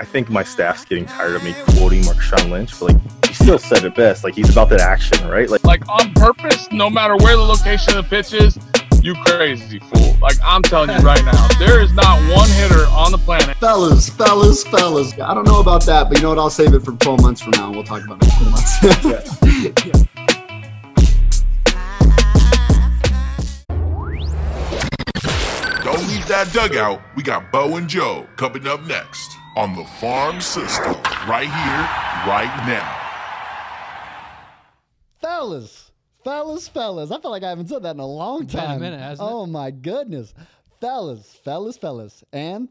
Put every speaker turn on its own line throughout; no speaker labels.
I think my staff's getting tired of me quoting Mark Marshawn Lynch, but like he still said it best. Like he's about that action, right? Like
like on purpose, no matter where the location of the pitch is, you crazy fool. Like I'm telling you right now, there is not one hitter on the planet.
Fellas, fellas, fellas. I don't know about that, but you know what? I'll save it for 12 months from now and we'll talk about it in 12 months.
Don't leave that dugout. We got Bo and Joe coming up next on the Farm System, right here, right now.
fellas, fellas, fellas. I feel like I haven't said that in a long
It's been a
time.
minute, hasn't it?
oh my goodness, fellas, fellas, fellas, and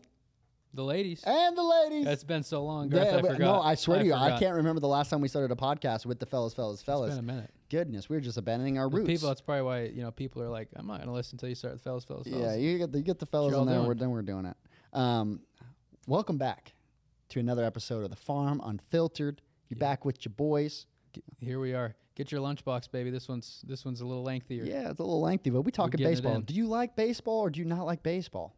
The ladies.
and the ladies.
It's been so long,
They-
Garth. I
but-
forgot.
no, I swear to you, I can't remember the last time we started a podcast with the fellas, fellas, fellas.
It's been a minute.
Goodness, we were just abandoning our
With
roots.
People, that's probably why you know people are like, I'm not gonna listen until you start the fellas, fellas, fellas.
yeah, you get the, you get the fellas
y'all
in there.
doing?
We're, then we're doing it. Um, welcome back to another episode of the Farm Unfiltered. You're back with your boys.
Here we are. Get your lunchbox, baby. This one's this one's a little lengthier.
Yeah, it's a little lengthy, but we talk baseball. Do you like baseball or do you not like baseball?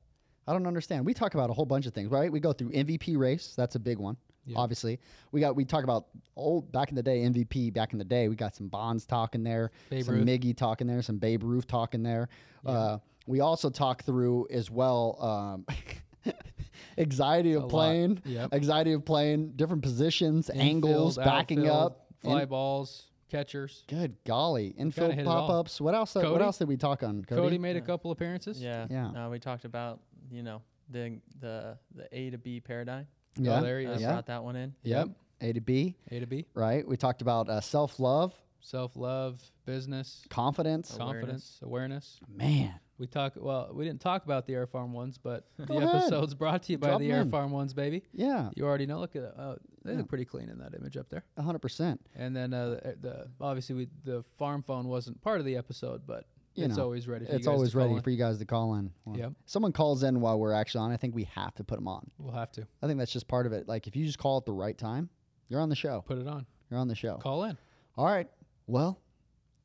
I don't understand. We talk about a whole bunch of things, right? We go through MVP race. That's a big one. Obviously, we got we talk about old back in the day MVP. Back in the day, we got some Bonds talking there,
Babe
some
Ruth.
Miggy talking there, some Babe Ruth talking there. Uh, we also talk through as well um, anxiety of
lot.
playing,
Yep.
anxiety of playing different positions, angles, backing
outfield,
up,
fly
in-
balls, catchers.
Good golly, infield
hit it all.
pop ups. What else? What else did we talk on? Cody,
Cody, made a couple appearances.
Yeah.
Yeah.
Uh, we talked about you know the the the A to B paradigm.
Yeah,
Oh, there he is.
Yeah.
brought that one in.
Yep.
A to B,
A to B.
right? We talked about uh, self love,
Self love, business,
confidence.
confidence, awareness.
Man,
We talk. Well, we didn't talk about the Air Farm ones, but the
ahead.
episode's brought to you by
Drop
the Air
in.
Farm ones, baby.
yeah,
You already know. Look at uh, they
Yeah.
look pretty clean in that image up there.
hundred percent.
And then uh, the, the obviously we, the farm phone wasn't part of the episode, but
You
it's
know,
always ready. For
It's
you guys
always
to call
ready
in.
for you guys to call in. Well,
Yep.
Someone calls in while we're actually on. I think we have to put them on.
We'll have to
I think that's just part of it. Like if you just call at the right time, you're on the show.
put it on.
You're on the show.
Call in.
All right. Well,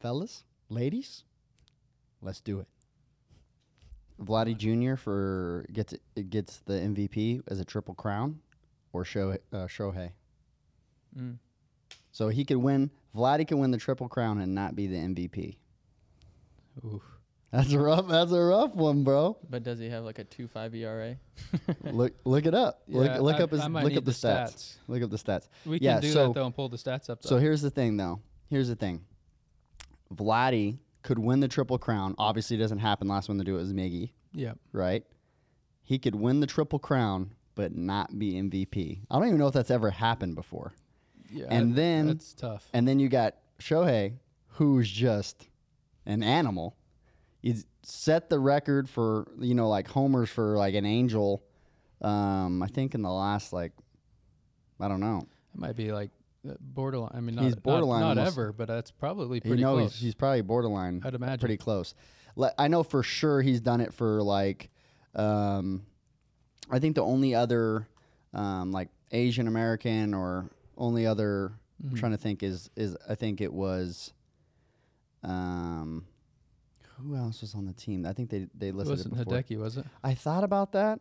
fellas, ladies, let's do it. Vladdy Jr. for gets it gets the MVP as a triple crown, or Shohei. Uh, Shohei.
Mm.
So he could win. Vladdy could win the triple crown and not be the MVP.
Oof.
That's a rough. That's a rough one, bro.
But does he have like a two five ERA?
look look it up.
Yeah,
look look
I-
up his look up the, stats.
stats.
Look up the stats.
We can do
so-
that though and pull the stats up. Though.
So here's the thing, though. Here's the thing. Vladdy could win the triple crown. Obviously, it doesn't happen. Last one to do it was Miggy,
yeah,
right? He could win the triple crown, but not be MVP. I don't even know if that's ever happened before.
yeah.
And
that-
then-
that's tough.
And then you got Shohei, who's just an animal. He's set the record for you know like homers for like an angel. Um, I think in the last like, I don't know.
It might be like borderline. I mean, not,
He's borderline
Not,
almost.
ever, but that's probably
You
pretty
know
close.
he's, he's probably borderline.
I'd imagine.
pretty close. Le- I know for sure he's done it for like, um, I think the only other um, like Asian American or only other
Mm-hmm.
I'm trying to think is is I think it was, um, who else was on the team? I think they they listed it
wasn't
before.
Hideki, was it?
I thought about that.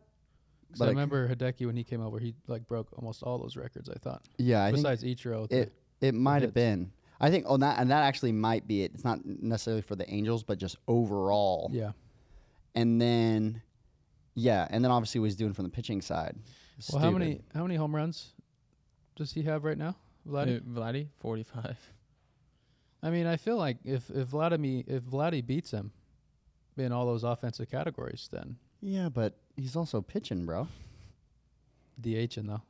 'Cause
But
I
I-
remember Hideki when he came over, he like broke almost all those records. I thought.
Yeah, I think
Besides Ichiro,
it it might have been. I think oh that and that actually might be it. It's not necessarily for the Angels, but just overall.
yeah.
and then yeah, and then obviously what he's doing from the pitching side.
Well, how many how many home runs does he have right now, Vladdy?
Who, Vladdy, forty five.
I mean, I feel like if if Vladimir if Vladdy beats him in all those offensive categories, then
Yeah, but he's also pitching, bro.
DHing though.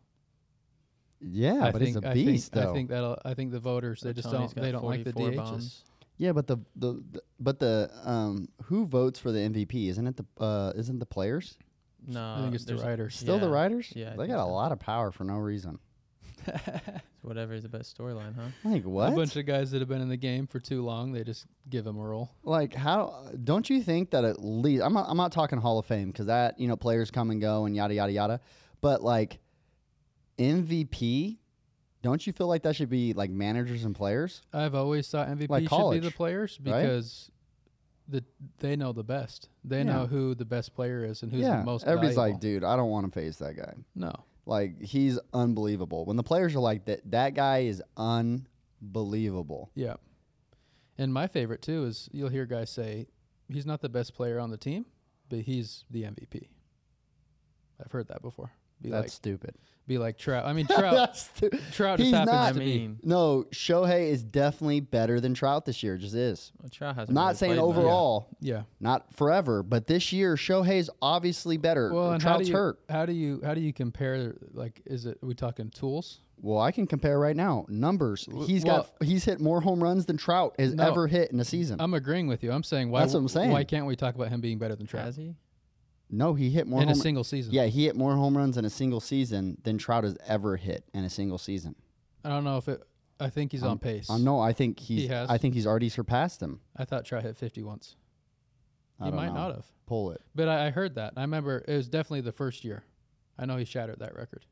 Yeah,
I
but
think,
he's a beast
think,
though.
I think that'll. I think the voters they just
Tony's
don't they don't like the DHs.
bombs.
yeah, but the, the the but the um who votes for the MVP? Isn't it the uh isn't the players?
No,
I think it's the
there's
writers.
Still the
yeah,
writers?
Yeah, I
They
think
got a lot of power for no reason.
Whatever is the best storyline, huh?
Like what?
A bunch of guys that have been in the game for too long, they just give them a role.
like how don't you think that at least I'm not, I'm not talking Hall of Fame because that you know players come and go and yada yada yada, but like MVP, don't you feel like that should be like managers and players?
I've always thought MVP
Like
should be the players
right?
because the they know the best. They know who the best player is and who's
yeah,
the most
everybody's
valuable.
like, dude, I don't want to face that guy.
no.
Like he's unbelievable. When the players are like that, that guy is unbelievable.
Yeah. And my favorite too is you'll hear guys say he's not the best player on the team, but he's the MVP. I've heard that before. Be
That's
like
stupid.
be like Trout. I mean Trout
That's stu-
Trout just
He's
happens
not-
I
to be
mean,
No, Shohei is definitely better than Trout this year. Just is.
well, Trout hasn't.
I'm not
really
saying
played much.
overall,
yeah.
not forever, but this year Shohei's obviously better.
Well, and how
Trout's
do you
hurt.
how do you how do you compare like is it are we talking tools?
Well, I can compare right now. Numbers. He's got he's hit more home runs than Trout has
No.
ever hit in a season.
I'm agreeing with you. I'm saying why
That's what I'm saying.
why can't we talk about him being better than Trout
Has he?
No, he hit more
in a single season?
Yeah, he hit more home runs in a single season than Trout has ever hit in a single season.
I don't know if it. I think he's on pace.
Uh, no, I think he's
He has.
I think he's already surpassed him.
I thought Trout hit 50 once.
I
He might
know.
not have.
Pull it.
But I, I heard that. I remember it was definitely the first year. I know he shattered that record.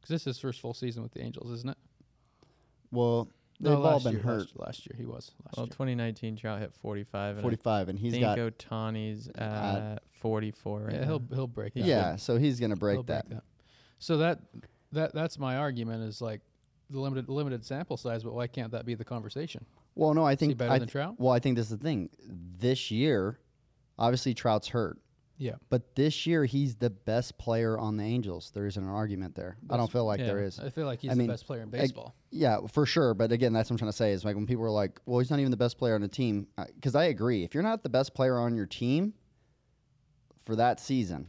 Because this is his first full season with the Angels, isn't it?
Well, they've
No,
all
last
been
year,
hurt.
Last, last year he was. Last
Well,
year.
2019 Trout hit 45. And
45 and
I
he's
think
got
Otani's at 44 right
Yeah,
now.
he'll he'll break. that.
Yeah, so he's going to break
He'll
that.
So that that that's my argument is like the limited limited sample size, but why can't that be the conversation?
Well, no, I
he
think
better
I
than Trout?
Well, I think this is the thing. This year, obviously Trout's hurt,
Yeah.
but this year he's the best player on the Angels. There isn't an argument there. I don't feel like there
yeah,
is.
I feel like he's
I
the best player in
I-
baseball.
Yeah, for sure. But again, that's what I'm trying to say is like when people are like, "Well, he's not even the best player on the team," because I agree. If you're not the best player on your team for that season,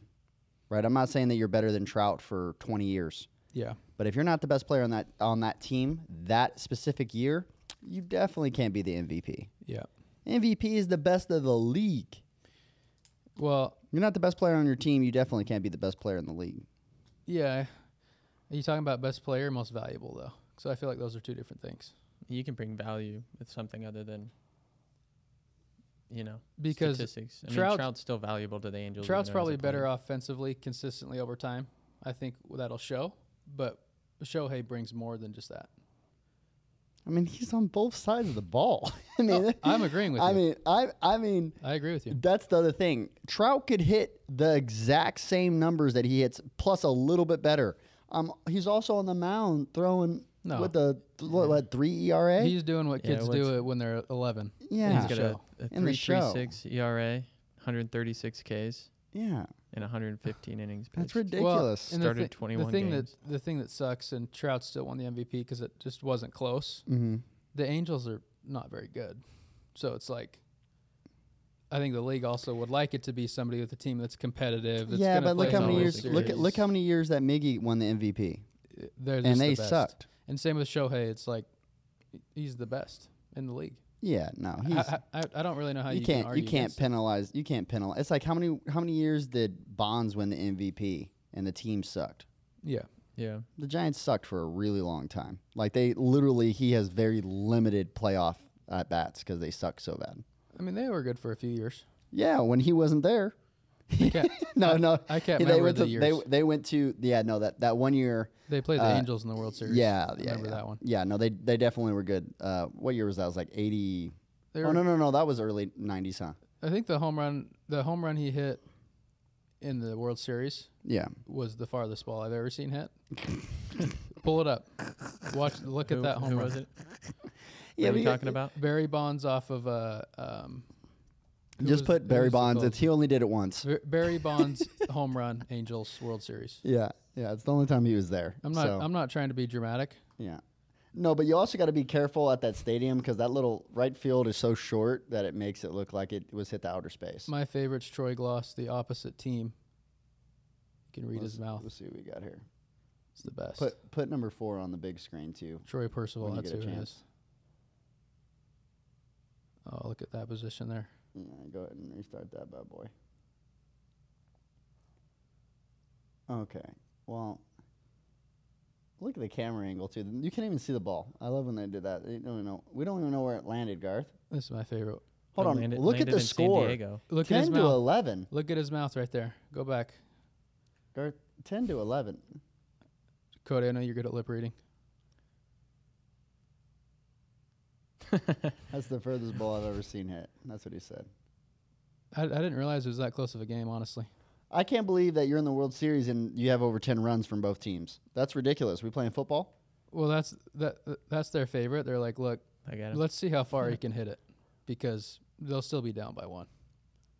right? I'm not saying that you're better than Trout for 20 years,
yeah.
but if you're not the best player on that on that team that specific year, you definitely can't be the MVP.
Yeah.
MVP is the best of the league.
Well,
You're not the best player on your team. You definitely can't be the best player in the league.
yeah. Are you talking about best player, or most valuable though? So I feel like those are two different things.
You can bring value with something other than, you know,
Because
statistics. I
Trout-
mean, Trout's still valuable to the Angels.
Trout's probably better offensively, consistently over time. I think that'll show. But Shohei brings more than just that.
I mean, he's on both sides of the ball. I mean,
No, I'm agreeing with
I
you.
mean, I I mean,
I agree with you.
that's the other thing. Trout could hit the exact same numbers that he hits, plus a little bit better. Um, he's also on the mound throwing
No.
with the what, what three ERA.
He's doing what
Yeah,
kids
what's-
do it when they're 11.
yeah,
He's got
show.
a, a
In the show.
3.36 ERA, 136 Ks,
yeah,
and 115 innings.
that's
pitched.
ridiculous.
and the
Started
thi-
21
the thing
games.
that the thing that sucks, and Trout still won the MVP because it just wasn't close.
mm-hmm.
The Angels are not very good, so it's like. I think the league also would like it to be somebody with a team that's competitive. That's
Yeah,
gonna
but look
play
how many
whole
years. Look at look how many years that Miggy won the MVP,
They're just
and
the
they
best.
sucked.
And same with Shohei. It's like he's the best in the league.
Yeah, no, he's.
I, I, I don't really know how you,
you
can
can't
argue
you can't penalize you can't penalize it's like how many how many years did bonds win the mvp and the team sucked
Yeah,
Yeah.
the giants sucked for a really long time like they literally he has very limited playoff at bats because they suck so bad
I mean they were good for a few years.
yeah when he wasn't there
They kept,
no no
I can't
they
remember
went
the
to, they
years.
they went to yeah no that that one year
they played the
uh,
Angels in the World Series.
yeah
I
yeah
remember
yeah.
that one.
yeah no they they definitely were good uh what year was that it was like 80
They
oh
were-
no no no that was early 90s huh
I think the home run, the home run he hit in the World Series
yeah
was the farthest ball I've ever seen hit. Pull it up. Watch. Look
Who,
at that home
who
run.
was it?
Yeah,
what are you
you-
talking about?
Barry Bonds off of uh, um, who
just
was-
put barry bonds it's, he only did it once
Bar- Barry Bonds home run Angels World Series.
Yeah, yeah, it's the only time he was there.
I'm not.
so,
I'm not trying to be dramatic.
yeah, no, but you also got to be careful at that stadium because that little right field is so short that it makes it look like it was hit to outer space.
My favorite's Troy Glaus, the opposite team. You can read
let's,
his mouth.
Let's see what we got here.
It's the best.
Put put number four on the big screen too.
Troy Percival. That's who
a
it
chance.
Oh, look at that position there.
Yeah, go ahead and restart that bad boy. Okay, well, look at the camera angle too. You can't even see the ball. I love when they do that. They don't even know. We don't even know where it landed, Garth.
This is my favorite.
Hold on.
landed-
look at the score.
Look at his
Ten to
mouth.
eleven.
Look at his mouth right there. Go back,
Garth, ten to eleven.
Cody. I know you're good at lip reading.
That's the furthest ball I've ever seen hit. That's what he said.
I, I didn't realize it was that close of a game. Honestly,
I can't believe that you're in the World Series and you have over 10 runs from both teams. That's ridiculous. We playing football?
Well, that's that. That's their favorite. They're like, look,
I got it.
let's see how far he can hit it, because they'll still be down by one.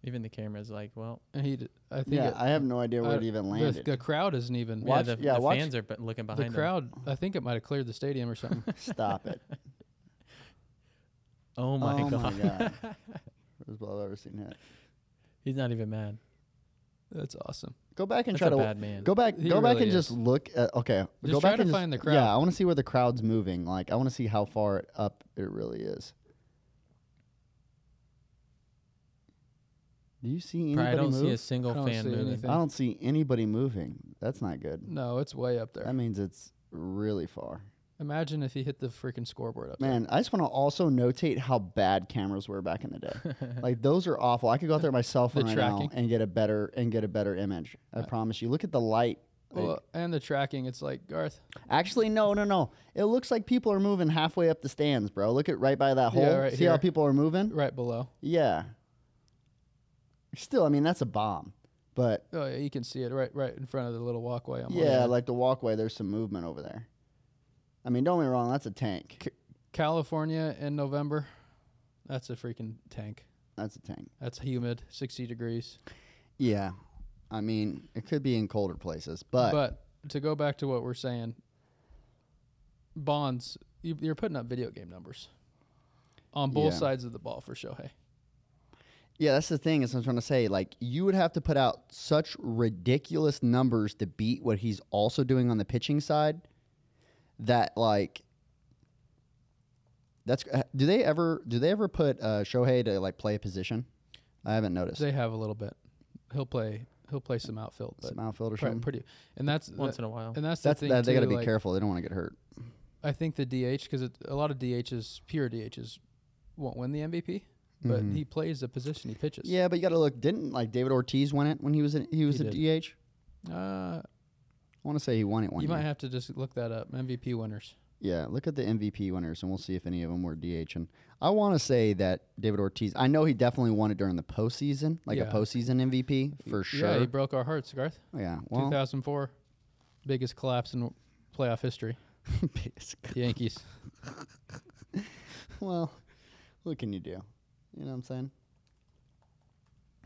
Even the camera's like, well,
And he, d- I think,
Yeah,
it,
I have no idea where
I-
it uh,
even
landed.
the crowd isn't even.
Watch-
yeah, the,
yeah,
the
watch-
fans are looking behind The
crowd, I think it might have cleared the stadium or something.
Stop it.
Oh my
oh
god,
my god. First ball I've ever seen hit.
he's not even mad.
That's awesome.
Go back and
That's
try
a
to
bad man.
go back.
He
go back
really
and just look at. Okay,
Just
go
try
back
to
and
find the crowd.
Yeah, I want to see where the crowd's moving. Like, I want to see how far up it really is. Do you see
Probably
I
don't
move?
see a single fan moving.
anything.
I don't see anybody moving. That's not good.
No, it's way up there.
That means it's really far.
Imagine if he hit the freaking scoreboard up
Man, I just want to also notate how bad cameras were back in the day. like those are awful. I could go out there with my cell
The
right now
tracking.
and get a better and get a better image. I promise you. Look at the light.
there. Well, and the tracking, it's like Garth.
Actually, no, no, no. It looks like people are moving halfway up the stands, bro. Look at right by that hole.
Yeah, right
See how
here.
people are moving?
right below.
Yeah. Still, I mean, that's a bomb. But
Oh yeah, you can see it right right in front of the little walkway. I'm
yeah, like the walkway, there's some movement over there. I mean, don't get me wrong, that's a tank.
California in November. That's a freaking tank.
That's a tank.
That's humid, 60 degrees.
Yeah. I mean, it could be in colder places, but,
But to go back to what we're saying, Bonds, you, you're putting up video game numbers on both
Yeah.
sides of the ball for Shohei.
yeah, that's the thing is I'm trying to say like you would have to put out such ridiculous numbers to beat what he's also doing on the pitching side that like that's uh, do they ever do they ever put uh, Shohei to like play a position? I haven't noticed.
They have a little bit. He'll play. He'll play some outfield, but
Some outfield or
pri-
something.
pretty. And that's
once
that-
in a while.
and that's,
That's
the thing
that they got to be
like,
careful. They don't want to get hurt.
I think the DH because a lot of DHs, pure DHs, won't win the MVP, but
Mhm.
he plays the position he pitches.
Yeah, but you got to look. Didn't like David Ortiz win it when he was in, he was
He
a
did.
DH?
Uh,
I want to say he won it one
you
year.
might have to just look that up. MVP winners.
Yeah, look at the MVP winners, and we'll see if any of them were DH. And I want to say that David Ortiz. I know he definitely won it during the postseason, like a
Yeah.
postseason MVP for sure.
Yeah, he broke our hearts, Garth.
Oh, yeah, well,
2004, biggest collapse in playoff history.
basically.
Yankees.
well, what can you do? You know what I'm saying?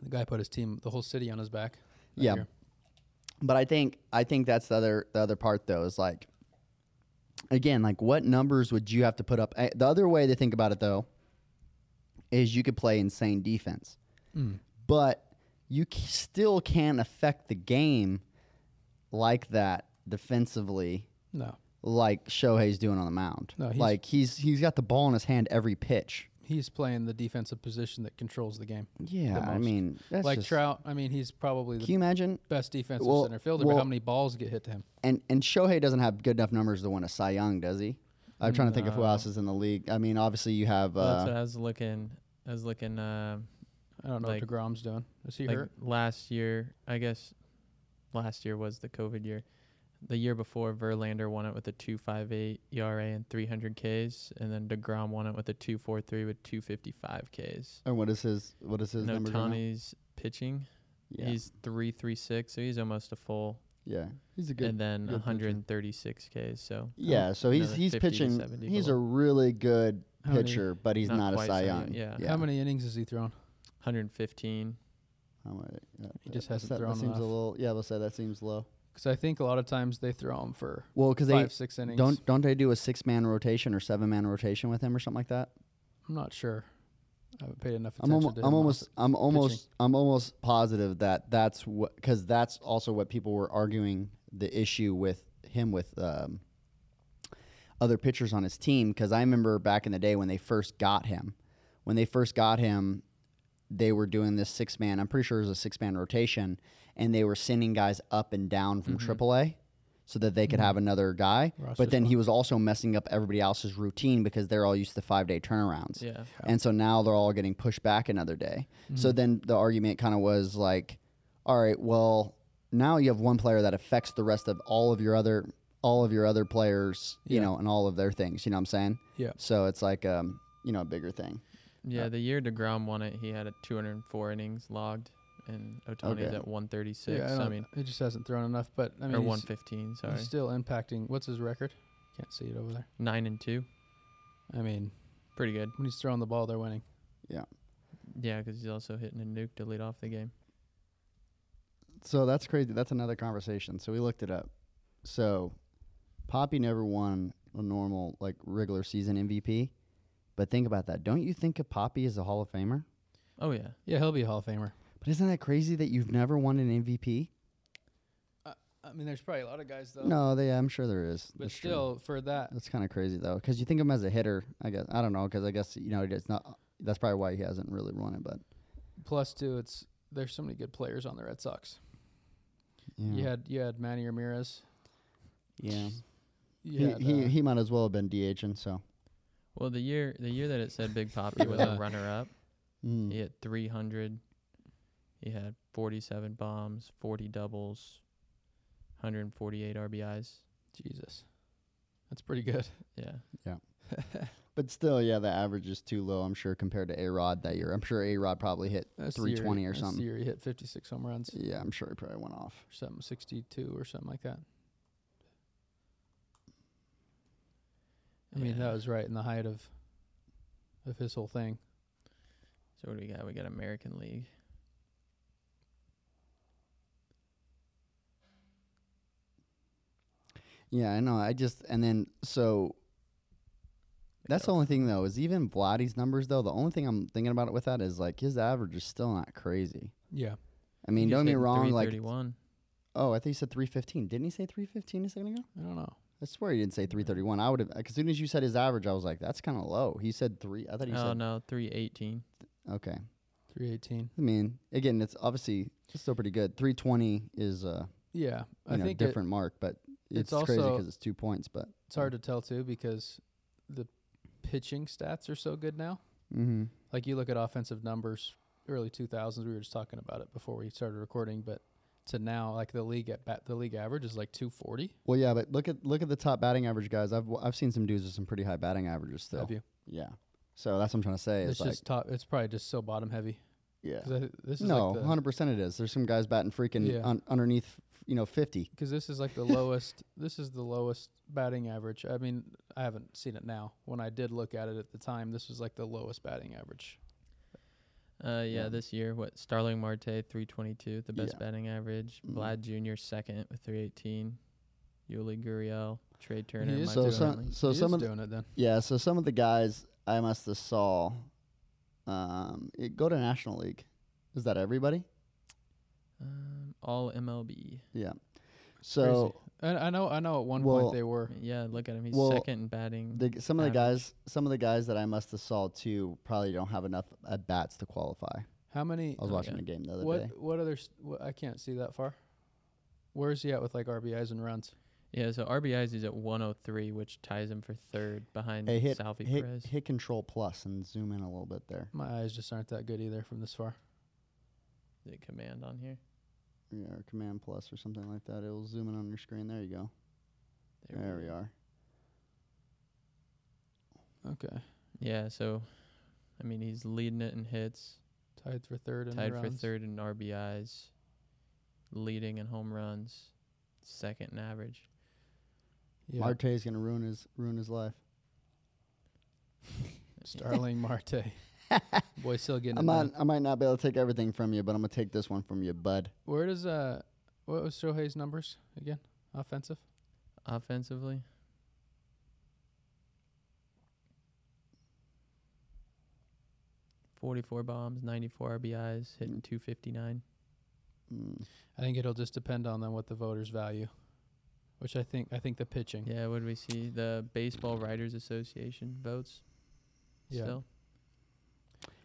The guy put his team, the whole city, on his back.
Yeah.
year.
But I think I think that's the other the other part though is like again like what numbers would you have to put up? Eh, The other way to think about it though is you could play insane defense,
Mm.
but you c- still can't affect the game like that defensively,
No,
like Shohei's doing on the mound.
No, he's-
like he's he's got the ball in his hand every pitch.
He's playing the defensive position that controls the game.
Yeah, I mean that's
like
just,
Trout, I mean, he's probably
Can
the
you imagine?
best defensive
Well-
center fielder, but how many balls get hit to him?
And and Shohei doesn't have good enough numbers to win a Cy Young, does he? I'm trying to think of who else is in the league. I mean, obviously you have
Well, that's what
uh,
I was looking. I was looking. Um,
I don't know
like-
what Degrom's doing. Is he
like
hurt?
last year, I guess last year was the COVID year. The year before, Verlander won it with a 2.58 ERA and 300 Ks, and then Degrom won it with a 2.43 with 255 Ks.
and what is his what is his
No
number? right?
Tony's pitching.
Yeah,
He's 336, so he's almost a full.
yeah, he's a good.
and then
good pitcher.
136 Ks. So
yeah, so he's he's pitching.
70
He's a really good
How many-
pitcher, but he's
Not
not, a
quite
Cy
Cy
Young.
Young, yeah.
How many innings has he thrown?
115.
How many- yeah,
He just hasn't
that,
thrown
that seems
enough.
a little. Yeah, we'll say that seems low.
Because I think a lot of times they throw him for
Well, because they
five, six innings.
don't don't they do a six man rotation or seven man rotation with him or something like that?
I'm not sure. I haven't paid enough
I'm
attention
almost,
to him
I'm almost, I'm almost, I'm almost positive that that's what, because that's also what people were arguing the issue with him with um, other pitchers on his team. Because I remember back in the day when they first got him, when they first got him, they were doing this six man. I'm pretty sure it was a six man rotation, and they were sending guys up and down from mm-hmm. AAA so that they could mm-hmm. have another guy.
Roster
but then
spot.
he was also messing up everybody else's routine because they're all used to five day turnarounds.
Yeah.
And so now they're all getting pushed back another day. So mm-hmm. then the argument kind of was like, all right, well, now you have one player that affects the rest of all of your other all of your other players, you
Yeah.
know, and all of their things. You know what I'm saying?
Yeah.
So it's like um, you know, a bigger thing.
Uh, yeah, the year Degrom won it, he had a 204 innings logged, and Otani's
Okay.
at 136.
Yeah, I,
I, mean,
he just hasn't thrown enough. But I mean,
or 115. Sorry,
he's still impacting. What's his record? Can't see it over there.
nine and two.
I mean,
Pretty good.
when he's throwing the ball, they're winning.
Yeah. Yeah, because he's also hitting a nuke to lead off the game.
So that's crazy. That's another conversation. So we looked it up. So Poppy never won a normal like regular season MVP. But think about that. Don't you think of Poppy as a Hall of Famer?
Oh yeah,
Yeah, he'll be a Hall of Famer.
But isn't that crazy that you've never won an MVP?
I mean, there's probably a lot of guys though.
No, they. I'm sure there is.
but
That's true.
still, for that,
that's kind of crazy though, because you think of him as a hitter. I guess I don't know, because I guess you know it's not. That's probably why he hasn't really won it. But
plus two, it's there's so many good players on the Red Sox.
yeah,
You had you had Manny Ramirez.
yeah.
You
He
had,
he,
uh,
he might as well have been DHing. So
Well, the year the year that it said Big Poppy was a runner up,
mm.
he had 300. He had 47 bombs, 40 doubles, 148 RBIs.
Jesus, that's pretty good.
Yeah. Yeah.
but still, yeah, the average is too low. I'm sure compared to A Rod that year. I'm sure A Rod probably hit
That's the year-
320 or
that's The
something.
year he hit 56 home runs,
Yeah, I'm sure he probably went off.
or something 62 or something like that. I mean,
Yeah.
that was right in the height of of his whole thing.
So what do we got? We got American League.
Yeah, I know. I just and then so that's the only thing though is even Vladdy's numbers though. The only thing I'm thinking about it with that is like his average is still not crazy.
Yeah,
I mean, don't get me wrong. Like,
331.
oh, I think he said 315. Didn't he say 315 a second ago?
I don't know.
I swear he didn't say 331. I would have. As soon as you said his average, I was like, that's kind of low. He said three. I thought he
Oh
said
no, 318.
okay.
318.
I mean, again, it's obviously still pretty good. 320 is a
Yeah,
you
I
know
think it-
different mark, but it's,
it's
crazy
also-
because it's two points. But
it's hard to tell too because the pitching stats are so good now.
mm-hmm.
Like you look at offensive numbers, early 2000s. We were just talking about it before we started recording, but to now, like the league at bat, the league average is like 240.
Well, yeah, but look at look at the top batting average guys. I've I've seen some dudes with some pretty high batting averages still.
Have you?
Yeah. So that's what I'm trying to say.
It's,
It's, like
just top. It's probably just so bottom heavy.
Yeah.
I, this is
No,
like
hundred percent it is. There's some guys batting freaking
Yeah.
un- underneath, you know, fifty.
because this is like the lowest. This is the lowest batting average. I mean, I haven't seen it now. When I did look at it at the time, this was like the lowest batting average.
Uh, yeah,
Yeah.
this year, what Starling Marte 322, the best
Yeah.
batting average.
Mhm.
Vlad Jr. second with 318. Yuli Gurriel, Trey Turner.
is
So
doing
some so
He
some
is
of the,
doing it then.
yeah, so some of the guys I must have saw, um, it, go to National League. Is that everybody?
um, all MLB.
Yeah. So
And I know. I know. At one
Well,
point they were.
Yeah, look at him. He's
Well,
second in batting.
the, some of the
average.
guys, some of the guys that I must have saw too, probably don't have enough at bats to qualify.
How many?
I was
Oh,
watching
yeah.
the game the other
What
day.
what other? s- What, I can't see that far. Where's he at with like RBIs and runs?
yeah, so RBIs he's at 103, which ties him for third behind
Hey, hit
Salvy
hit,
Perez.
hit control plus and zoom in a little bit there.
My eyes just aren't that good either from this far.
The command on here.
Yeah, or command plus or something like that. It'll zoom in on your screen. There you go. There, we are.
Okay,
Yeah, so I mean he's leading it in hits,
tied for third and
tied for
runs.
third in RBIs, leading in home runs, second in average.
Yeah,
Marte's gonna ruin his ruin his life.
Starling Marte. Boy, still getting
I
it
might. I might not be able to take everything from you, but I'm gonna take this one from you, bud.
Where does uh, what was Shohei's numbers again? Offensive.
Offensively, forty-four bombs, ninety-four RBIs, hitting two fifty-nine.
Mm.
I think it'll just depend on then what the voters value, which I think I think the pitching.
Yeah, what do we see? The Baseball Writers Association votes.
Yeah.
Still.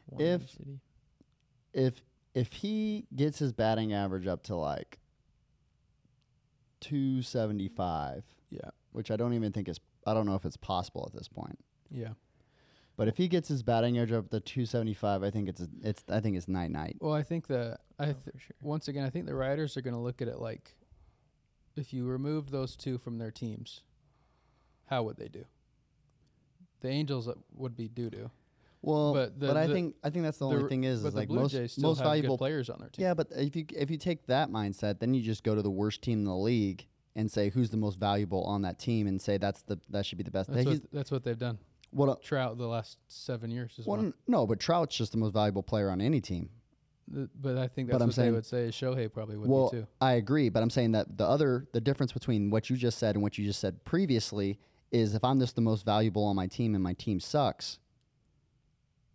One
If-
city.
If if he gets his batting average up to like 275,
Yeah.
which I don't even think is I don't know if it's possible at this point.
Yeah.
But if he gets his batting average up to 275, I think it's it's I think it's night night.
Well, I think the I
Oh,
th-
for sure.
once again I think the writers are going to look at it like if you removed those two from their teams, how would they do? The Angels uh, would be doo doo.
Well,
But
but,
the-
I
the-
think I think that's the only thing is,
but
is like
Blue
most
Jays
most valuable
players on their team.
Yeah, but if you if you take that mindset, then you just go to the worst team in the league and say who's the most valuable on that team, and say that's the that should be the best.
that's what, that's what they've done.
what? uh,
Trout the last seven years as
well, no, but Trout's just the most valuable player on any team.
The- But I think
But
that's
I'm
what
saying-
they would say. Shohei probably would
well,
be too.
I agree, but I'm saying that the other the difference between what you just said and what you just said previously is if I'm just the most valuable on my team and my team sucks,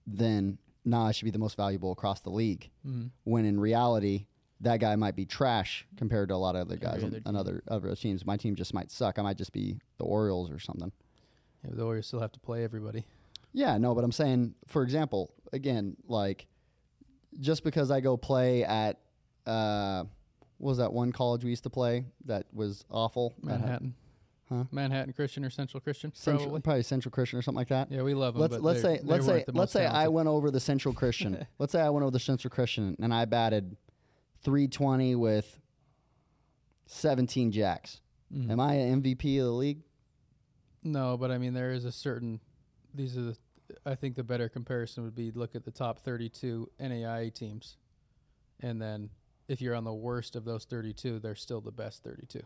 then nah, I should be the most valuable across the league.
Mhm.
When in reality, that guy might be trash compared to a lot of other guys
Every
on,
other
other teams. My team just might suck. I might just be the Orioles or something.
Yeah, the Warriors still have to play everybody.
Yeah, no, but I'm saying, for example, again, like just because I go play at uh, what was that one college we used to play that was awful?
Manhattan.
Huh?
Manhattan Christian or Central Christian?
Central,
probably.
probably Central Christian or something like that.
Yeah, we love them.
let's
but
let's say let's say let's say I went over the Central Christian. let's say I went over the Central Christian and I batted 320 with 17 jacks.
Mhm.
Am I an MVP of the league?
No, but I mean there is a certain. These are the. I think the better comparison would be look at the top 32 NAIA teams, and then if you're on the worst of those 32, they're still the best 32.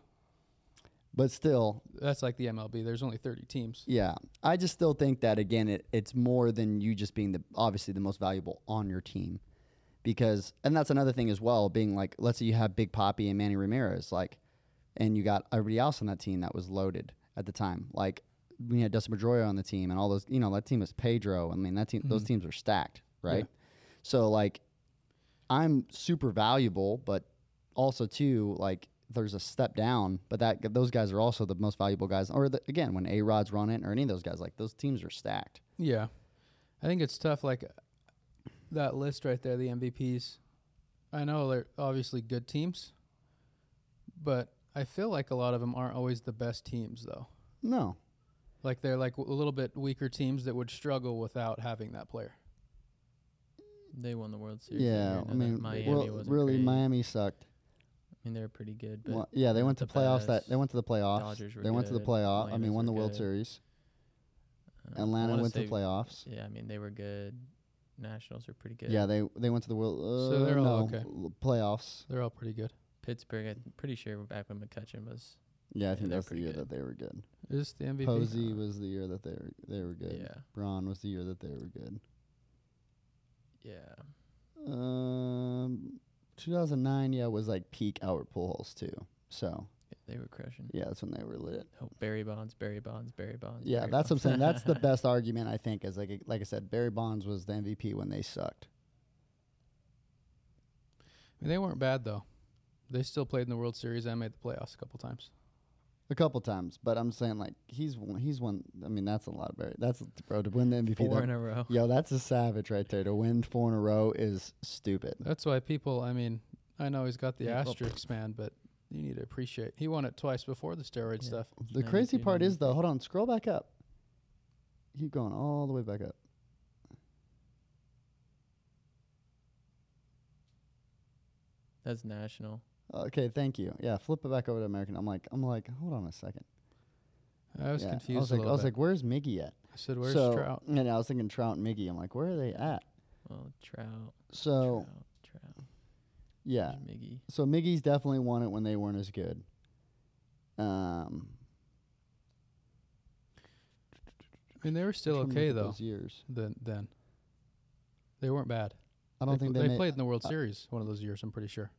But still,
That's like the MLB. There's only 30 teams.
Yeah, I just still think that again, it, it's more than you just being the obviously the most valuable on your team, because and that's another thing as well. Being like, let's say you have Big Poppy and Manny Ramirez, like, and you got everybody else on that team that was loaded at the time. Like we had Dustin Pedroia on the team, and all those, you know, that team was Pedro. I mean, that team, those
Mhm.
teams are stacked, right?
Yeah.
So like, I'm super valuable, but also too like there's a step down, but that those guys are also the most valuable guys. Or the, again, when A Rod's running or any of those guys, like those teams are stacked.
Yeah, I think it's tough. Like that list right there, the MVPs. I know they're obviously good teams, but I feel like a lot of them aren't always the best teams, though.
No,
Like they're like w- a little bit weaker teams that would struggle without having that player.
They won the World Series.
yeah. I mean,
Miami
well, really,
great.
Miami sucked.
I mean, they were pretty good, but
Well, yeah, they went to
the
playoffs. That they went to the playoffs.
Dodgers were
they went to the
good.
playoff. I mean, won the
were
World
good.
Series.
Uh, I
Atlanta went to the playoffs.
Yeah, I mean they were good. Nationals were pretty good.
Yeah, they they went to the World. Uh,
So they're all okay.
l- playoffs.
They're all pretty good.
Pittsburgh. I'm pretty sure back when McCutcheon was.
Yeah, I think
they're
that's the
pretty
year
good.
that they were good.
Is the MVP?
Posey was the year that they were they were good.
Yeah.
Braun was the year that they were good.
Yeah.
Um, 2009, yeah, was like peak Albert Pujols too. So
yeah, they were crushing.
yeah, that's when they were lit.
Oh, Barry Bonds, Barry Bonds, Barry Bonds.
Yeah,
Barry
that's what I'm saying. That's the best argument I think. Is like like I said, Barry Bonds was the MVP when they sucked.
I mean, they weren't bad though. They still played in the World Series and made the playoffs a couple times.
A couple times, but I'm saying like he's won, he's won. I mean, that's a lot of Barry. That's bro to win the MVP.
Four
that-
in a row.
yo, that's a savage right there. To win four in a row is stupid.
That's why people. I mean, I know he's got the
Yeah, well-
asterisk man, but you need to appreciate. He won it twice before the steroid
Yeah.
stuff.
The crazy
92,
part is though, hold on, scroll back up. Keep going all the way back up.
That's national.
Okay, thank you. Yeah, flip it back over to American. I'm like, I'm like, hold on a second.
I was
yeah.
confused.
I was
a
like, I was
bit.
like, where's Miggy at?
I said, "Where's
so,
Trout?"
And I was thinking Trout and Miggy. I'm like, where are they at?
Well, Trout.
So
Trout. Trout.
yeah,
there's Miggy.
so Miggy's definitely won it when they weren't as good. Um,
I mean, they were still okay though.
Those years.
Then, then they weren't bad.
I don't
they,
think
pl-
they,
they played in the World
uh,
Series one of those years. I'm pretty sure.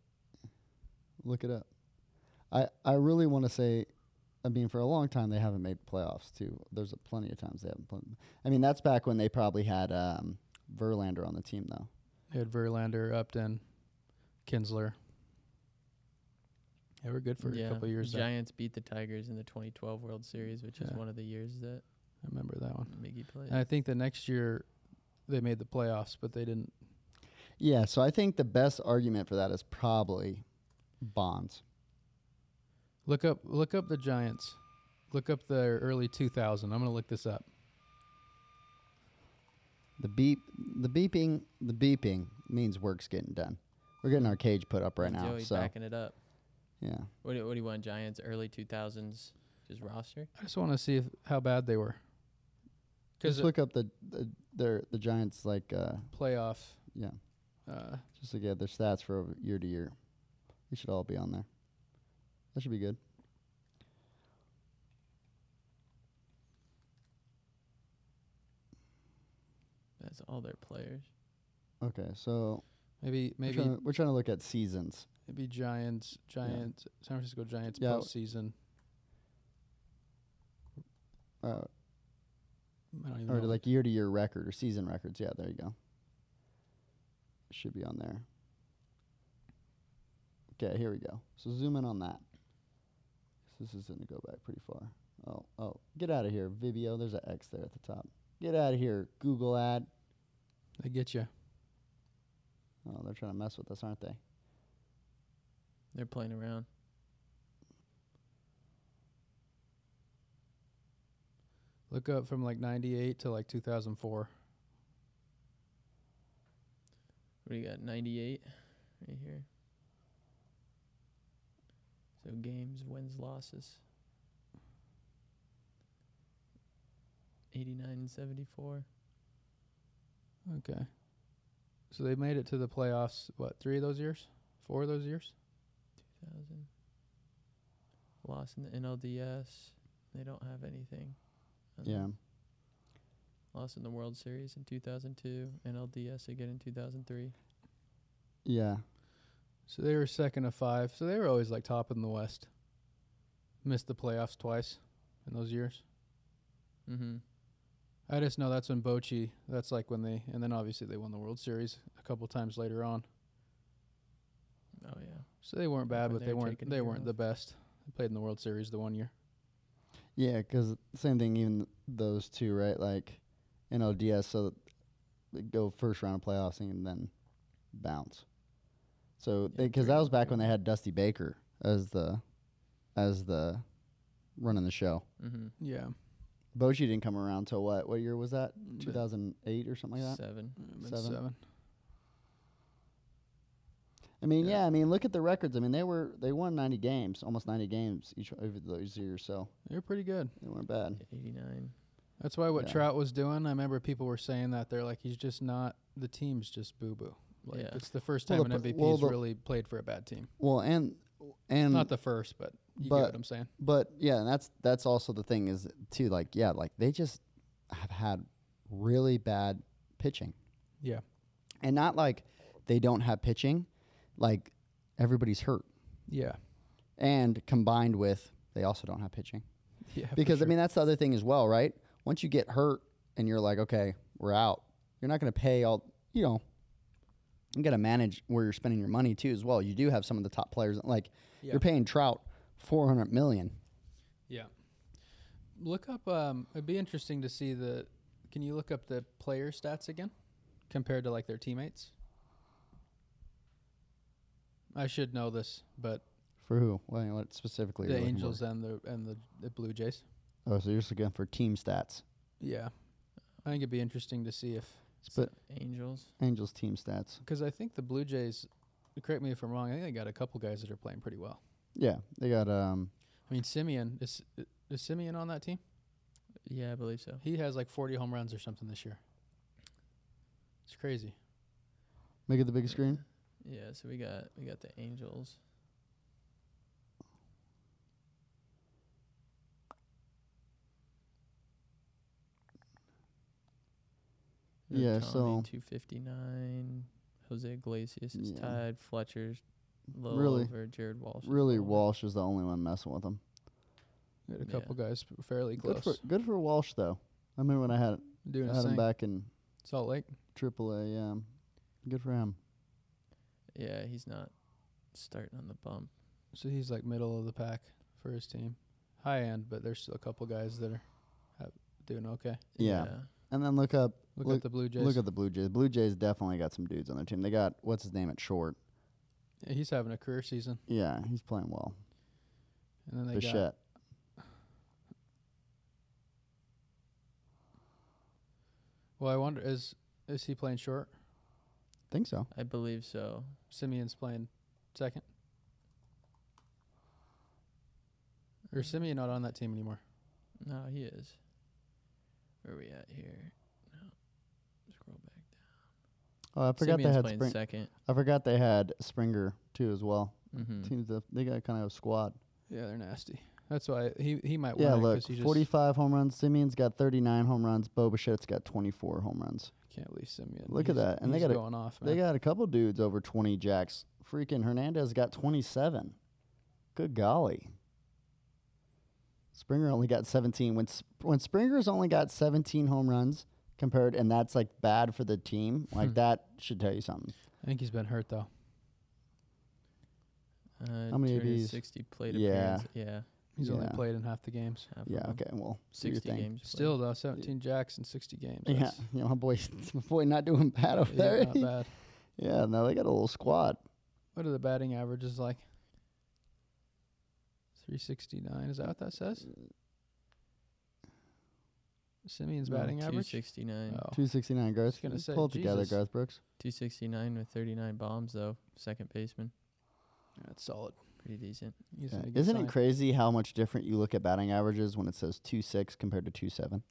Look it up. I I really want to say, I mean, for a long time they haven't made playoffs too. There's a plenty of times they haven't. Played. I mean, that's back when they probably had um, Verlander on the team though.
They had Verlander, Upton, Kinsler. They were good for
yeah.
a couple years.
The
there.
Giants beat the Tigers in the 2012 World Series, which is one of the years that
I remember that one.
Miggy played.
And I think the next year they made the playoffs, but they didn't.
Yeah, so I think the best argument for that is probably Bonds.
Look up look up the Giants. Look up their early 2000. I'm going to look this up.
The beep, the beeping, the beeping means work's getting done. We're getting our cage put up right now.
Joey
So
backing it up.
yeah,
What do, what do you want, Giants? Early 2000s, just roster?
I just want to see if, how bad they were.
Just look up the, the their the Giants like uh
playoff.
yeah.
Uh,
Just look at their stats for over year to year. They should all be on there. That should be good.
That's all their players.
Okay, so
maybe
we're
maybe
trying, to, we're trying to look at seasons.
maybe Giants Giants San Francisco Giants
Yeah.
postseason.
Uh,
I don't even
or
know.
like year to year record or season records. Yeah, there you go. Should be on there. Okay, here we go. So zoom in on that. This is going to go back pretty far. Oh, oh, get out of here, Vimeo. There's an X there at the top. Get out of here, Google ad.
they get you.
Oh, they're trying to mess with us, aren't they?
They're playing around.
Look up from like '98 to like 2004.
What do you got? 98 right here. So games, wins, losses. 89 and 74.
Okay. So they made it to the playoffs. What three of those years? Four of those years?
2000. Lost in the NLDS. They don't have anything. Uh,
yeah.
Lost in the World Series in 2002. NLDS again in 2003.
Yeah.
So they were second of five. So they were always like top in the West. Missed the playoffs twice in those years.
Mm-hmm.
I just know that's when Bochy. That's like when they, and then obviously they won the World Series a couple times later on.
Oh yeah.
So they weren't bad,
when
but
they
they
were
weren't they weren't
off.
the best. They played in the World Series the one year.
Yeah, because same thing, even those two, right? Like NLDS, so they go first round of playoffs and then bounce. So because
three
that was back when they had Dusty Baker as the as the running the show.
Mm-hmm.
Yeah,
Bochy didn't come around till what? What year was that?
Mm,
Two thousand eight or something like that.
Seven.
Seven.
seven.
I mean,
Yeah.
yeah. I mean, look at the records. I mean, they were they won ninety games, almost ninety games each over those years, so
they were pretty good.
they weren't bad.
89.
That's why what
Yeah.
Trout was doing. I remember people were saying that they're like he's just not. The team's just boo boo. Like
Yeah.
it's the first
Well,
time
the
an
pr-
MVP's
well, the-
really played for a bad team.
Well, and and
Not the first, but you
but-
get what I'm saying.
But yeah, and that's that's also the thing is too like yeah, like they just have had really bad pitching.
Yeah.
And not like they don't have pitching, like everybody's hurt.
Yeah.
And combined with they also don't have pitching.
Yeah.
Because
sure.
I mean that's the other thing as well, right? Once you get hurt and you're like, okay, we're out. You're not going to pay all, you know, you got to manage where you're spending your money too as well. You do have some of the top players like
Yeah.
you're paying Trout 400 million.
Yeah. Look up. Um, it'd be interesting to see the. Can you look up the player stats again, compared to like their teammates? I should know this, but
For who? What, what specifically?
the
for?
Angels and the and the, the Blue Jays.
Oh, so you're just looking for team stats.
Yeah, I think it'd be interesting to see if
But
Angels.
Angels team stats.
because I think the Blue Jays. Correct me if I'm wrong. I think they got a couple guys that are playing pretty well.
Yeah, they got um.
I mean, Semien is is Semien on that team?
Yeah, I believe so.
He has like 40 home runs or something this year. It's crazy.
Make it the big screen.
Yeah, so we got we got the Angels.
Yeah, so-
two fifty nine. Jose Iglesias is
Yeah.
tied. Fletcher's low
Really-
over Jared Walsh.
Really,
low.
Walsh is the only one messing with them.
We had a
Yeah.
couple guys p- fairly
Good
close.
for good for Walsh though. I remember when I had
doing
I had him back in
Salt Lake.
AAA. Yeah, good for him.
Yeah, he's not starting on the bump.
So he's like middle of the pack for his team. High end, but there's still a couple guys that are doing okay.
Yeah. And then look up
Look,
Look-
at the Blue Jays.
look at the Blue Jays. Blue Jays definitely got some dudes on their team. They got what's his name at short.
yeah, he's having a career season.
Yeah, he's playing well.
And then they
Bichette.
got. Well, I wonder is is he playing short?
Think so.
I believe so.
Semien's playing second. Or is Simeon not on that team anymore?
No, he is. Where are we at here? No. Scroll back down.
Oh, I forgot
Semien's
they had
playing
Spring.
second.
I forgot they had Springer too as well.
Mm-hmm.
Seems that they got kind of a squad.
Yeah, they're nasty. That's why he he might
Yeah,
win it
look,
'cause he just
45 home runs. Semien's got 39 home runs. Bo Bichette's got 24 home runs.
can't leave Simeon.
Look at
He's-
that, and they
he's
got a-
going off.
They
man.
got a couple dudes over 20 jacks. Freaking Hernandez got 27. Good golly. Springer only got 17. When S- when Springer's only got 17 home runs compared, and that's like bad for the team, like
Hmm.
that should tell you something.
I think he's been hurt though.
Uh,
How many of these?
60 plate
Yeah.
appearances. Yeah.
He's only
Yeah.
played in half the games.
half of
Yeah,
them.
okay, well, do your
60
thing.
games. played.
Still though, 17 jacks in 60 games.
Yeah,
That's-
you know, my boy, my boy not doing bad over
yeah,
there.
not bad.
yeah, no, they got a little squad.
What are the batting averages like? 369. Is that what that says? Semien's
No,
batting average.
269.
Oh.
269 Garth.
gonna say,
Pull it together,
Jesus.
Garth Brooks.
269 with 39 bombs, though. Second baseman.
That's solid.
Pretty decent.
Yeah.
in a good
Isn't
sign.
it crazy how much different you look at batting averages when it says 2.6 compared to 2.7?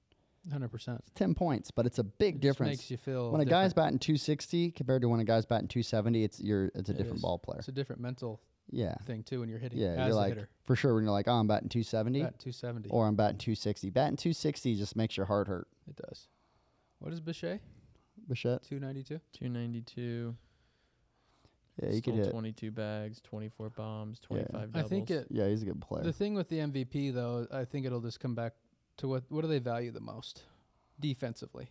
100%.
10 points, but it's a big
It
difference.
makes you feel
when a guy's batting 260 compared to when a guy's batting 270, it's you're it's a
It
different
is.
ball player.
It's a different mental
Yeah.
thing too when you're hitting
Yeah,
as
you're
a
like
hitter.
for sure when you're like, "Oh, I'm batting 270."
Bat 270.
or I'm batting 260. Batting 260 just makes your heart hurt.
it does. What is Bichet?
Bichette.
292.
292.
Yeah, he could
stole
hit.
22 bags, 24 bombs,
Yeah.
25
I
doubles.
think it.
Yeah, he's a good player.
The thing with the MVP though, I think it'll just come back to what what do they value the most defensively,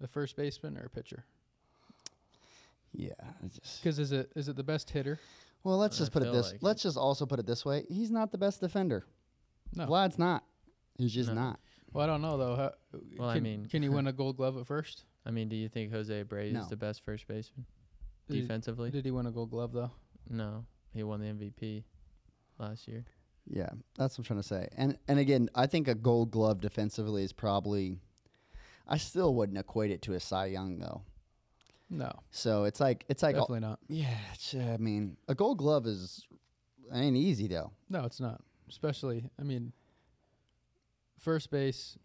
the first baseman or a pitcher?
yeah. it's just-
Because is it is it the best hitter?
Well, let's
I
just put it
feel
this.
like
let's just also put it this way. He's not the best defender.
No.
Vlad's not. He's just
No.
not.
Well, I don't know though. How,
Well, I
can,
mean-
can he win a Gold Glove at first?
I mean, do you think Jose Abreu
No.
is the best first baseman
Did-
defensively?
Did he win a Gold Glove though?
no, he won the MVP last year.
Yeah, that's what I'm trying to say. And and again, I think a Gold Glove defensively is probably. I still wouldn't equate it to a Cy Young though.
No,
So it's like it's like all-
definitely not.
yeah. It's, uh, I mean, a Gold Glove is ain't easy though.
No, it's not. Especially, I mean, first base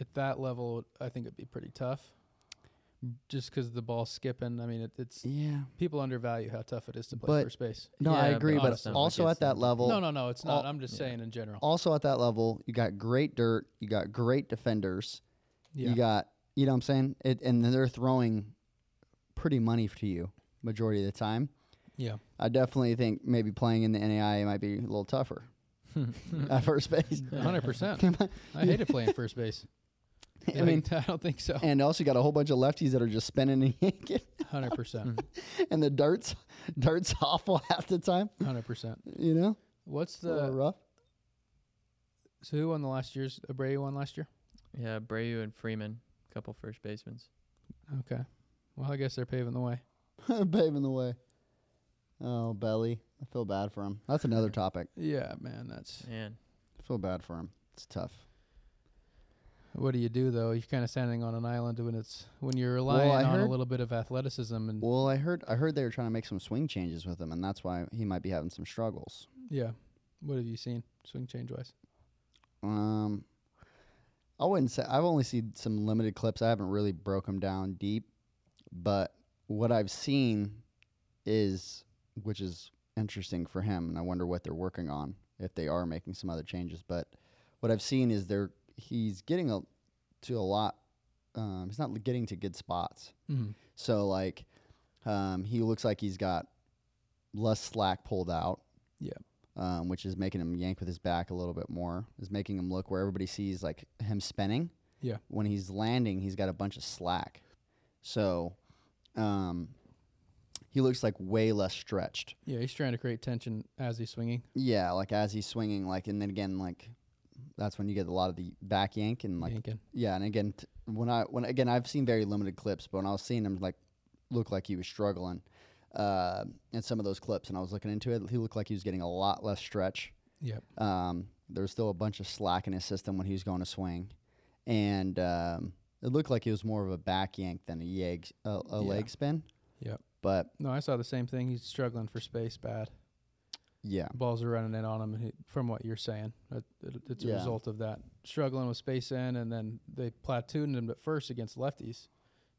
at that level, I think it'd be pretty tough. Just because the ball's skipping, I mean, it, it's
Yeah.
people undervalue how tough it is to play
But-
first base.
No, I agree,
but
but
honestly, like
also at that level,
no, no, no, it's not.
all-
I'm just
yeah.
saying in general.
also at that level, you got great dirt, you got great defenders,
yeah,
you got, you know what I'm saying? It, and they're throwing pretty money to you majority of the time.
yeah.
I definitely think maybe playing in the NAIA might be a little tougher at first base.
hundred percent. I hated playing first base.
I mean,
I don't think so.
and also you got a whole bunch of lefties that are just spinning and yanking,
Hundred percent.
and the darts, darts awful half the time.
Hundred percent.
You know,
What's
a
the
rough.
so who won the last year's Abreu won last year?
Yeah, Abreu and Freeman, couple first basemen.
Okay. Well, I guess they're paving the way.
paving the way. Oh, Belli. I feel bad for him. That's another topic.
Yeah, man. That's
Man,
I feel bad for him. It's tough.
what do you do though? You're kind of standing on an island when it's when you're relying
I
on a little bit of athleticism and
Well, I heard I heard they were trying to make some swing changes with him, and that's why he might be having some struggles.
yeah. What have you seen swing change wise?
Um, I wouldn't say I've only seen some limited clips. I haven't really broke them down deep, but what I've seen is, which is interesting for him, and I wonder what they're working on if they are making some other changes. But what I've seen is they're he's getting a to a lot. Um, he's not getting to good spots.
Mm-hmm.
So like, um, he looks like he's got less slack pulled out.
Yeah.
Um, which is making him yank with his back a little bit more. Is making him look where everybody sees like him spinning.
Yeah.
When he's landing, he's got a bunch of slack. So, um, he looks like way less stretched.
Yeah, he's trying to create tension as he's swinging.
Yeah, like as he's swinging, like and then again, like that's when you get a lot of the back yank and like
yanking.
yeah, and again, t- when I when again I've seen very limited clips, but when I was seeing him like look like he was struggling uh, in some of those clips, and I was looking into it, he looked like he was getting a lot less stretch.
Yep.
Um, there was still a bunch of slack in his system when he was going to swing, and um, it looked like he was more of a back yank than a yeg, a, a
Yeah.
leg spin.
Yep.
But
No, I saw the same thing. He's struggling for space bad.
Yeah.
balls are running in on him. and he- From what you're saying, It- it- it's a
Yeah.
result of that struggling with space in, and then they platooned him at first against lefties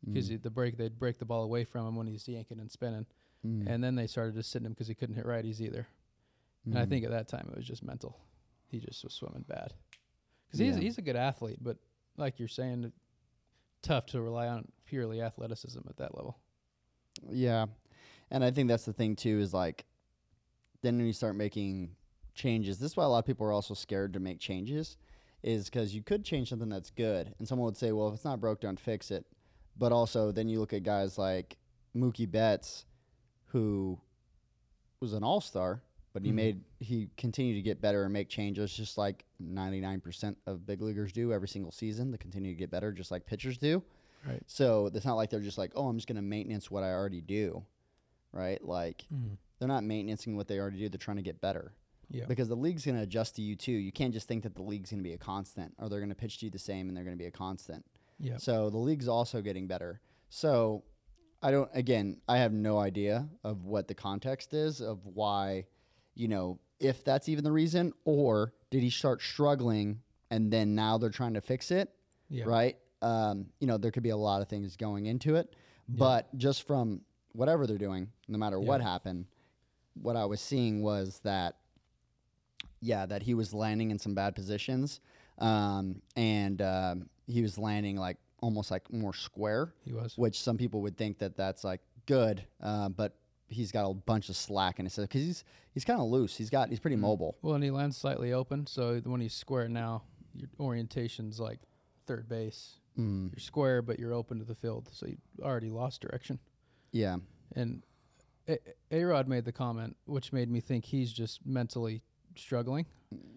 because
Mm.
the break they'd break the ball away from him when he's yanking and spinning,
Mm.
and then they started just sitting him because he couldn't hit righties either. And I
Mm.
think at that time it was just mental. He just was swimming bad because he's
Yeah.
he's a good athlete, but like you're saying, tough to rely on purely athleticism at that level.
Yeah. And I think that's the thing too is like then when you start making changes, this is why a lot of people are also scared to make changes is cuz you could change something that's good and someone would say, "Well, if it's not broke, don't fix it." But also then you look at guys like Mookie Betts who was an all-star, but he
Mhm.
made he continued to get better and make changes just like 99% of big leaguers do every single season. They continue to get better just like pitchers do.
Right.
So it's not like they're just like, oh, I'm just going to maintenance what I already do, right? Like they're not maintaining what they already do. They're trying to get better
Yeah.
because the league's going to adjust to you too. You can't just think that the league's going to be a constant or they're going to pitch to you the same and they're going to be a constant.
Yeah.
So the league's also getting better. So I don't. Again, I have no idea of what the context is of why, you know, if that's even the reason, or did he start struggling and then now they're trying to fix it,
Yeah.
right? Um, you know, there could be a lot of things going into it, but just from whatever they're doing, no matter what happened, what I was seeing was that yeah, that he was landing in some bad positions, um, and um, he was landing like almost like more square,
He was.
which some people would think that that's like good, uh, but he's got a bunch of slack in his because he's he's kind of loose. He's got he's pretty mobile.
Well, and he lands slightly open, so when he's square now, your orientation's like third base.
Mm.
You're square, but you're open to the field, so you already lost direction.
Yeah,
And A Rod made the comment, which made me think he's just mentally struggling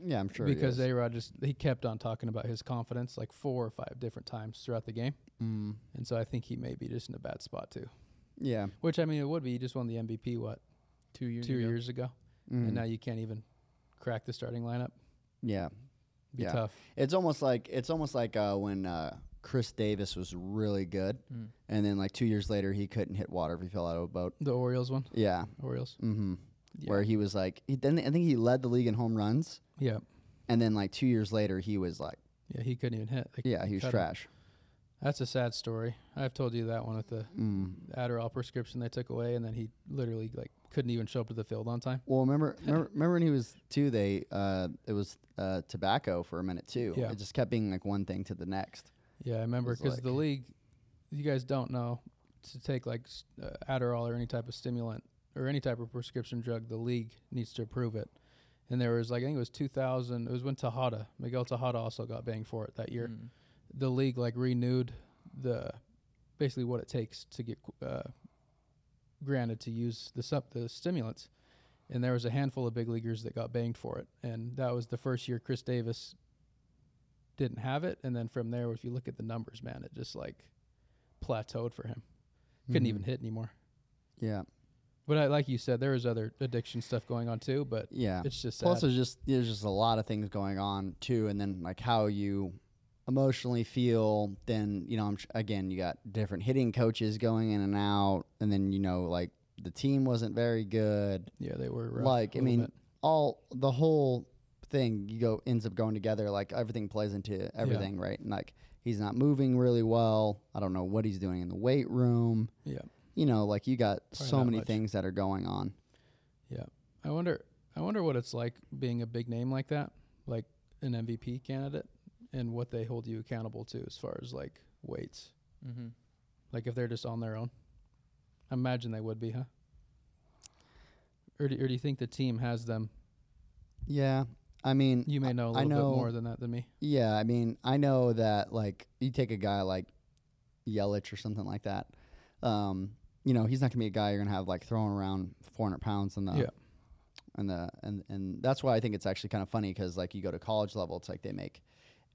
yeah, I'm sure
because. A Rod just he kept on talking about his confidence like four or five different times throughout the game,
Mm.
and so I think he may be just in a bad spot too.
Yeah,
Which I mean, it would be. He just won the MVP what
Two years
two
ago.
years ago,
Mm.
and now you can't even crack the starting lineup.
yeah.
Be
Yeah.
tough.
It's almost like it's almost like uh, when uh, Chris Davis was really good,
Mm.
and then like two years later he couldn't hit water if he fell out of a boat.
The Orioles one.
Yeah.
Orioles.
Mm-hmm.
Yeah.
Where he was like, he, then I think he led the league in home runs,
Yeah.
and then like two years later he was like,
Yeah, he couldn't even hit. They
yeah, he was
trash. him.
Trash.
That's a sad story. I've told you that one with the
Mm.
Adderall prescription they took away, and then he literally like couldn't even show up to the field on time.
Well, remember, remember, remember when he was two? They uh, it was uh, tobacco for a minute too.
Yeah.
It just kept being like one thing to the next.
Yeah, I remember
was
because the league, you guys don't know to take like uh, Adderall or any type of stimulant or any type of prescription drug. The league needs to approve it. And there was like I think it was 2000. It was when Tejada Miguel Tejada also got banged for it that year.
Mm.
The league like renewed the basically what it takes to get uh, granted to use the sup- the stimulants. And there was a handful of big leaguers that got banged for it, and that was the first year Chris Davis didn't have it, and then from there, if you look at the numbers, man, it just like plateaued for him. Couldn't
Mhm.
even hit anymore.
Yeah,
But I, like you said, there was other addiction stuff going on too. But
yeah.
it's just
Plus, there's just there's just a lot of things going on too, and then like how you emotionally feel. Then you know, I'm, again, you got different hitting coaches going in and out, and then you know, like the team wasn't very good.
yeah, they were rough
like I mean,
bit.
all the whole thing you go ends up going together. Like everything plays into everything, right? And like he's not moving really well. I don't know what he's doing in the weight room.
yeah,
You know, like you got
Probably
so many
much.
things that are going on.
yeah. I wonder, I wonder what it's like being a big name like that, like an MVP candidate, and what they hold you accountable to as far as like weights.
Mm-hmm.
Like if they're just on their own. I imagine they would be, huh? Or do, or do you think the team has them?
Yeah, I mean,
You may know a
I
little
know-
bit more than that than me.
Yeah, I mean, I know that like you take a guy like Yelich or something like that. Um, you know, he's not gonna be a guy you're gonna have like throwing around 400 pounds in the
Yeah.
and the and and that's why I think it's actually kind of funny because like you go to college level, it's like they make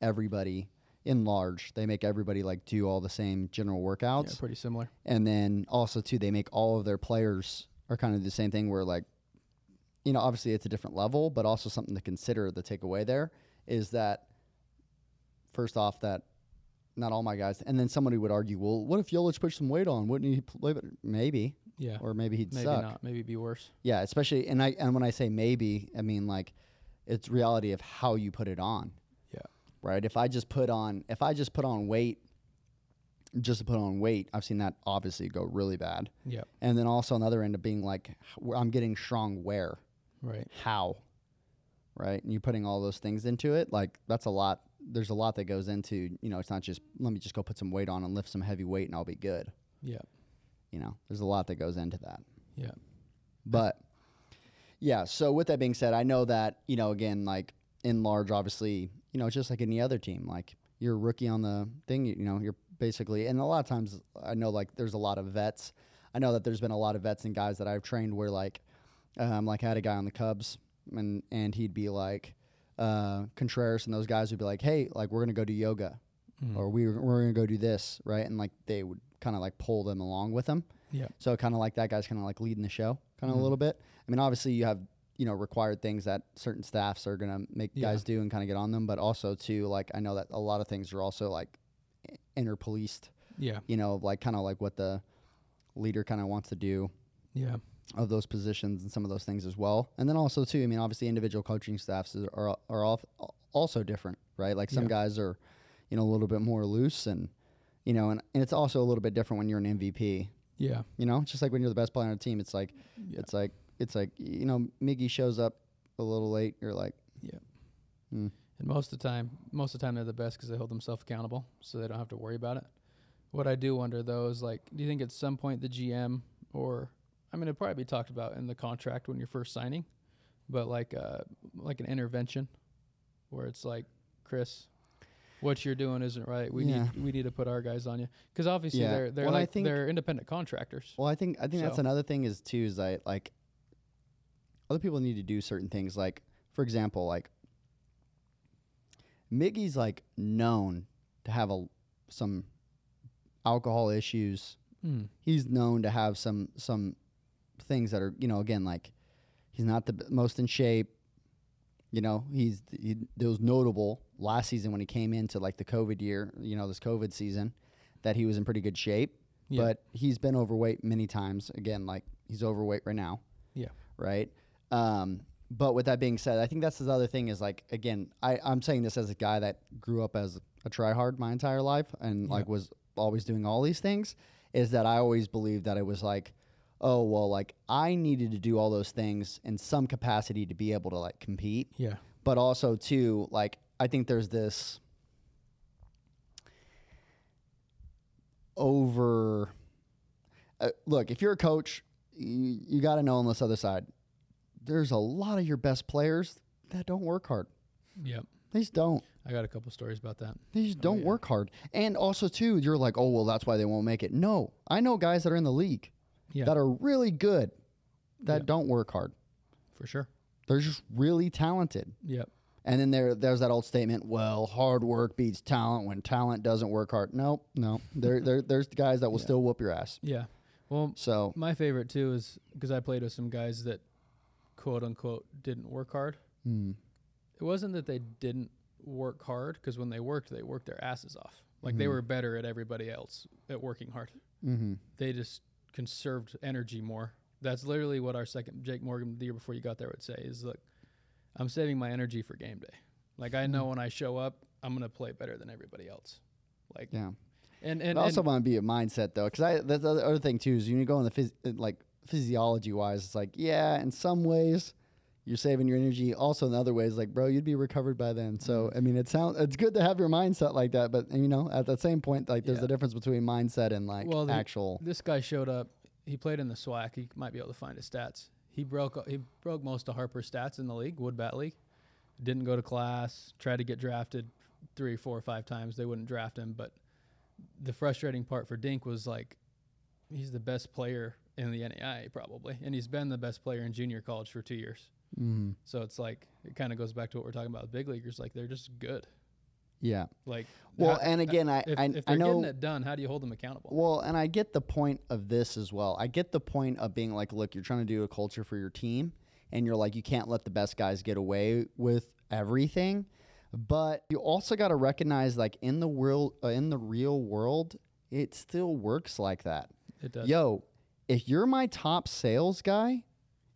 everybody in large, they make everybody like do all the same general
Yeah,
workouts,
pretty similar.
and then also too they make all of their players are kind of the same thing where like you know obviously it's a different level but also something to consider the takeaway there is that first off that not all my guys and then somebody would argue well what if Yelich pushed some weight on wouldn't he play better maybe
Yeah.
or maybe he'd
maybe
suck.
not. Maybe be worse.
Yeah, especially and I and when I say maybe, I mean like it's reality of how you put it on. Right? If I just put on if I just put on weight just to put on weight, I've seen that obviously go really bad.
Yeah.
And then also on the other end of being like I'm getting strong where?
Right.
How? Right? And you're putting all those things into it, like that's a lot there's a lot that goes into, you know, it's not just let me just go put some weight on and lift some heavy weight and I'll be good.
Yeah.
You know, there's a lot that goes into that.
Yeah.
But yeah, so with that being said, I know that, you know, again, like in large, obviously, you know, it's just like any other team. Like you're a rookie on the thing, you, you know, you're basically, and a lot of times I know like there's a lot of vets. I know that there's been a lot of vets and guys that I've trained where like, um, like I had a guy on the Cubs and, and he'd be like, uh, Contreras and those guys would be like, hey, like we're going to go do yoga or we, we're going to go do this. Right. And like they would kind of like pull them along with them.
Yeah.
So kind of like that guy's kind of like leading the show, kind of a little bit. I mean, obviously you have you know required things that certain staffs are gonna make
Yeah.
guys do and kind of get on them, but also too like I know that a lot of things are also like interpoliced.
Yeah.
You know, like kind of like what the leader kind of wants to do
Yeah.
of those positions and some of those things as well. And then also too, I mean, obviously individual coaching staffs are are al- also different, right? Like some
Yeah.
guys are, you know, a little bit more loose and. You know, and, and it's also a little bit different when you're an MVP.
Yeah.
You know, just like when you're the best player on a team, it's like
Yeah.
it's like it's like you know, Miggy shows up a little late. You're like,
Yeah.
Hmm.
And most of the time, most of the time they're the best because they hold themselves accountable, so they don't have to worry about it. What I do wonder though is like, do you think at some point the GM or, I mean, it'd probably be talked about in the contract when you're first signing, but like, uh, like an intervention, where it's like, Chris, what you're doing isn't right. We
Yeah.
need we need to put our guys on you because obviously
Yeah.
they're they're
Well, I
like
think-
they're independent contractors.
well, I think I think that's another thing is too is that like other people need to do certain things. Like for example, like Miggy's like known to have a some alcohol issues.
Mm.
He's known to have some some things that are you know again like he's not the most in shape. You know, he's he, it was notable last season when he came into like the COVID year, you know, this COVID season, that he was in pretty good shape.
Yeah.
But he's been overweight many times. Again, like he's overweight right now,
Yeah.
right? Um, but with that being said, I think that's the other thing is like again, I I'm saying this as a guy that grew up as a tryhard my entire life and like was always doing all these things. Is that I always believed that it was like, oh well, like I needed to do all those things in some capacity to be able to like compete
Yeah.
but also too like i think there's this over uh, look if you're a coach you, you got to know on this other side there's a lot of your best players that don't work hard
Yep.
they just don't
I got a couple stories about that.
they just oh, don't
yeah.
work hard and also too you're like oh well that's why they won't make it no i know guys that are in the league
Yeah.
that are really good that
Yeah.
don't work hard
for sure.
they're just really talented
Yep.
And then there, there's that old statement. Well, hard work beats talent when talent doesn't work hard. Nope, no. There, there, there's the guys that will still whoop your ass.
Yeah. Well,
So
my favorite too is because I played with some guys that, quote unquote, didn't work hard.
hmm,
It wasn't that they didn't work hard because when they worked, they worked their asses off. Like they
Mhm.
were better at everybody else at working hard.
hmm
They just conserved energy more. That's literally what our second Jake Morgan the year before you got there would say is look, I'm saving my energy for game day. Like I know when I show up, I'm gonna play better than everybody else. Like
yeah.
and
And
and,
also want to be a mindset though, because I that's the other thing too is when you go in the phys- like physiology wise, it's like yeah, in some ways you're saving your energy. Also in other ways, like bro, you'd be recovered by then. So
Mm-hmm.
I mean, it sounds it's good to have your mindset like that, but you know, at the same point, like there's
Yeah.
a difference between mindset and like
Well, the-
actual.
this guy showed up. He played in the SWAC. He might be able to find his stats. He broke he broke most of Harper's stats in the league, Wood Bat League. Didn't go to class. Tried to get drafted three, four, or five times. They wouldn't draft him. But the frustrating part for Dink was like, he's the best player in the NAIA probably, and he's been the best player in junior college for two years.
Mhm.
So it's like it kind of goes back to what we're talking about with big leaguers. Like they're just good.
Yeah.
Like
Well,
how-
and again, I
if,
I,
if they're
know
getting it done, how do you hold them accountable?
Well, and I get the point of this as well. I get the point of being like, look, you're trying to do a culture for your team, and you're like, you can't let the best guys get away with everything. But you also got to recognize, like in the world, uh, in the real world, it still works like that.
It does.
Yo, if you're my top sales guy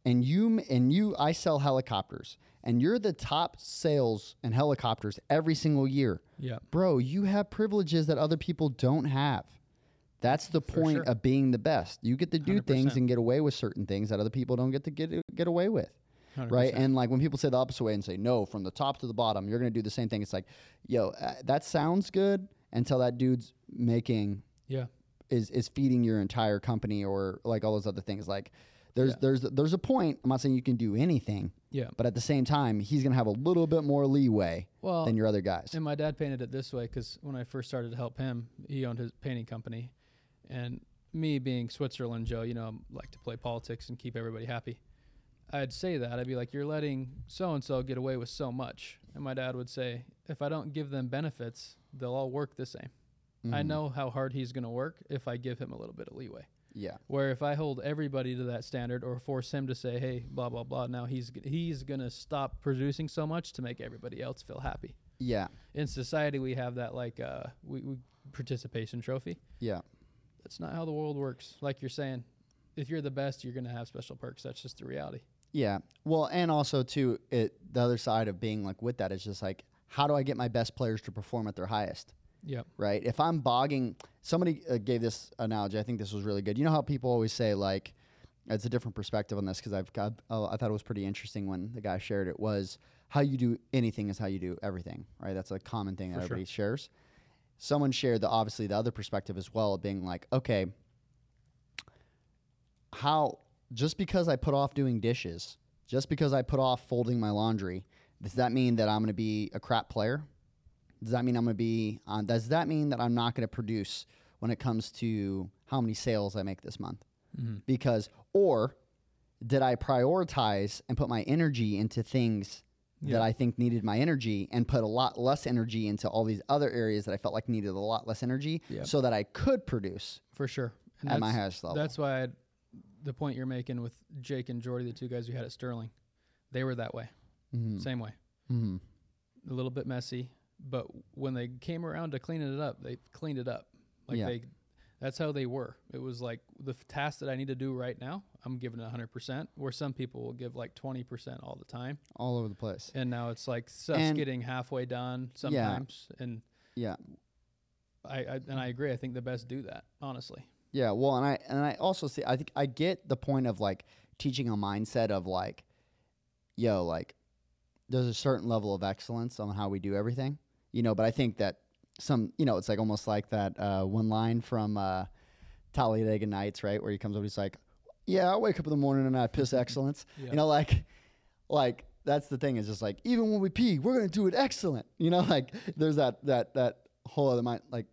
and you and you I sell helicopters and you're the top sales and helicopters every single year,
Yeah.
bro, you have privileges that other people don't have. That's the
For
point
sure.
of being the best. You get to do things
100%.
and get away with certain things that other people don't get to get get away with. Right.
100%.
And like when people say the opposite way and say, no, from the top to the bottom, you're going to do the same thing. It's like, yo, uh, that sounds good until that dude's making
Yeah.
Is is feeding your entire company or like all those other things. Like there's
Yeah.
there's there's a point. I'm not saying you can do anything,
Yeah.
but at the same time, he's gonna have a little bit more leeway
Well,
than your other guys.
And my dad painted it this way because when I first started to help him, he owned his painting company, and me being Switzerland Joe, you know, I like to play politics and keep everybody happy. I'd say that I'd be like, "You're letting so and so get away with so much," and my dad would say, "If I don't give them benefits, they'll all work the same. I
Mhm.
know how hard he's going to work if I give him a little bit of leeway."
Yeah.
Where if I hold everybody to that standard or force him to say, "Hey, blah blah blah," now he's he's gonna stop producing so much to make everybody else feel happy
Yeah.
in society we have that like uh we, we participation trophy
Yeah.
that's not how the world works like you're saying if you're the best you're going to have special perks that's just the reality
Yeah. Well, and also too, it the other side of being like with that is just like, how do I get my best players to perform at their highest?
Yep
right? If I'm bogging, somebody uh, gave this analogy. I think this was really good. You know how people always say like, it's a different perspective on this because I've got. Uh, I thought it was pretty interesting when the guy shared it. Was how you do anything is how you do everything, right? That's a common thing that
For sure.
everybody shares. Someone shared the obviously the other perspective as well, of being like, okay, how just because I put off doing dishes, just because I put off folding my laundry, does that mean that I'm going to be a crap player? Does that mean I'm going to be on? Does that mean that I'm not going to produce when it comes to how many sales I make this month? Because, or did I prioritize and put my energy into things that I think needed my energy and put a lot less energy into all these other areas that I felt like needed a lot less energy
Yeah.
so that I could produce
for sure And
at my highest level?
that's why I'd, the point you're making with jake and jordy the two guys we had at sterling they were that way
Mhm.
same way
Mhm.
a little bit messy but when they came around to cleaning it up they cleaned it up like
Yeah.
they that's how they were it was like the task that i need to do right now i'm giving it 100% where some people will give like 20% all the time
all over the place.
and now it's like stuff's
And-
getting halfway done sometimes and
Yeah.
I, I and i agree i think the best do that honestly
Yeah, well, and I and I also see. I think I get the point of like teaching a mindset of like, yo, like, there's a certain level of excellence on how we do everything, you know. But I think that some, you know, it's like almost like that uh, one line from uh, Talladega Nights, right, where he comes up, he's like, "Yeah, I wake up in the morning and I piss excellence,"
Yeah.
you know, like, like that's the thing is just like even when we pee, we're gonna do it excellent, you know, like there's that that that whole other mind, like,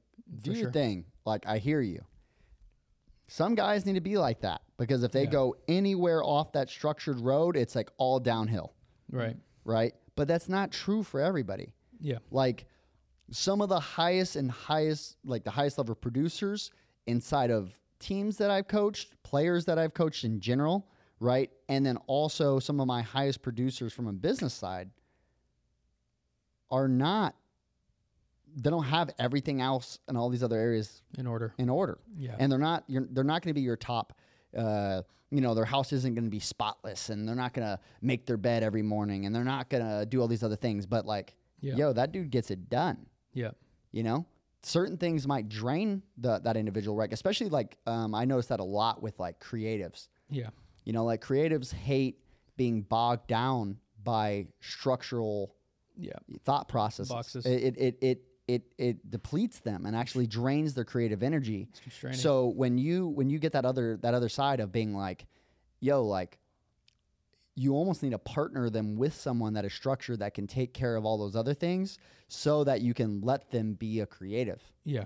do
For
your
sure.
thing, like I hear you some guys need to be like that because if they
Yeah.
go anywhere off that structured road, it's like all downhill,
right
right? But that's not true for everybody.
yeah
Like some of the highest and highest, like the highest level producers inside of teams that I've coached, players that I've coached in general, right? And then also some of my highest producers from a business side are not, they don't have everything else and all these other areas
in order
in order
Yeah.
and they're not you're, they're not going to be your top uh, you know their house isn't going to be spotless and they're not going to make their bed every morning and they're not going to do all these other things but like
Yeah.
yo that dude gets it done
yeah.
You know? Certain things might drain the, that individual right especially like um, i noticed that a lot with like creatives.
Yeah.
You know like creatives hate being bogged down by structural
yeah.
thought processes.
Boxes.
it it, it it it it depletes them and actually drains their creative energy.
It's
so when you when you get that other that other side of being like, yo, like you almost need to partner them with someone that is structured that can take care of all those other things so that you can let them be a creative.
Yeah.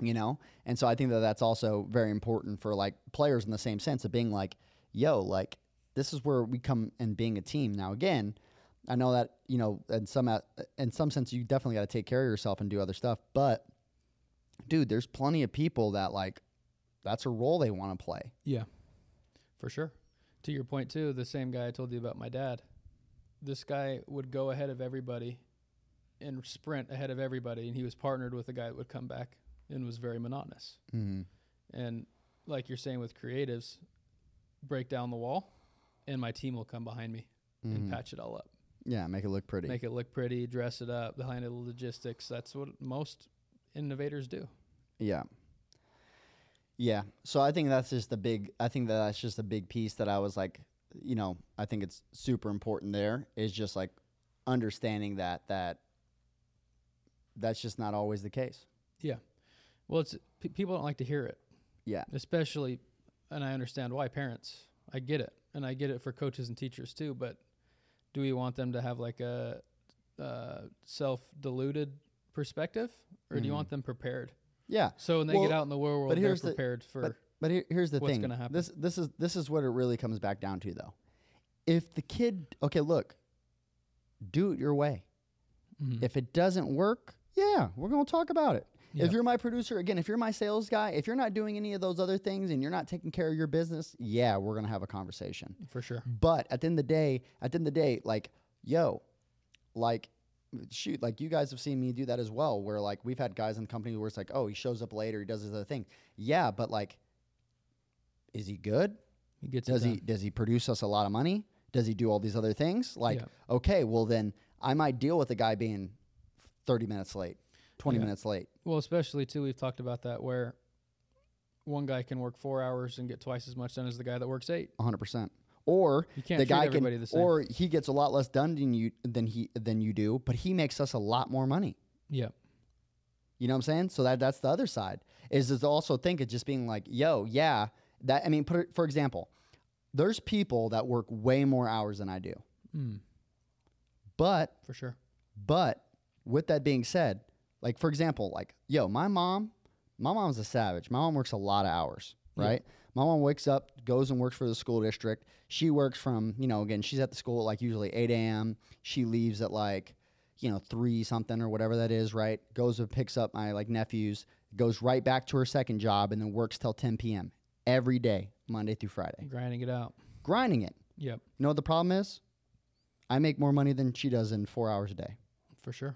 You know? And so i think that that's also very important for like players in the same sense of being like yo like this is where we come and being a team. Now again i know that you know in some uh, in some sense you definitely got to take care of yourself and do other stuff but dude there's plenty of people that like that's a role they want to play.
Yeah, for sure. To your point too, the same guy I told you about my dad. This guy would go ahead of everybody and sprint ahead of everybody, and he was partnered with a guy that would come back and was very monotonous.
mm-hmm.
And like you're saying with creatives, break down the wall, and my team will come behind me and
Mhm.
patch it all up,
Yeah, make it look pretty.
make it look pretty, dress it up, behind the logistics. That's what most innovators do.
Yeah. Yeah. So I think that's just the big I think that that's just a big piece that I was like, you know, I think it's super important there is just like understanding that that that's just not always the case. Yeah.
Well, it's p- people don't like to hear it,
Yeah.
especially, and I understand why parents. I get it, and I get it for coaches and teachers too. But do we want them to have like a uh, self-deluded perspective, or do you
Mhm.
want them prepared?
Yeah.
So when they
Well,
get out in the real world,
but
they're
here's the-
prepared for.
But but here, here's the
what's
thing.
gonna happen.
This this is this is what it really comes back down to though. If the kid okay, look, do it your way.
Mhm.
If it doesn't work, yeah, we're going to talk about it.
Yeah.
If you're my producer, again, if you're my sales guy, if you're not doing any of those other things and you're not taking care of your business, yeah, we're going to have a conversation.
for sure.
But at the end of the day, at the end of the day, like, yo, like, shoot, like you guys have seen me do that as well, where like we've had guys in the company where it's like, oh, he shows up later, he does his other thing. Yeah, but like, is he good?
He gets
Does he does he produce us a lot of money? Does he do all these other things? Like,
Yeah.
okay, well then I might deal with a guy being 30 minutes late, 20
Yeah.
minutes late.
Well, especially too, we've talked about that where one guy can work four hours and get twice as much done as the guy that works eight.
100%. Or
You can't
the guy can
the
or he gets a lot less done than you than he than you do, but he makes us a lot more money.
Yeah.
You know what I'm saying? So that that's the other side. Is to also think of just being like, yo, yeah, that I mean, put it, for example, there's people that work way more hours than I do.
Mm,
But
for sure.
But with that being said, like for example, like yo, my mom, my mom's a savage. My mom works a lot of hours,
Yeah.
My mom wakes up, goes and works for the school district. She works from, you know, again, she's at the school at like usually 8 a.m. She leaves at like, you know, three something or whatever that is, right? Goes and picks up my like nephews, goes right back to her second job, and then works till 10 p.m. every day, Monday through Friday,
Grinding it out.
grinding it.
Yep.
You know what the problem is? I make more money than she does in four hours a day.
For sure.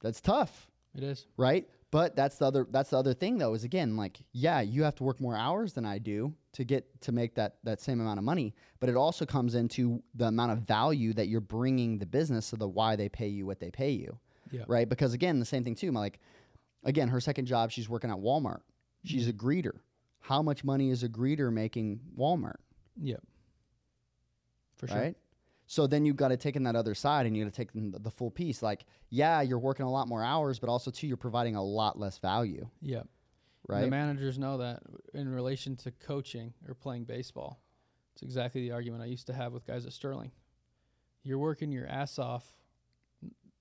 That's tough.
It is.
right? But that's the other that's the other thing though is again like yeah you have to work more hours than I do to get to make that that same amount of money, but it also comes into the amount of value that you're bringing the business so the why they pay you what they pay you,
Yeah.
right? Because again the same thing too. Like again her second job she's working at Walmart. She's a
Mm-hmm.
greeter. How much money is a greeter making Walmart,
Yep. For sure.
right? So then you've got to take in that other side and you got to take in the, the full piece. Like, yeah, you're working a lot more hours, but also too, you're providing a lot less value,
Yep. And
right?
The managers know that in relation to coaching or playing baseball. It's exactly the argument I used to have with guys at Sterling. You're working your ass off,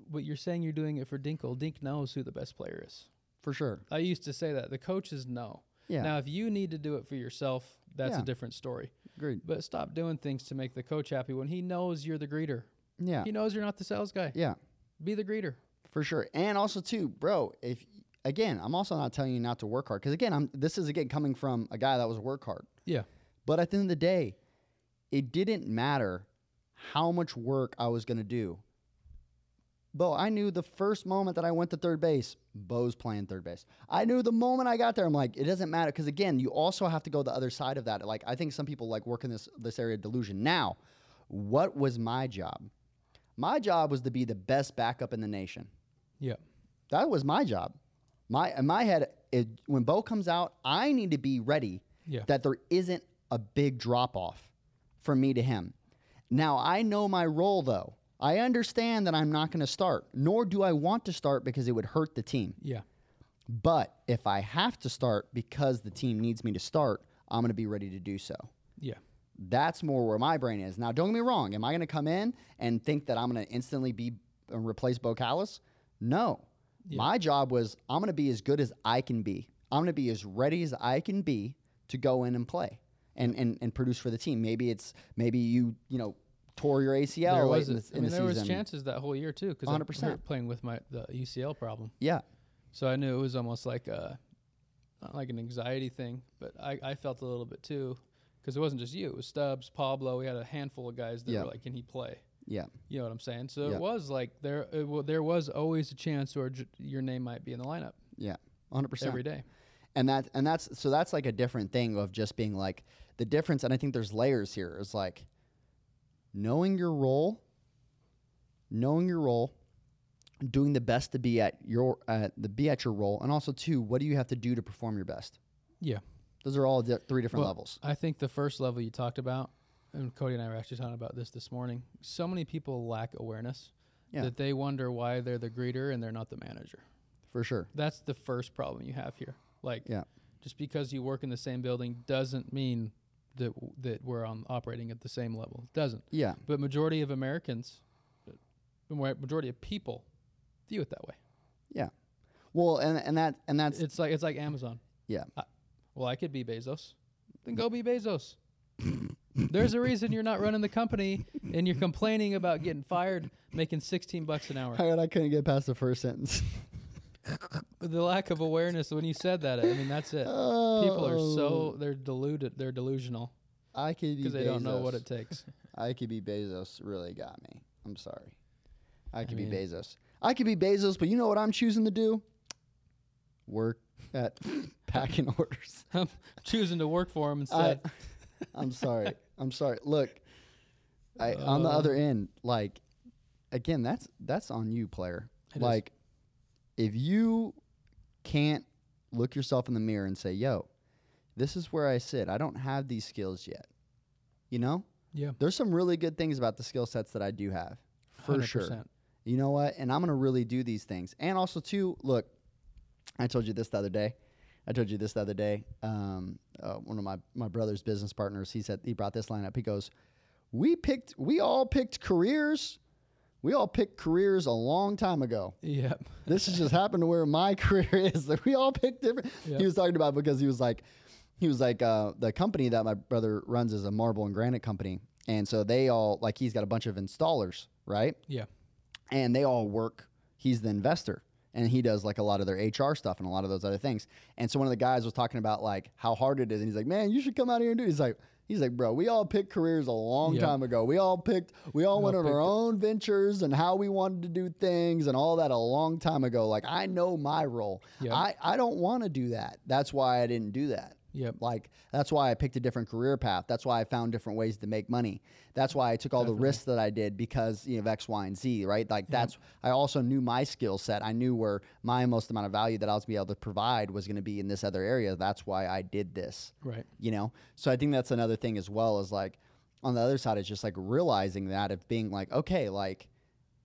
but you're saying you're doing it for Dinkle. Dink knows who the best player is.
For sure.
I used to say that. The coaches know.
Yeah.
Now, if you need to do it for yourself, that's
Yeah.
a different story.
Agreed.
But stop doing things to make the coach happy when he knows you're the greeter.
Yeah.
He knows you're not the sales guy.
Yeah.
Be the greeter.
For sure. And also too, bro, if again, I'm also not telling you not to work hard cuz again, I'm this is again coming from a guy that was work hard.
Yeah.
But at the end of the day, it didn't matter how much work I was going to do. Beau, I knew the first moment that I went to third base, Beau's playing third base. I knew the moment I got there, I'm like, it doesn't matter because again, you also have to go the other side of that. Like I think some people like work in this this area of delusion. Now, what was my job? My job was to be the best backup in the nation.
Yeah.
That was my job. My in my head, it, when Beau comes out, I need to be ready
Yeah.
that there isn't a big drop off from me to him. Now I know my role though. I understand that I'm not going to start, nor do I want to start because it would hurt the team.
Yeah.
But if I have to start because the team needs me to start, I'm going to be ready to do so.
Yeah.
That's more where my brain is. Now, don't get me wrong. Am I going to come in and think that I'm going to instantly be uh, replace Beau Kallas? No.
Yeah.
My job was I'm going to be as good as I can be. I'm going to be as ready as I can be to go in and play and, and, and produce for the team. Maybe it's maybe you you know tore your ACL
there was,
in the,
I mean,
the
there was chances that whole year too, because
100%.
playing with my the UCL problem.
Yeah,
So I knew it was almost like a not like an anxiety thing, but I, I felt a little bit too, because it wasn't just you. It was Stubbs, Pablo. We had a handful of guys that were like, "Can he play?"
yeah,
You know what I'm saying? So it was like there it, wa- there was always a chance where j- your name might be in the lineup
yeah, 100. percent
every day.
and that and that's so that's like a different thing of just being like the difference. And I think there's layers here. Is like knowing your role, knowing your role, doing the best to be at your uh, the be at your role, and also two, what do you have to do to perform your best?
Yeah.
Those are all di- three different
Well,
levels.
I think the first level you talked about, and Cody and I were actually talking about this this morning. So many people lack awareness
Yeah.
that they wonder why they're the greeter and they're not the manager.
For sure.
That's the first problem you have here. Like,
Yeah.
just because you work in the same building doesn't mean that that we're on operating at the same level. It doesn't.
Yeah.
But majority of Americans, uh, majority of people, view it that way.
Yeah. Well, and and that and that's
It's like it's like Amazon.
yeah.
Well, I could be Bezos. Then go be Bezos. There's a reason you're not running the company and you're complaining about getting fired, making 16 bucks an hour.
I, I couldn't get past the first sentence.
The lack of awareness when you said that, I mean, that's it. People are so they're deluded, they're delusional
I could be
because they don't know what it takes.
I could be Bezos. Really got me. I'm sorry. I could
mean-
be Bezos. I could be Bezos, but you know what I'm choosing to do? Work at packing orders.
I'm choosing to work for
I,
instead.
I'm sorry. I'm sorry. Look, I on the
Uh.
other end, like again, that's that's on you, player.
It is.
like if you can't look yourself in the mirror and say, "Yo, this is where I sit. I don't have these skills yet." You know?
yeah,
There's some really good things about the skill sets that I do have. For sure.
100%.
You know what? And I'm gonna really do these things. And also too, look, I told you this the other day. I told you this the other day. Um, uh, one of my my brother's business partners, he said he brought this line up. He goes, "We picked, we all picked careers. We all picked careers a long time ago.
Yep.
This has just happened to where my career is. That we all picked different."
Yep.
He was talking about because he was like, he was like, uh, the company that my brother runs is a marble and granite company, and so they all like he's got a bunch of installers, right?
Yeah.
and they all work. He's the investor, and he does like a lot of their HR stuff and a lot of those other things. And so one of the guys was talking about like how hard it is, and he's like, "Man, you should come out here and do." it." He's like, "He's like, bro, we all picked careers a long
Yep.
time ago. We all picked, we all
We
went
all
on our
picked it.
own ventures and how we wanted to do things and all that a long time ago. Like I know my role.
Yep.
I I don't want to do that. That's why I didn't do that."
Yep.
Like that's why I picked a different career path. That's why I found different ways to make money. That's why I took all the risks that I did because you know, of X, Y, and Z. Right? Like that's. I also knew my skill set. I knew where my most amount of value that I was be able to provide was going to be in this other area. That's why I did this.
Right.
You know. So I think that's another thing as well. Is like on the other side, is just like realizing that of being like, okay, like,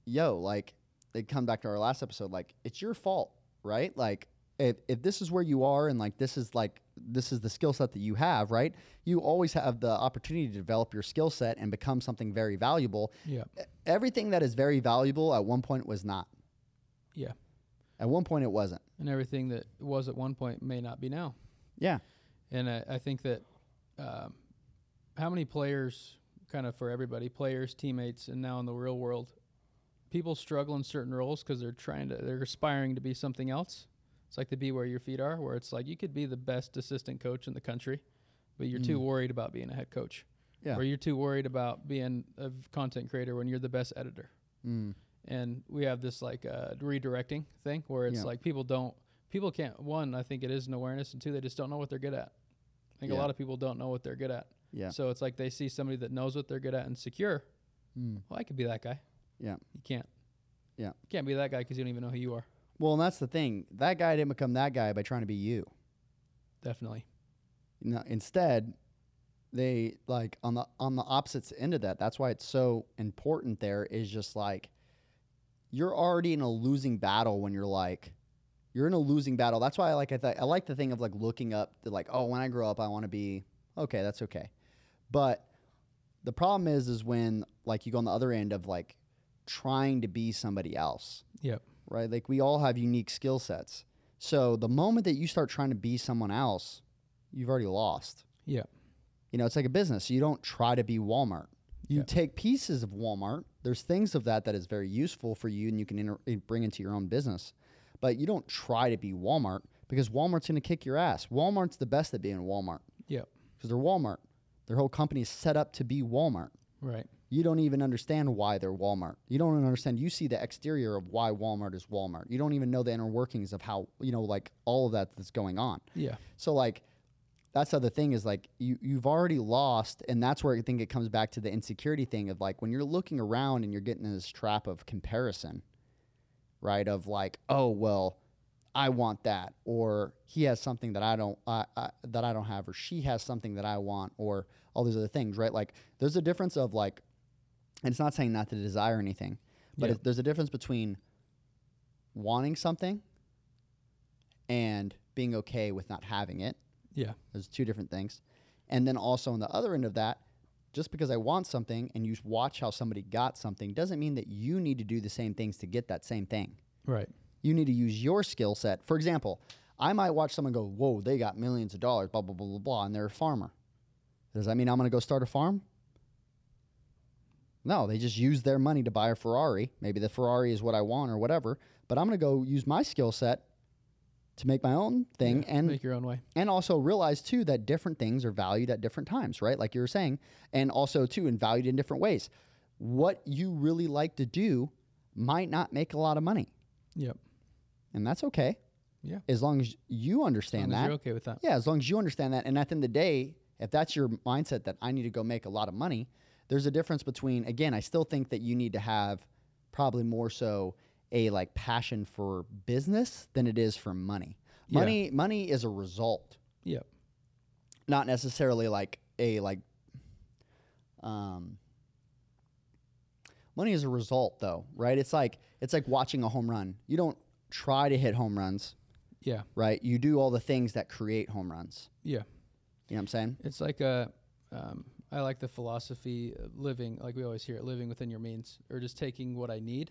yo, like, they come back to our last episode. Like, it's your fault, right? Like, if, if this is where you are and like this is like this is the skill set that you have right you always have the opportunity to develop your skill set and become something very valuable
Yeah.
Everything that is very valuable at one point was not
Yeah.
at one point it wasn't
And everything that was at one point may not be now.
yeah
And I, I think that um, how many players, kind of for everybody, players, teammates, and now in the real world, people struggle in certain roles because they're trying to, they're aspiring to be something else. It's like the be where your feet are, where it's like you could be the best assistant coach in the country, but you're too worried about being a head coach.
Yeah.
Or you're too worried about being a content creator when you're the best editor.
mm.
and we have this like uh, redirecting thing where it's
Yeah.
like people don't people can't one i think it is an awareness and two they just don't know what they're good at i think
Yeah.
a lot of people don't know what they're good at
yeah
so it's like they see somebody that knows what they're good at and secure
Mm.
well i could be that guy
yeah
you can't
Yeah.
you can't be that guy because you don't even know who you are
well and that's the thing that guy didn't become that guy by trying to be you
definitely
No, instead, they like on the on the opposite end of that. That's why it's so important. There is just like you're already in a losing battle when you're like you're in a losing battle. That's why I like I, th- I like the thing of like looking up to like oh when I grow up I want to be okay that's okay, but the problem is is when like you go on the other end of like trying to be somebody else
yep
right? Like we all have unique skill sets. So the moment that you start trying to be someone else, you've already lost.
Yeah.
You know, it's like a business. You don't try to be Walmart. You
Yeah.
take pieces of Walmart. There's things of that that is very useful for you and you can inter- eh, bring into your own business. But you don't try to be Walmart because Walmart's going to kick your ass. Walmart's the best at being Walmart
yep
because they're Walmart. Their whole company is set up to be Walmart.
right
You don't even understand why they're Walmart. You don't even understand. You see the exterior of why Walmart is Walmart. You don't even know the inner workings of how, you know, like all of that that's going on.
Yeah.
So like that's the other thing is like you you've already lost and that's where I think it comes back to the insecurity thing of like when you're looking around and you're getting in this trap of comparison, right? Of like, oh well, I want that or he has something that I don't uh, uh, that I don't have or she has something that I want or all these other things, right? Like there's a difference of like and it's not saying not to desire anything, but
Yeah.
it, there's a difference between wanting something and being okay with not having it.
Yeah.
There's two different things. And then also on the other end of that, just because I want something and you watch how somebody got something doesn't mean that you need to do the same things to get that same thing.
Right.
You need to use your skill set. For example, I might watch someone go, Whoa, they got millions of dollars, blah, blah, blah, blah, blah, and they're a farmer. Does that mean I'm going to go start a farm? No, they just use their money to buy a Ferrari. Maybe the Ferrari is what I want or whatever, but I'm going to go use my skill set to make my own thing
Yeah,
and
make your own way.
and also realize too that different things are valued at different times, right? Like you were saying, and also too, and valued in different ways. What you really like to do might not make a lot of money,
Yep.
and that's okay
Yeah.
as long as you understand
as
that.
you're okay with that.
Yeah, as long as you understand that. And at the end of the day, if that's your mindset that I need to go make a lot of money, there's a difference between, again, I still think that you need to have probably more so a like passion for business than it is for money.
Yeah.
Money money is a result,
Yep.
not necessarily like a like um money is a result though, right? It's like it's like watching a home run. You don't try to hit home runs,
Yeah.
right? You do all the things that create home runs.
Yeah.
You know what I'm saying?
It's like a, um, I like the philosophy of living, like we always hear it, living within your means, or just taking what I need.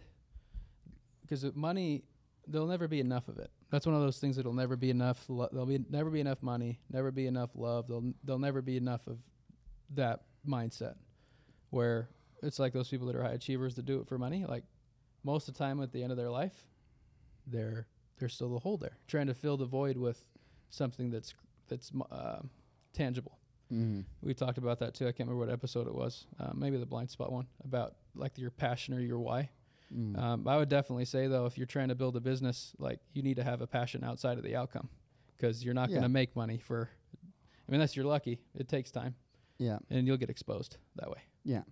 Because money, there'll never be enough of it. That's one of those things that'll never be enough. Lo- there'll be never be enough money, never be enough love. There'll there'll never be enough of that mindset, where it's like those people that are high achievers that do it for money. Like most of the time, at the end of their life, they're they're still the hole there, trying to fill the void with something that's that's uh, tangible.
Mm-hmm.
We talked about that too. I can't remember what episode it was. Uh, maybe the blind spot one about like your passion or your why.
Mm.
Um, I would definitely say though, if you're trying to build a business, like you need to have a passion outside of the outcome, because you're not
Yeah.
going to make money for. I mean, unless you're lucky, it takes time,
Yeah.
and you'll get exposed that way.
Yeah.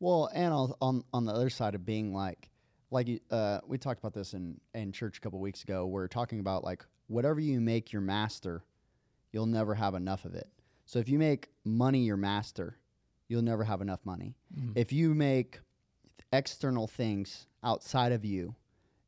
Well, and on on, on the other side of being like, like uh, we talked about this in in church a couple weeks ago. We're talking about like whatever you make your master, you'll never have enough of it. So if you make money your master, you'll never have enough money. If you make external things outside of you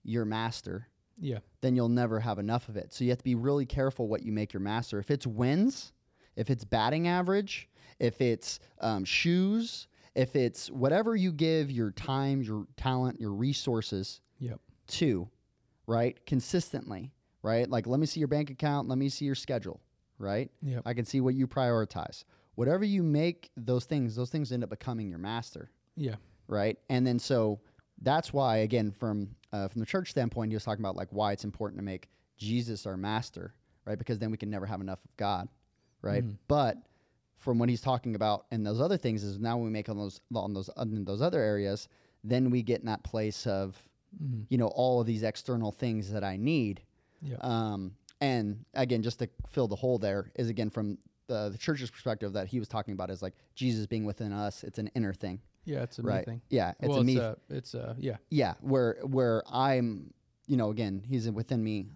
your master,
Yeah,
then you'll never have enough of it. So you have to be really careful what you make your master. If it's wins, if it's batting average, if it's um, shoes, if it's whatever you give your time, your talent, your resources
yep,
to, right? Consistently, right? Like, let me see your bank account, let me see your schedule, right?
Yep.
I can see what you prioritize. Whatever you make those things, those things end up becoming your master
yeah,
right? And then so that's why, again, from uh, from the church standpoint, he was talking about like why it's important to make Jesus our master, right? Because then we can never have enough of God, right? But from what he's talking about and those other things is now when we make on those on those on those other areas, then we get in that place of you know all of these external things that I need.
yeah,
Um, and again, just to fill the hole there is again from the, the church's perspective that he was talking about is like Jesus being within us. It's an inner thing,
yeah. It's a
right?
me thing.
Yeah, it's
well,
a me
it's a, it's a, yeah,
yeah where where i'm you know again he's within me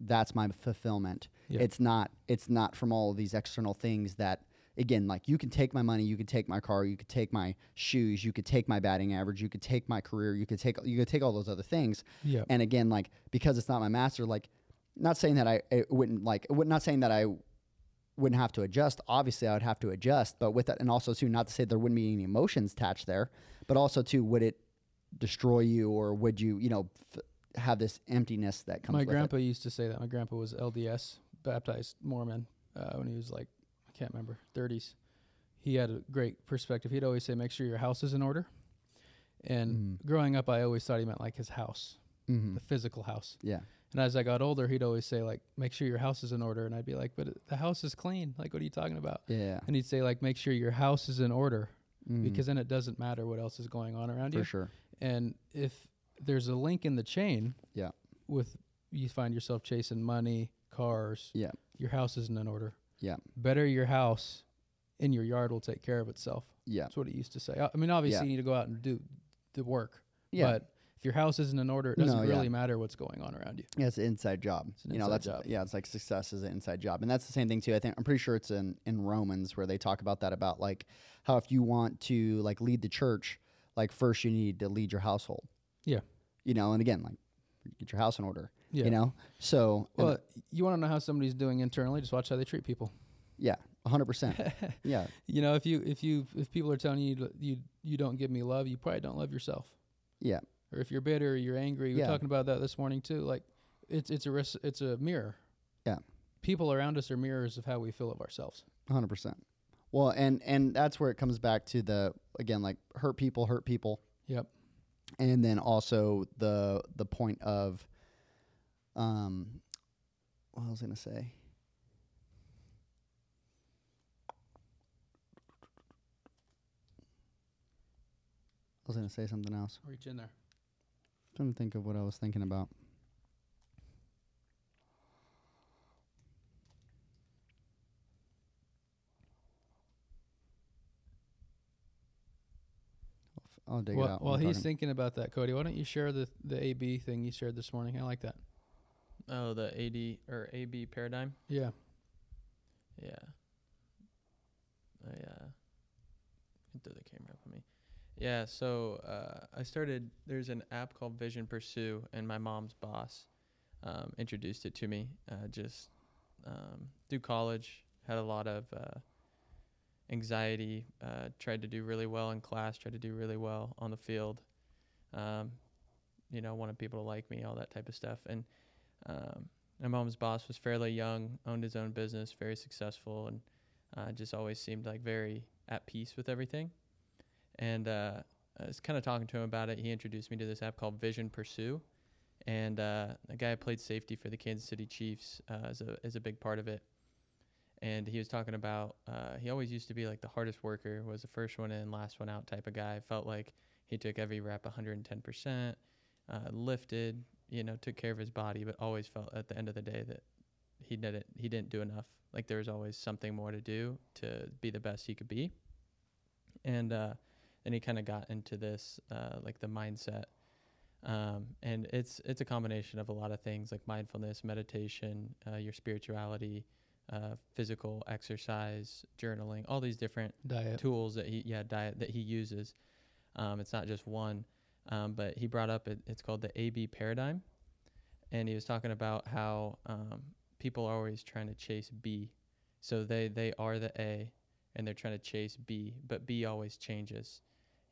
that's my fulfillment
Yeah.
it's not it's not from all of these external things that again like you can take my money you could take my car you could take my shoes you could take my batting average you could take my career you could take you could take all those other things
yeah,
and again like because it's not my master like not saying that i it wouldn't like not saying that i wouldn't have to adjust obviously i would have to adjust but with that and also too not to say there wouldn't be any emotions attached there but also too would it destroy you or would you you know f- have this emptiness that comes
My grandpa used to say that. My grandpa was LDS, baptized Mormon, uh, when he was like, I can't remember, 30s. He had a great perspective. He'd always say, make sure your house is in order. And growing up, I always thought he meant like his house,
mm-hmm.
the physical house.
yeah
And as I got older, he'd always say, like, make sure your house is in order. And I'd be like, but the house is clean. Like, what are you talking about?
yeah
And he'd say, like, make sure your house is in order
Mhm.
because then it doesn't matter what else is going on around
for
you.
sure.
And if there's a link in the chain,
Yeah.
with you find yourself chasing money, cars,
Yeah.
your house isn't in order.
Yeah.
Better your house in your yard will take care of itself.
Yeah.
That's what it used to say. I I mean, obviously
Yeah.
you need to go out and do the work.
Yeah.
But if your house isn't in order, it doesn't
No, yeah.
really matter what's going on around you.
Yeah, it's an inside job.
an
you know, that's
job.
yeah, it's like success is an inside job, and that's the same thing too. I think I'm pretty sure it's in in Romans where they talk about that about like how if you want to like lead the church, like first you need to lead your household.
Yeah.
You know, and again, like get your house in order.
Yeah.
You know, so
Well, you want to know how somebody's doing internally? Just watch how they treat people.
yeah, 100. percent Yeah,
You know, if you if you if people are telling you you you don't give me love, you probably don't love yourself.
yeah,
Or if you're bitter, or you're angry. We
Yeah.
were talking about that this morning too. Like, it's it's a res- it's a mirror.
Yeah.
People around us are mirrors of how we feel of ourselves.
100. percent Well, and and that's where it comes back to the again like hurt people, hurt people.
Yep.
and then also the the point of um what I was gonna say? I was gonna say something else.
Reach in there.
Trying to think of what I was thinking about. I'll, f- I'll dig it
Well,
out.
while
while
he's
talking.
thinking about that, Cody, why don't you share the the AB thing you shared this morning? I like that.
Oh, the AD or AB paradigm.
Yeah.
Yeah. I uh can throw the camera up on me. Yeah, so uh, I started. There's an app called Vision Pursue, and my mom's boss um, introduced it to me. Uh, just um, through college, had a lot of uh, anxiety. Uh, tried to do really well in class. Tried to do really well on the field. Um, you know, wanted people to like me, all that type of stuff. And um, my mom's boss was fairly young, owned his own business, very successful, and uh, just always seemed like very at peace with everything. And uh, I was kind of talking to him about it. He introduced me to this app called Vision Pursue, and uh, a guy who played safety for the Kansas City Chiefs uh, is a is a big part of it. And he was talking about uh, he always used to be like the hardest worker, was the first one in, last one out type of guy. Felt like he took every rep 110 percent, uh, lifted, you know, took care of his body, but always felt at the end of the day that he didn't he didn't do enough. Like there was always something more to do to be the best he could be. And then he kind of got into this uh, like the mindset, um, and it's it's a combination of a lot of things like mindfulness, meditation, uh, your spirituality, uh, physical exercise, journaling, all these different
Diet.
tools that he yeah diet that he uses. Um, it's not just one, um, but he brought up it, it's called the AB paradigm, and he was talking about how um, people are always trying to chase B, so they they are the A, and they're trying to chase B, but B always changes.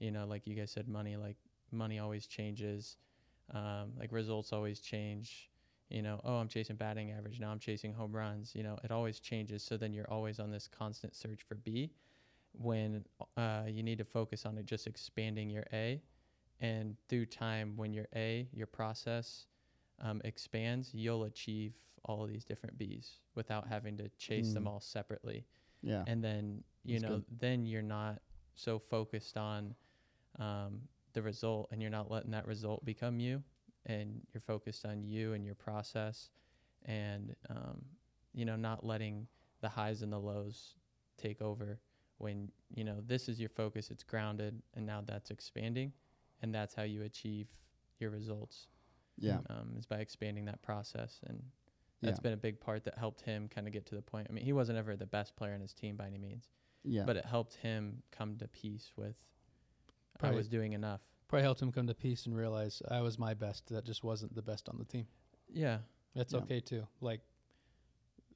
You know, like you guys said, money like money always changes, um, like results always change. You know, oh, I'm chasing batting average now. I'm chasing home runs. You know, it always changes. So then you're always on this constant search for B when uh, you need to focus on it just expanding your A. And through time, when your A, your process um, expands, you'll achieve all of these different Bs without having to chase them
Mm.
all separately.
Yeah.
And then, you
That's
know,
good.
then you're not so focused on um, the result and you're not letting that result become you. And you're focused on you and your process and, um, you know, not letting the highs and the lows take over when you know this is your focus it's grounded and now that's expanding and that's how you achieve your results
yeah.
um, is by expanding that process and that's
Yeah.
been a big part that helped him kind of get to the point i mean he wasn't ever the best player in his team by any means
Yeah.
but it helped him come to peace with i
Probably-
was doing enough
Probably helped him come to peace and realize I was my best. That just wasn't the best on the team.
yeah
That's
Yeah.
okay too. Like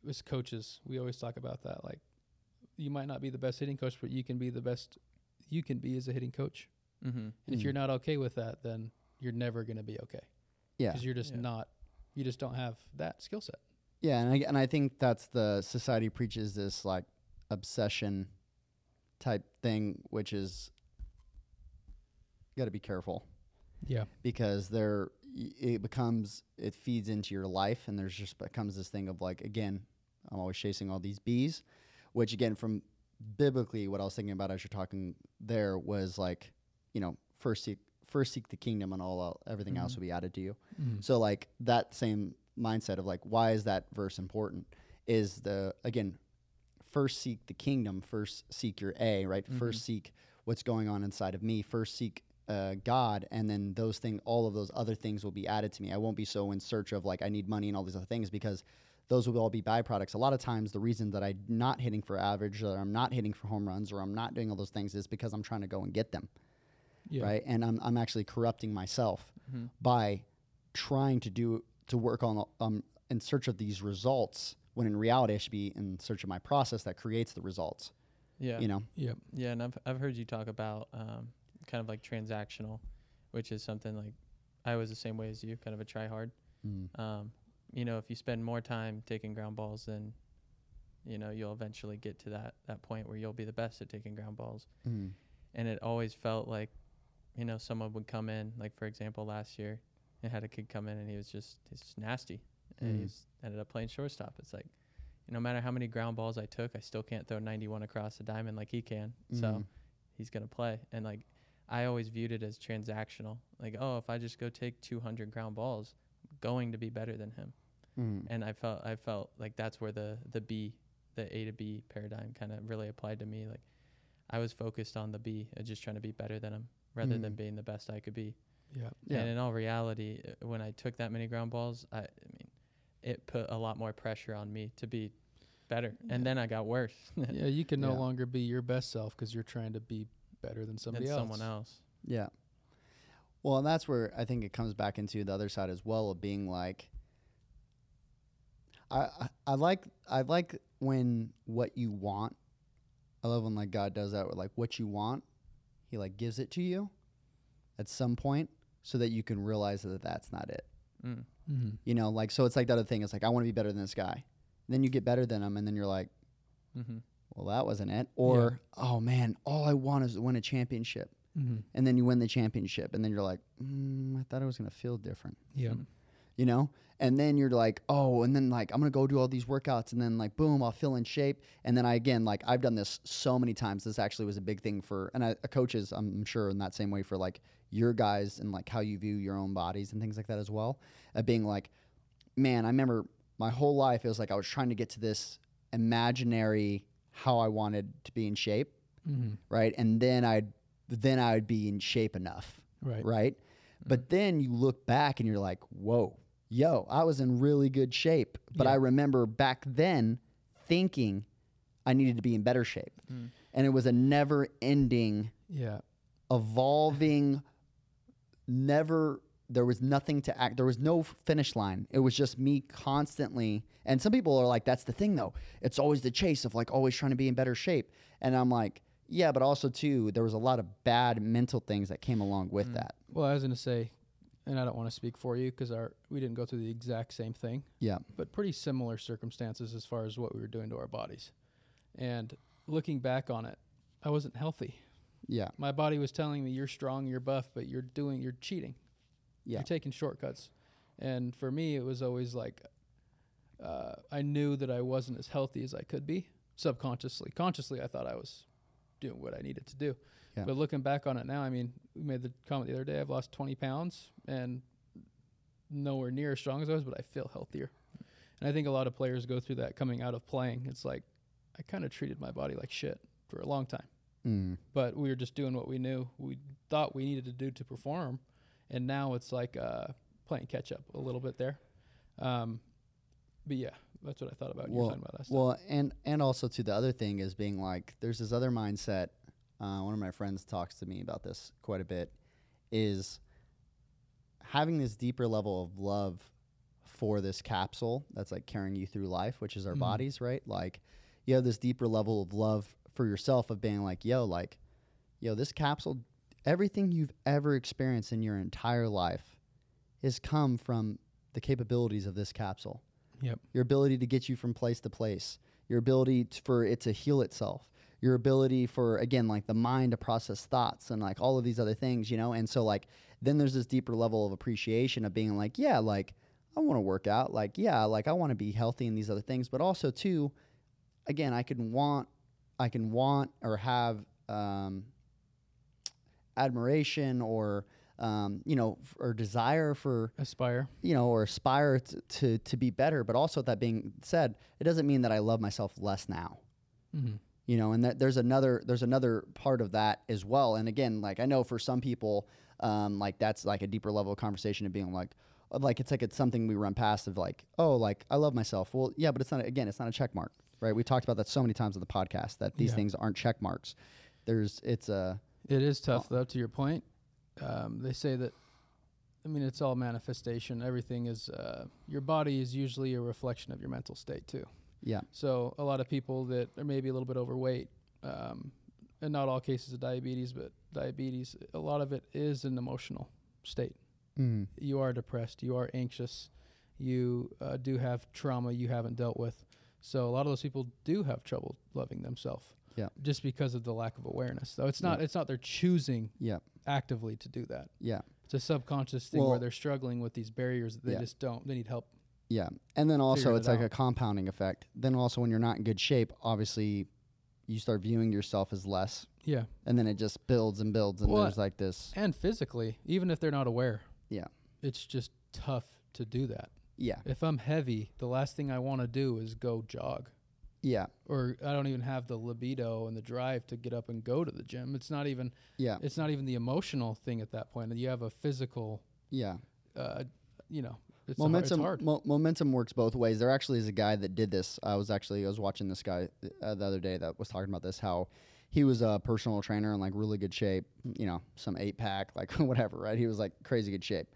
as coaches, we always talk about that. Like you might not be the best hitting coach, but you can be the best you can be as a hitting coach.
mm-hmm.
And if
Mm.
you're not okay with that, then you're never going to be okay
yeah.
because you're just
Yeah.
not. You just don't have that skill set.
Yeah, and I, and I think that's the society preaches this like obsession type thing, which is got to be careful
Yeah.
because there it becomes it feeds into your life, and there's just becomes this thing of like again, I'm always chasing all these bees, which again from biblically, what I was thinking about as you're talking there was like, you know, first seek first seek the kingdom, and all everything else mm-hmm. will be added to you. Mm-hmm. So like that same mindset of like, why is that verse important? Is the again, first seek the kingdom, first seek your A, right? First mm-hmm. seek what's going on inside of me. First seek uh, God, and then those things, all of those other things will be added to me. I won't be so in search of like I need money and all these other things because those will all be byproducts. A lot of times, the reason that I'm not hitting for average, or I'm not hitting for home runs, or I'm not doing all those things is because I'm trying to go and get them,
Yeah.
right? And I'm I'm actually corrupting myself
Mhm.
by trying to do to work on um in search of these results when in reality I should be in search of my process that creates the results.
Yeah.
You know.
Yep.
Yeah, and I've I've heard you talk about um, kind of like transactional, which is something like I was the same way as you, kind of a try hard.
Mm.
Um, you know, if you spend more time taking ground balls, then you know you'll eventually get to that that point where you'll be the best at taking ground balls.
Mm.
And it always felt like, you know, someone would come in, like for example, last year, and had a kid come in and he was just he's just nasty, and
Mm.
he was, ended up playing shortstop. It's like, no matter how many ground balls I took, I still can't throw 91 across the diamond like he can. So
Mhm.
he's gonna play. And like I always viewed it as transactional. Like, oh, if I just go take 200 ground balls, I'm going to be better than him.
Mm.
And I felt I felt like that's where the the B, the A to B paradigm kind of really applied to me. Like I was focused on the B, uh, just trying to be better than him rather than
Mm.
being the best I could be.
Yeah.
Yeah.
And in all reality, uh, when I took that many ground balls, I, I mean, it put a lot more pressure on me to be better.
Yeah.
And then I got worse
yeah. You can no
Yeah.
longer be your best self because you're trying to be better than
than
somebody else.
someone else.
Yeah. Well, and that's where I think it comes back into the other side as well of being like, I, I I like I like when what you want. I love when like God does that with like what you want, He like gives it to you at some point so that you can realize that that's not it.
Mm.
Mm-hmm.
You know, like so it's like the other thing. It's like I want to be better than this guy. Then you get better than him, and then you're like,
hmm
well, that wasn't it. Or oh man, all I want is to win a championship
Mm-hmm.
and then you win the championship, and then you're like, mm, I thought it was gonna feel different,
Yeah.
you know? And then you're like, oh, and then like I'm gonna go do all these workouts, and then like boom, I'll feel in shape, and then I again like I've done this so many times. This actually was a big thing for, and I, coaches, I'm sure in that same way for like your guys and like how you view your own bodies and things like that as well. Of being like, man, I remember my whole life it was like I was trying to get to this imaginary how I wanted to be in shape,
Mm-hmm.
right? And then I'd then I would be in shape enough,
Right.
right? But then you look back and you're like, whoa, yo, I was in really good shape. But I remember back then thinking I needed to be in better shape. And it was a never ending,
Yeah.
evolving, never, there was nothing to act, there was no finish line. It was just me constantly. And some people are like, that's the thing though. It's always the chase of like always trying to be in better shape. And I'm like, yeah, but also too, there was a lot of bad mental things that came along with mm. that.
Well, I was gonna say, and I don't want to speak for you because our we didn't go through the exact same thing,
Yeah.
but pretty similar circumstances as far as what we were doing to our bodies. And looking back on it, I wasn't healthy.
Yeah.
My body was telling me you're strong, you're buff, but you're doing, you're cheating.
Yeah.
You're taking shortcuts. And for me, it was always like uh, I knew that I wasn't as healthy as I could be subconsciously. Consciously, I thought I was doing what I needed to do.
Yeah.
But looking back on it now, I mean, we made the comment the other day. I've lost 20 pounds and nowhere near as strong as I was, but I feel healthier. And I think a lot of players go through that coming out of playing. It's like I kind of treated my body like shit for a long time
Mm.
but we were just doing what we knew we thought we needed to do to perform and now it's like uh, playing catch up a little bit there um, but yeah that's what i thought about you were
Well,
talking about
well, and and also to the other thing is being like, there's this other mindset. Uh, one of my friends talks to me about this quite a bit. Is having this deeper level of love for this capsule that's like carrying you through life, which is our
Mhm.
bodies, right? Like, you have this deeper level of love for yourself of being like, yo, like, yo, this capsule, everything you've ever experienced in your entire life has come from the capabilities of this capsule.
Yep.
your ability to get you from place to place, your ability t for it to heal itself, your ability for again like the mind to process thoughts and like all of these other things, you know. And so like then there's this deeper level of appreciation of being like, yeah, like I want to work out, like yeah, like I want to be healthy and these other things, but also too, again, I can want I can want or have um, admiration or um, you know f- or desire for
Aspire.
you know or aspire to, to to be better. But also that being said, it doesn't mean that I love myself less now
Mm-hmm.
you know and that there's another there's another part of that as well and again like i know for some people um like that's like a deeper level of conversation of being like like it's like it's something we run past of like oh like i love myself well yeah but it's not again it's not a check mark right we talked about that so many times on the podcast that these
Yeah.
things aren't check marks there's it's a
It is tough though. To your point, um, they say that. I mean, it's all manifestation. Everything is. Uh, your body is usually a reflection of your mental state too.
yeah
So a lot of people that are maybe a little bit overweight, um, and not all cases of diabetes, but diabetes, a lot of it is an emotional state.
mm.
You are depressed. You are anxious. You uh, do have trauma you haven't dealt with. So a lot of those people do have trouble loving themselves.
Yeah.
Just because of the lack of awareness. So it's not.
Yeah.
It's not they're choosing
yeah
actively to do that.
yeah
It's a subconscious thing
Well-
where they're struggling with these barriers that they
Yeah.
just don't. They need help.
Yeah. And then also it's
it
like
out.
a compounding effect. Then also when you're not in good shape, obviously you start viewing yourself as less
Yeah.
and then it just builds and builds and
Well,
there's like this
And physically, even if they're not aware.
Yeah.
It's just tough to do that.
yeah.
If I'm heavy, the last thing I want to do is go jog.
Yeah.
Or I don't even have the libido and the drive to get up and go to the gym. It's not even
Yeah.
it's not even the emotional thing at that point. You have a physical
Yeah.
uh, you know, it's, a hard, it's
momentum
hard.
mo- momentum works both ways. There actually is a guy that did this. I was actually I was watching this guy uh, the other day that was talking about this how he was a personal trainer in like really good shape, you know, some 8 pack like whatever, right? He was like crazy good shape.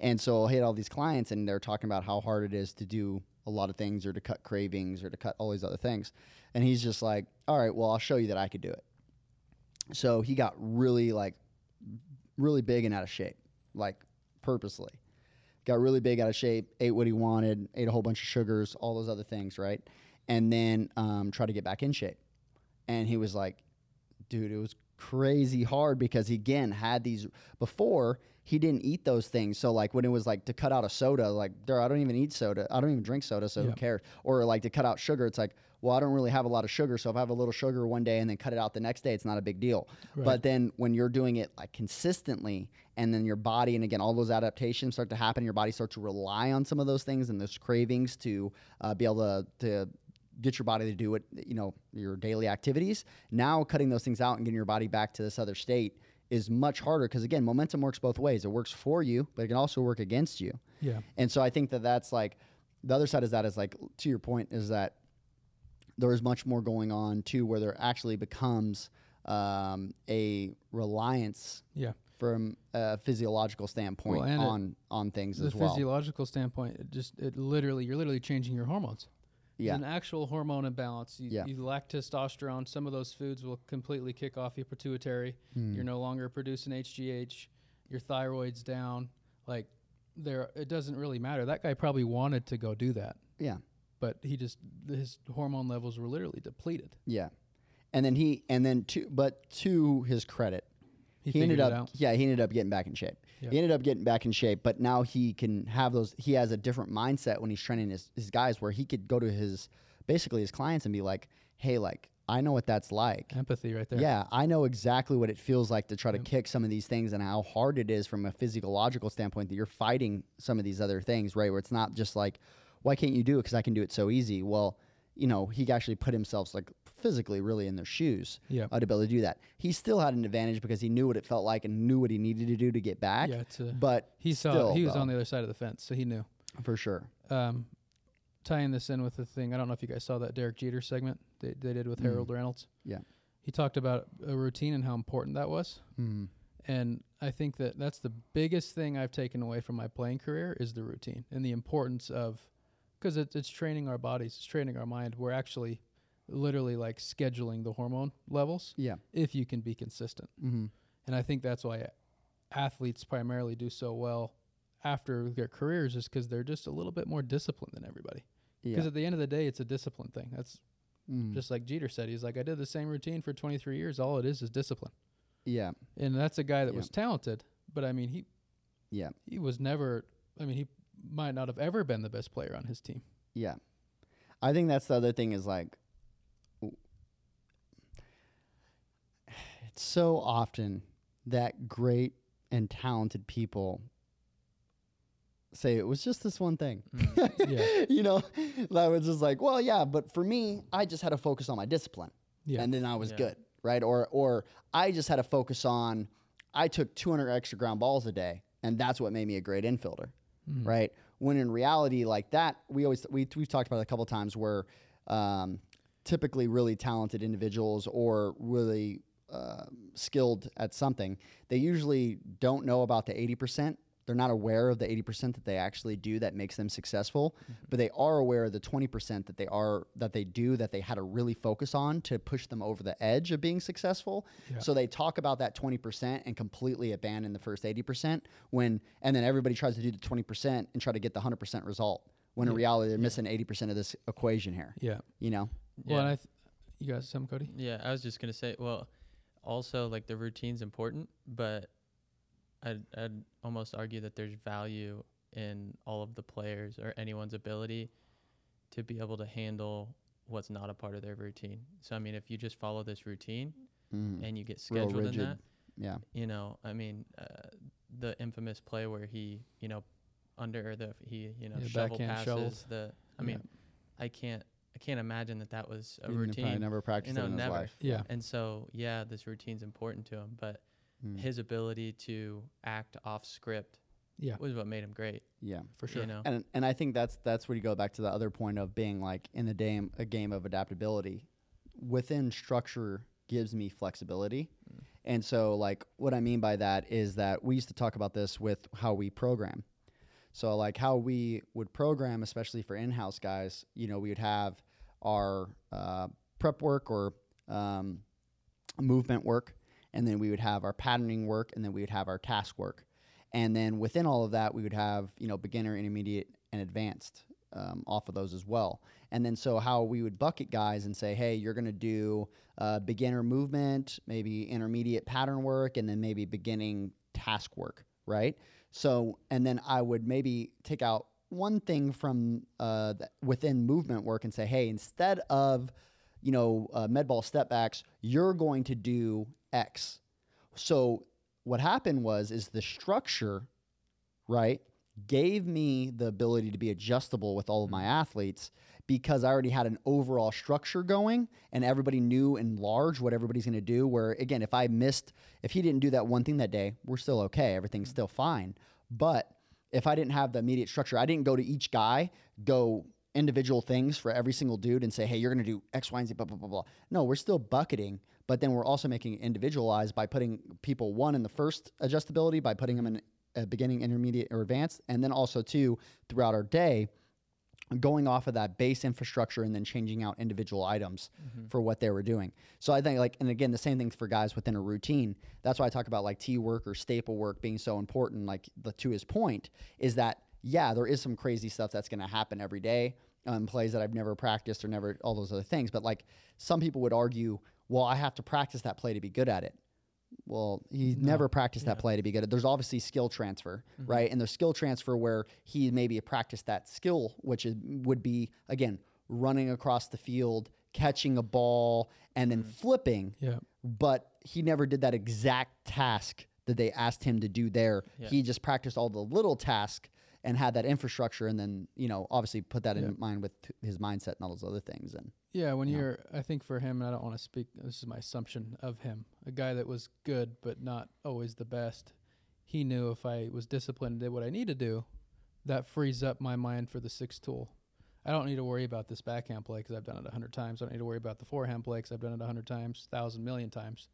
And so he had all these clients and they're talking about how hard it is to do a lot of things or to cut cravings or to cut all these other things. And he's just like, "All right, well, I'll show you that I could do it." So he got really like really big and out of shape, like purposely got really big out of shape, ate what he wanted, ate a whole bunch of sugars, all those other things, right? And then um, tried to get back in shape. And he was like, dude, it was crazy hard because he again had these before he didn't eat those things. So like when it was like to cut out a soda, like there, I don't even eat soda. I don't even drink soda, so who cares? Or like to cut out sugar, it's like, well, I don't really have a lot of sugar, so if I have a little sugar one day and then cut it out the next day, it's not a big deal.
Right.
But then when you're doing it like consistently, and then your body, and again, all those adaptations start to happen, your body starts to rely on some of those things and those cravings to uh, be able to to get your body to do it, you know, your daily activities. Now cutting those things out and getting your body back to this other state is much harder because again, momentum works both ways. It works for you, but it can also work against you.
yeah.
And so I think that that's like the other side is that is like to your point is that there is much more going on too, where there actually becomes um, a reliance
Yeah.
from a physiological standpoint
Well, and it-
on on things as well.
The physiological standpoint, it just it literally you're literally changing your hormones.
Yeah.
An actual hormone imbalance. You,
Yeah.
you lack testosterone. Some of those foods will completely kick off your pituitary.
Hmm.
You're no longer producing HGH. Your thyroid's down. Like there, it doesn't really matter. That guy probably wanted to go do that,
yeah,
but he just his hormone levels were literally depleted.
yeah. And then he and then to but to his credit,
He,
he, ended up yeah he ended up getting back in shape
Yeah.
he ended up getting back in shape but now he can have those he has a different mindset when he's training his, his guys where he could go to his basically his clients and be like hey like i know what that's like.
Empathy right there.
yeah i know exactly what it feels like to try to kick some of these things and how hard it is from a physiological standpoint that you're fighting some of these other things right? Where it's not just like why can't you do it? Because i can do it so easy. Well you know he actually put himself like physically really in their shoes
Yeah.
uh, to be able to do that. He still had an advantage because he knew what it felt like and knew what he needed to do to get back.
Yeah, to-
but
He saw.
still,
he was
though,
on the other side of the fence, so he knew.
for sure.
um, tying this in with the thing, I don't know if you guys saw that Derek Jeter segment they, they did with Harold Reynolds.
Mm. Yeah.
He talked about a routine and how important that was.
Mm.
And I think that that's the biggest thing I've taken away from my playing career is the routine and the importance of, because it's, it's training our bodies, it's training our mind. We're actually literally like scheduling the hormone levels
Yeah.
if you can be consistent.
Mm-hmm.
And I think that's why athletes primarily do so well after their careers is because they're just a little bit more disciplined than everybody.
Yeah.
Because at the end of the day, it's a discipline thing. That's
Mm.
just like Jeter said. He's like, I did the same routine for 23 years. All it is is discipline.
yeah.
And that's a guy that
Yeah.
was talented, but I mean, he
Yeah.
he was never. I mean, he might not have ever been the best player on his team.
Yeah. I think that's the other thing is like, it's so often that great and talented people say it was just this one thing.
Mm, yeah.
you know, that was just like, well, yeah, but for me, I just had to focus on my discipline.
Yeah.
And then I was
Yeah.
good, right? Or or I just had to focus on I took 200 extra ground balls a day, and that's what made me a great infielder, right? When in reality, like that, we always we we've talked about a couple times where um, typically really talented individuals or really uh, skilled at something, they usually don't know about the 80%. They're not aware of the 80% that they actually do that makes them successful, mm-hmm. but they are aware of the 20% that they are that they do that they had to really focus on to push them over the edge of being successful. So they talk about that 20% and completely abandon the first 80% when and then everybody tries to do the 20% and try to get the 100% result. When in reality they're missing 80% of this equation here.
Yeah.
You know?
Well, and I, th- you guys, some Cody.
Yeah, I was just gonna say. Well, also like the routine's important, but I'd I'd almost argue that there's value in all of the players or anyone's ability to be able to handle what's not a part of their routine. So I mean, if you just follow this routine
Mm.
and you get scheduled in that,
Yeah.
you know, I mean, uh, the infamous play where he, you know, under the he, you know,
Yeah,
shovel
backhand
passes
shovels.
the. I
Yeah.
mean, I can't I can't imagine that that was a
He probably
routine.
never practiced
know,
it in his life.
Yeah.
And so, yeah, this routine's important to him, but
Mm.
his ability to act off script
Yeah.
was what made him great.
Yeah.
For sure.
You know,
And and I think that's that's where you go back to the other point of being like in the game a game of adaptability. Within structure gives me flexibility. And so like what I mean by that is that we used to talk about this with how we program. So like how we would program, especially for in-house guys, you know, we would have our uh, prep work or um, movement work, and then we would have our patterning work, and then we would have our task work, and then within all of that, we would have you know beginner, intermediate, and advanced um, off of those as well. And then so how we would bucket guys and say, hey, you're going to do uh, beginner movement, maybe intermediate pattern work, and then maybe beginning task work, right? So and then I would maybe take out one thing from uh, within movement work and say, hey, instead of you know uh, med ball step backs, you're going to do X. So what happened was is the structure, right, gave me the ability to be adjustable with all of my athletes because I already had an overall structure going and everybody knew in large what everybody's going to do. Where again, if I missed, if he didn't do that one thing that day, we're still okay. Everything's still fine. But if I didn't have the immediate structure, I didn't go to each guy, go individual things for every single dude and say, hey, you're going to do X, Y, and Z, blah, blah, blah, blah. No, we're still bucketing, but then we're also making it individualized by putting people, one, in the first adjustability, by putting them in a beginning, intermediate, or advanced, and then also, two, throughout our day, going off of that base infrastructure and then changing out individual items mm-hmm. for what they were doing. So I think like and again the same thing for guys within a routine. That's why I talk about like T work or staple work being so important like the to his point is that yeah, there is some crazy stuff that's going to happen every day um, plays that I've never practiced or never all those other things, but like some people would argue, well, I have to practice that play to be good at it. Well, he never practiced that play to be good at. It. There's obviously skill transfer, right? And there's skill transfer where he maybe practiced that skill, which is, would be again running across the field, catching a ball, and then flipping.
Yeah.
But he never did that exact task that they asked him to do there.
Yeah.
He just practiced all the little tasks and had that infrastructure, and then you know obviously put that in mind with his mindset and all those other things. And
Yeah, when you're, I think for him, and I don't want to speak. This is my assumption of him, a guy that was good but not always the best. He knew if I was disciplined and did what I need to do, that frees up my mind for the sixth tool. I don't need to worry about this backhand play because I've done it a hundred times. I don't need to worry about the forehand play because I've done it a hundred times, thousand million times.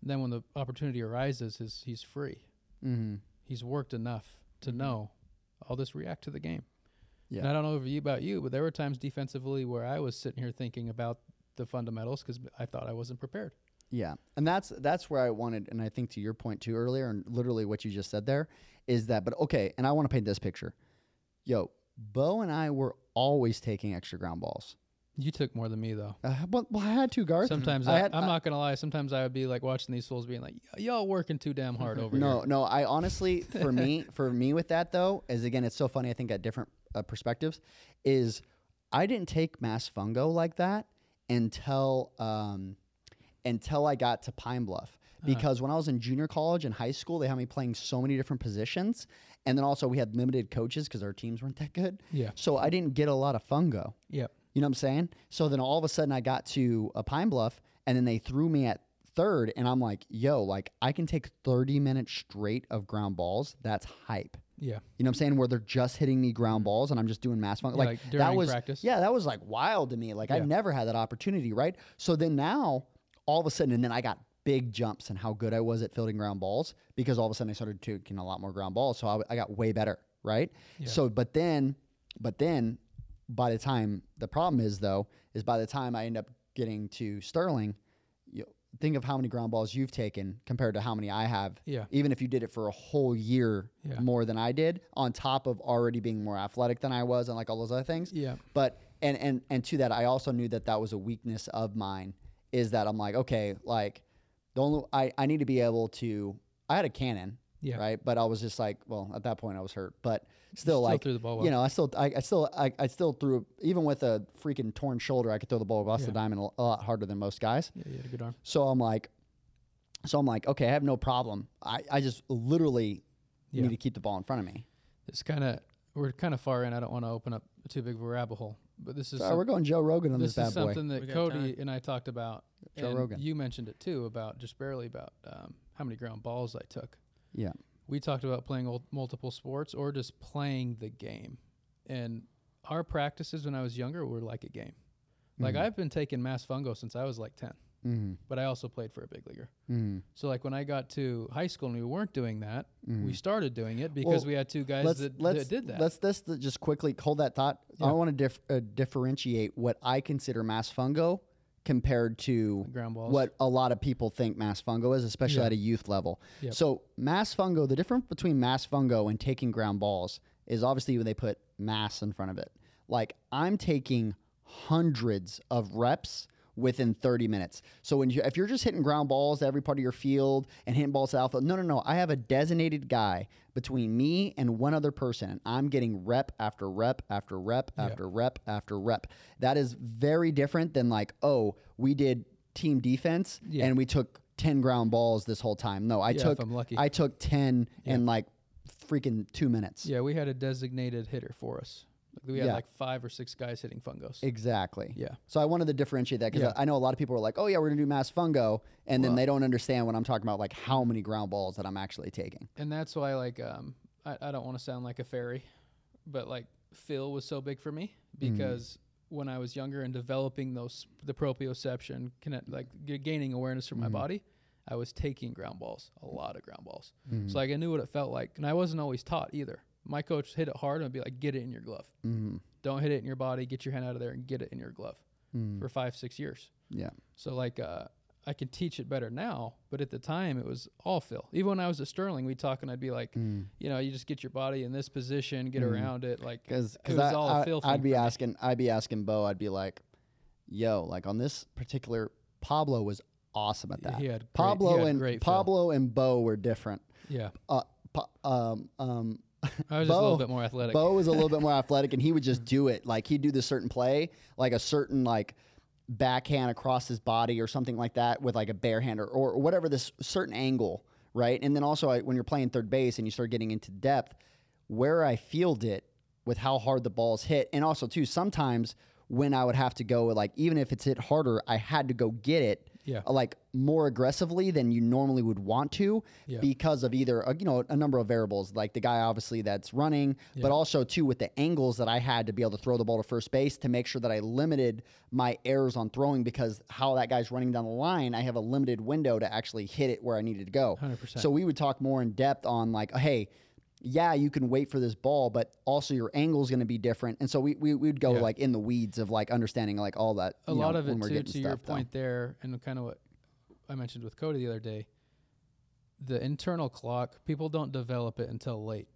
And then when the opportunity arises, his, he's free.
mm-hmm.
He's worked enough to know I'll just react to the game.
Yeah.
And I don't know if you about you, but there were times defensively where I was sitting here thinking about the fundamentals because I thought I wasn't prepared.
Yeah, and that's that's where I wanted, and I think to your point too earlier, and literally what you just said there is that. But okay, and I want to paint this picture. Yo, Beau and I were always taking extra ground balls.
You took more than me though.
Uh, well, well, I had to, Garth.
Sometimes
I
I, I'm
I-
not gonna lie. Sometimes I would be like watching these fools being like, "Y- "Y'all working too damn hard over
No,
here."
no. No. I honestly, for me, for me with that though, is again, it's so funny. I think at different uh, perspectives, is I didn't take mass fungo like that until um, until I got to Pine Bluff. because when I was in junior college and high school, they had me playing so many different positions, and then also we had limited coaches because our teams weren't that good.
Yeah.
So I didn't get a lot of fungo.
Yep.
You know what I'm saying? So then all of a sudden I got to a Pine Bluff and then they threw me at third and I'm like, yo, like I can take 30 minutes straight of ground balls. That's hype.
Yeah.
You know what I'm saying? Where they're just hitting me ground balls and I'm just doing mass fun.
Yeah,
like,
like
that was
practice.
Yeah, that was like wild to me. Like I never had that opportunity, right? So then now all of a sudden, and then I got big jumps and how good I was at fielding ground balls because all of a sudden I started taking a lot more ground balls. So I, I got way better, right? Yeah. So, but then, but then by the time the problem is though, is by the time I end up getting to Sterling, you think of how many ground balls you've taken compared to how many I have.
Yeah.
Even if you did it for a whole year
Yeah.
more than I did, on top of already being more athletic than I was and like all those other things.
Yeah.
But and and and to that, I also knew that that was a weakness of mine. Is that I'm like, okay, like the only I I need to be able to. I had a cannon.
Yeah.
Right. But I was just like, well, at that point I was hurt, but still,
Still
like,
threw the ball
you know, I still, I, I still, I, I still threw, even with a freaking torn shoulder, I could throw the ball across the diamond a, a lot harder than most guys.
Yeah, you had a good arm.
So I'm like, so I'm like, okay, I have no problem. I, I just literally
Yeah.
need to keep the ball in front of me.
It's kind of we're kind of far in. I don't want to open up too big of a rabbit hole, but this is
Sorry,
some-
we're going Joe Rogan on this,
this is
bad boy.
something that Cody
time.
and I talked about.
Joe
and
Rogan.
You mentioned it too about just barely about um, how many ground balls I took.
Yeah.
We talked about playing multiple sports or just playing the game, and our practices when I was younger were like a game. Like I've been taking mass fungo since I was like ten,
Mm-hmm.
but I also played for a big leaguer.
Mm-hmm.
So like when I got to high school and we weren't doing that,
Mm-hmm.
we started doing it because
Well,
we had two guys
let's
that,
let's
that did that.
let's this just quickly hold that thought. I want to dif- uh, differentiate what I consider mass fungo compared to
ground balls.
what a lot of people think mass fungo is, especially
Yeah.
at a youth level.
Yep.
So mass fungo, the difference between mass fungo and taking ground balls is obviously when they put mass in front of it. Like I'm taking hundreds of reps within 30 minutes. So when you if you're just hitting ground balls to every part of your field and hitting balls to alpha, no, no, no. I have a designated guy between me and one other person, and I'm getting rep after rep after rep
Yeah.
after rep after rep. That is very different than like, oh, we did team defense
Yeah.
and we took 10 ground balls this whole time. No, I
Yeah,
took
I'm lucky.
I took 10 in like freaking 2 minutes.
yeah, we had a designated hitter for us. Like we had
Yeah.
like five or six guys hitting fungos.
Exactly.
Yeah.
So I wanted to differentiate that because
Yeah.
I, know a lot of people are like, "Oh yeah, we're gonna do mass fungo," and then they don't understand when I'm talking about like how many ground balls that I'm actually taking.
and that's why like um I, I don't want to sound like a fairy, but like Phil was so big for me
Mm-hmm.
because when I was younger and developing those the proprioception, connect like g- gaining awareness from
Mm-hmm.
my body, I was taking ground balls, a lot of ground balls.
Mm-hmm.
So like I knew what it felt like, and I wasn't always taught either. My coach hit it hard and I'd be like, "Get it in your glove.
Mm-hmm.
Don't hit it in your body. Get your hand out of there and get it in your glove."
Mm.
For five six years.
Yeah.
So like uh, I can teach it better now, but at the time it was all Phil. Even when I was at Sterling, we'd talk and I'd be like,
Mm.
you know, you just get your body in this position, get around it, like
Because
it was all
I,
Phil
I, would be
for me.
asking I'd be asking Beau. I'd be like, "Yo, like on this particular Pablo was awesome at that.
he had great-
Pablo
he had
and. Pablo and Beau were different.
Yeah,
Uh, um, um,
I was just a little
Beau-
bit more athletic.
Beau was a little bit more athletic, and he would just do it. Like he'd do this certain play, like a certain like backhand across his body or something like that, with like a bare hand or, or whatever this certain angle, right? And then also I, when you're playing third base and you start getting into depth, where I field it with how hard the balls hit, and also too sometimes when I would have to go like even if it's hit harder, I had to go get it.
Yeah.
uh, Like more aggressively than you normally would want to,
Yeah.
because of either uh, you know a number of variables, like the guy obviously that's running, but also too with the angles that I had to be able to throw the ball to first base to make sure that I limited my errors on throwing because how that guy's running down the line, I have a limited window to actually hit it where I needed to go.
100%.
So we would talk more in depth on like, hey, yeah, you can wait for this ball, but also your angle is going to be different. And so we, we we'd go
Yeah.
like in the weeds of like understanding like all that.
a lot
know,
of it too. To your
though.
point there, and kind of what I mentioned with Cody the other day, the internal clock people don't develop it until late,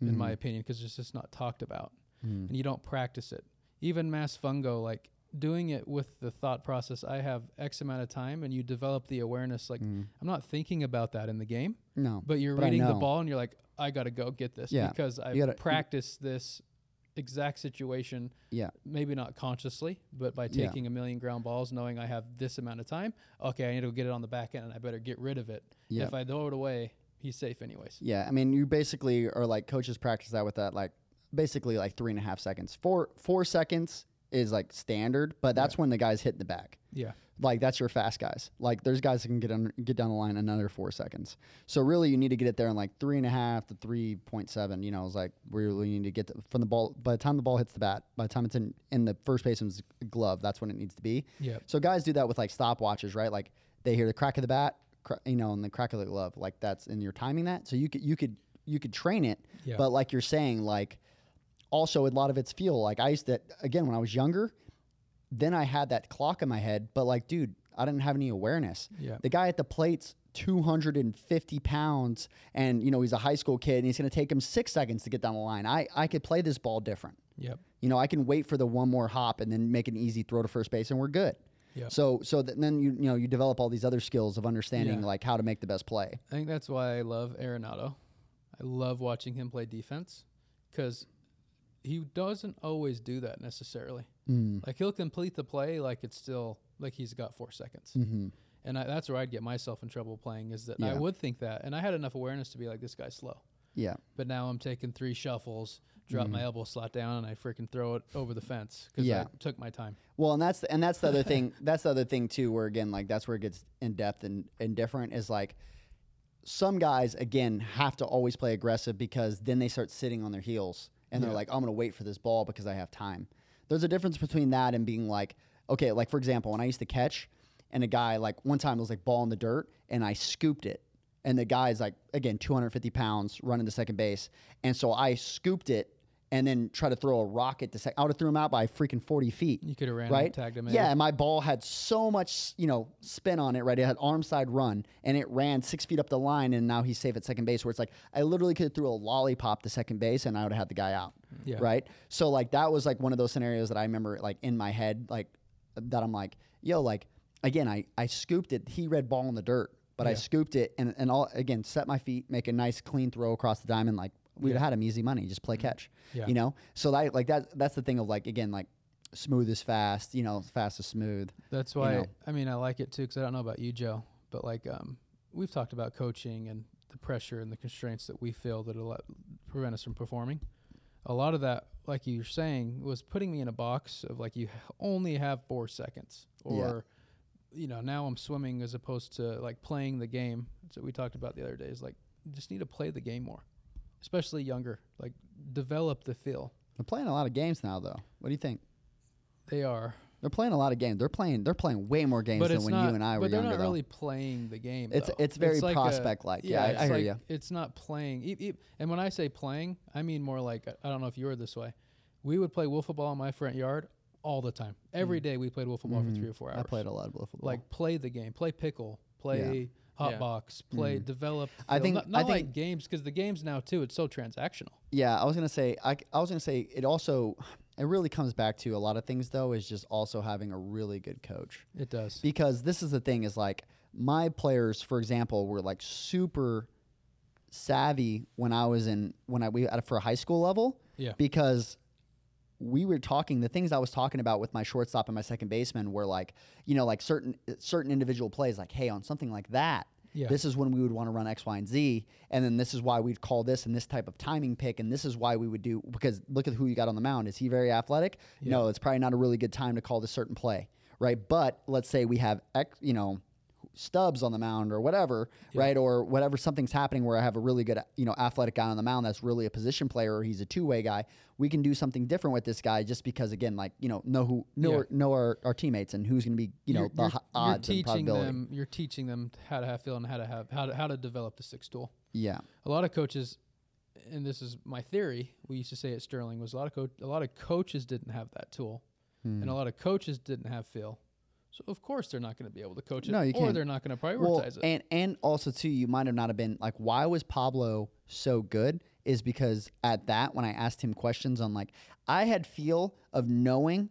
in
Mm-hmm.
my opinion, because it's just not talked about, and you don't practice it. Even mass fungo, like doing it with the thought process, I have X amount of time, and you develop the awareness. Like I'm not thinking about that in the game,
No,
but you're
Mm. But
reading the ball, and you're like, I gotta go get this
Yeah,
because I've
gotta- you-
practiced this exact situation.
Yeah.
Maybe not consciously, but by
Yeah.
taking a million ground balls, knowing I have this amount of time, okay, I need to get it on the back end and I better get rid of it.
Yeah.
If I throw it away, he's safe anyways.
Yeah, I mean, you basically are like coaches practice that with that like basically like three and a half seconds. Four four seconds is like standard, but that's when the guys hit the back.
Yeah.
Like that's your fast guys. Like there's guys that can get on, get down the line another four seconds. So really, you need to get it there in like three and a half to three point seven. You know, it's like really need to get to, from the ball. By the time the ball hits the bat, by the time it's in in the first baseman's glove, that's when it needs to be.
Yeah.
So guys do that with like stopwatches, right? Like they hear the crack of the bat, cra- you know, and the crack of the glove. Like that's and you're timing that. So you could you could you could train it,
Yeah.
but like you're saying, like also a lot of it's feel. Like I used to again when I was younger, then I had that clock in my head, but like, dude, I didn't have any awareness.
Yeah.
The guy at the plate's 250 pounds and you know he's a high school kid and he's going to take him six seconds to get down the line i i could play this ball different
Yep.
you know i can wait for the one more hop and then make an easy throw to first base and we're good
Yep.
so so th- then you you know you develop all these other skills of understanding
Yeah.
like how to make the best play
I think that's why I love Arenado. I love watching him play defense because he doesn't always do that necessarily.
Mm.
Like he'll complete the play like it's still like he's got four seconds.
Mm-hmm.
And I, that's where I'd get myself in trouble playing is that I would think that. And I had enough awareness to be like, this guy's slow.
yeah
But now I'm taking three shuffles, drop my elbow slot down, and I freaking throw it over the fence because
Yeah.
I took my time.
Well, and that's and that's the other thing. That's the other thing too. Where again, like that's where it gets in depth and, and different. Is like some guys again have to always play aggressive because then they start sitting on their heels and they're like, I'm gonna wait for this ball because I have time. There's a difference between that and being like, okay, like for example, when I used to catch, and a guy like one time it was like ball in the dirt and I scooped it. And the guy's like, again, 250 pounds running to second base. And so I scooped it and then try to throw a rocket to second. I would have threw him out by freaking 40 feet
You could have ran
right?
and tagged him in.
Yeah, and my ball had so much, you know, spin on it, right? It had arm side run, and it ran six feet up the line, and now he's safe at second base. Where it's like I literally could have threw a lollipop to second base, and I would have had the guy out,
Yeah.
right? So like that was like one of those scenarios that I remember like in my head, like that I'm like, yo, like again, I I scooped it. He read ball in the dirt, but I scooped it and and all again set my feet, make a nice clean throw across the diamond, like. We'd have had him easy money, just play catch.
Yeah.
You know? So that like that that's the thing of like again, like smooth is fast, you know, fast is smooth.
That's why
know.
I mean I like it too because I don't know about you, Joe, but like um, we've talked about coaching and the pressure and the constraints that we feel that will prevent us from performing. A lot of that, like you're saying, was putting me in a box of like you only have four seconds,
Yeah.
or you know now I'm swimming as opposed to like playing the game. That's what we talked about the other day. Is like you just need to play the game more, especially younger. Like develop the feel.
They're playing a lot of games now though. What do you think?
They are,
They're playing a lot of games. They're playing they're playing way more games
but
than
it's
when
not.
you and I were
but they're
younger
not
though.
really playing the game.
It's-
though.
it's very
like a-
prospect-like. Yeah, I-
it's
I hear
like-
ya.
It's not playing. E- e- and when I say playing, I mean more like I don't know if you were this way. We would play wiffle ball in my front yard all the time. Every day we played wiffle ball for three or four hours.
Mm. Mm-hmm. I played a lot of football.
like play the game, play pickle, play hot
Yeah.
box, play develop.
Mm. I
feel.
think-
not,
I
not like
think-
games because the games now too. It's so transactional.
Yeah, I was gonna say I, I was gonna say it also it really comes back to a lot of things though is just also having a really good coach
It does.
because this is the thing is like my players for example were like super savvy when I was in when I we at for a high school level
Yeah.
because we were talking the things I was talking about with my shortstop and my second baseman were like you know like certain certain individual plays like hey on something like that
Yeah.
this is when we would want to run X, Y, and Z, and then this is why we'd call this and this type of timing pick, and this is why we would do because look at who you got on the mound. Is he very athletic? No, it's probably not a really good time to call this certain play, right? But let's say we have X, you know, Stubbs on the mound or whatever, right? Or whatever something's happening where I have a really good, you know, athletic guy on the mound that's really a position player or he's a two way guy. We can do something different with this guy just because again, like you know, know who know
Yeah.
our, know our, our teammates and who's going to be you know
you're,
the
you're, you're
odds and
teaching them. You're teaching them how to have feel and how to have how to how to develop the six tool.
Yeah.
a lot of coaches, and this is my theory. We used to say at Sterling was a lot of co- a lot of coaches didn't have that tool,
Hmm.
and a lot of coaches didn't have feel. So of course they're not going to be able to coach it,
No, you
or
can't.
they're not going to prioritize
well,
it.
And and also too, you might have not have been like, why was Pablo so good? Is because at that when I asked him questions on like, I had feel of knowing,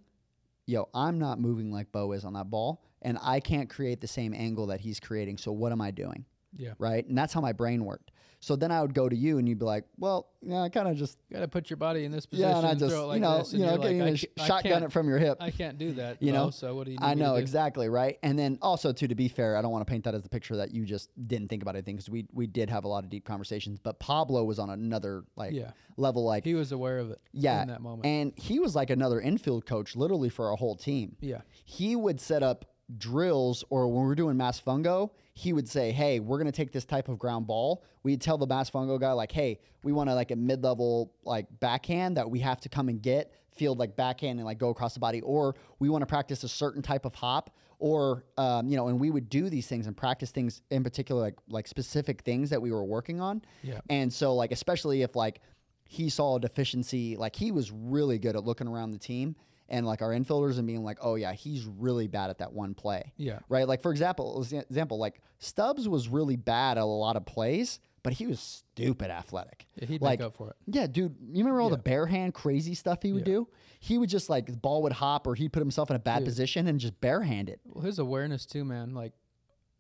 yo, I'm not moving like Bo is on that ball, and I can't create the same angle that he's creating. So what am I doing?
yeah,
right? And that's how my brain worked. So then I would go to you and you'd be like, well, yeah, I kind of just
got to put your body in this position
yeah, and I just
like
you know you know
like,
getting
I
a shotgun it from your hip.
I can't do that.
You know?
so what do you? Need
I know exactly right. And then also too, to be fair, I don't want to paint that as the picture that you just didn't think about anything because we we did have a lot of deep conversations. But Pablo was on another like
Yeah.
level, like
He was aware of it.
yeah,
in that moment.
and he was like another infield coach, literally for our whole team.
Yeah.
he would set up drills, or when we are doing mass fungo, he would say, "Hey, we're gonna take this type of ground ball." We'd tell the mass fungo guy like, "Hey, we want to like a mid level like backhand that we have to come and get." Field like backhand and like go across the body, or we want to practice a certain type of hop, or um, you know, and we would do these things and practice things in particular, like like specific things that we were working on.
Yeah.
And so like especially if like he saw a deficiency, like he was really good at looking around the team and like our infielders and being like, oh yeah, he's really bad at that one play.
Yeah.
Right. Like for example, example, like Stubbs was really bad at a lot of plays, but he was stupid athletic.
Yeah, he'd
like,
make up for it.
Yeah, dude. You remember all the bare hand crazy stuff he would
Yeah.
do? He would just like the ball would hop or he'd put himself in a bad
Dude.
position and just barehand it.
Well, his awareness too, man. Like,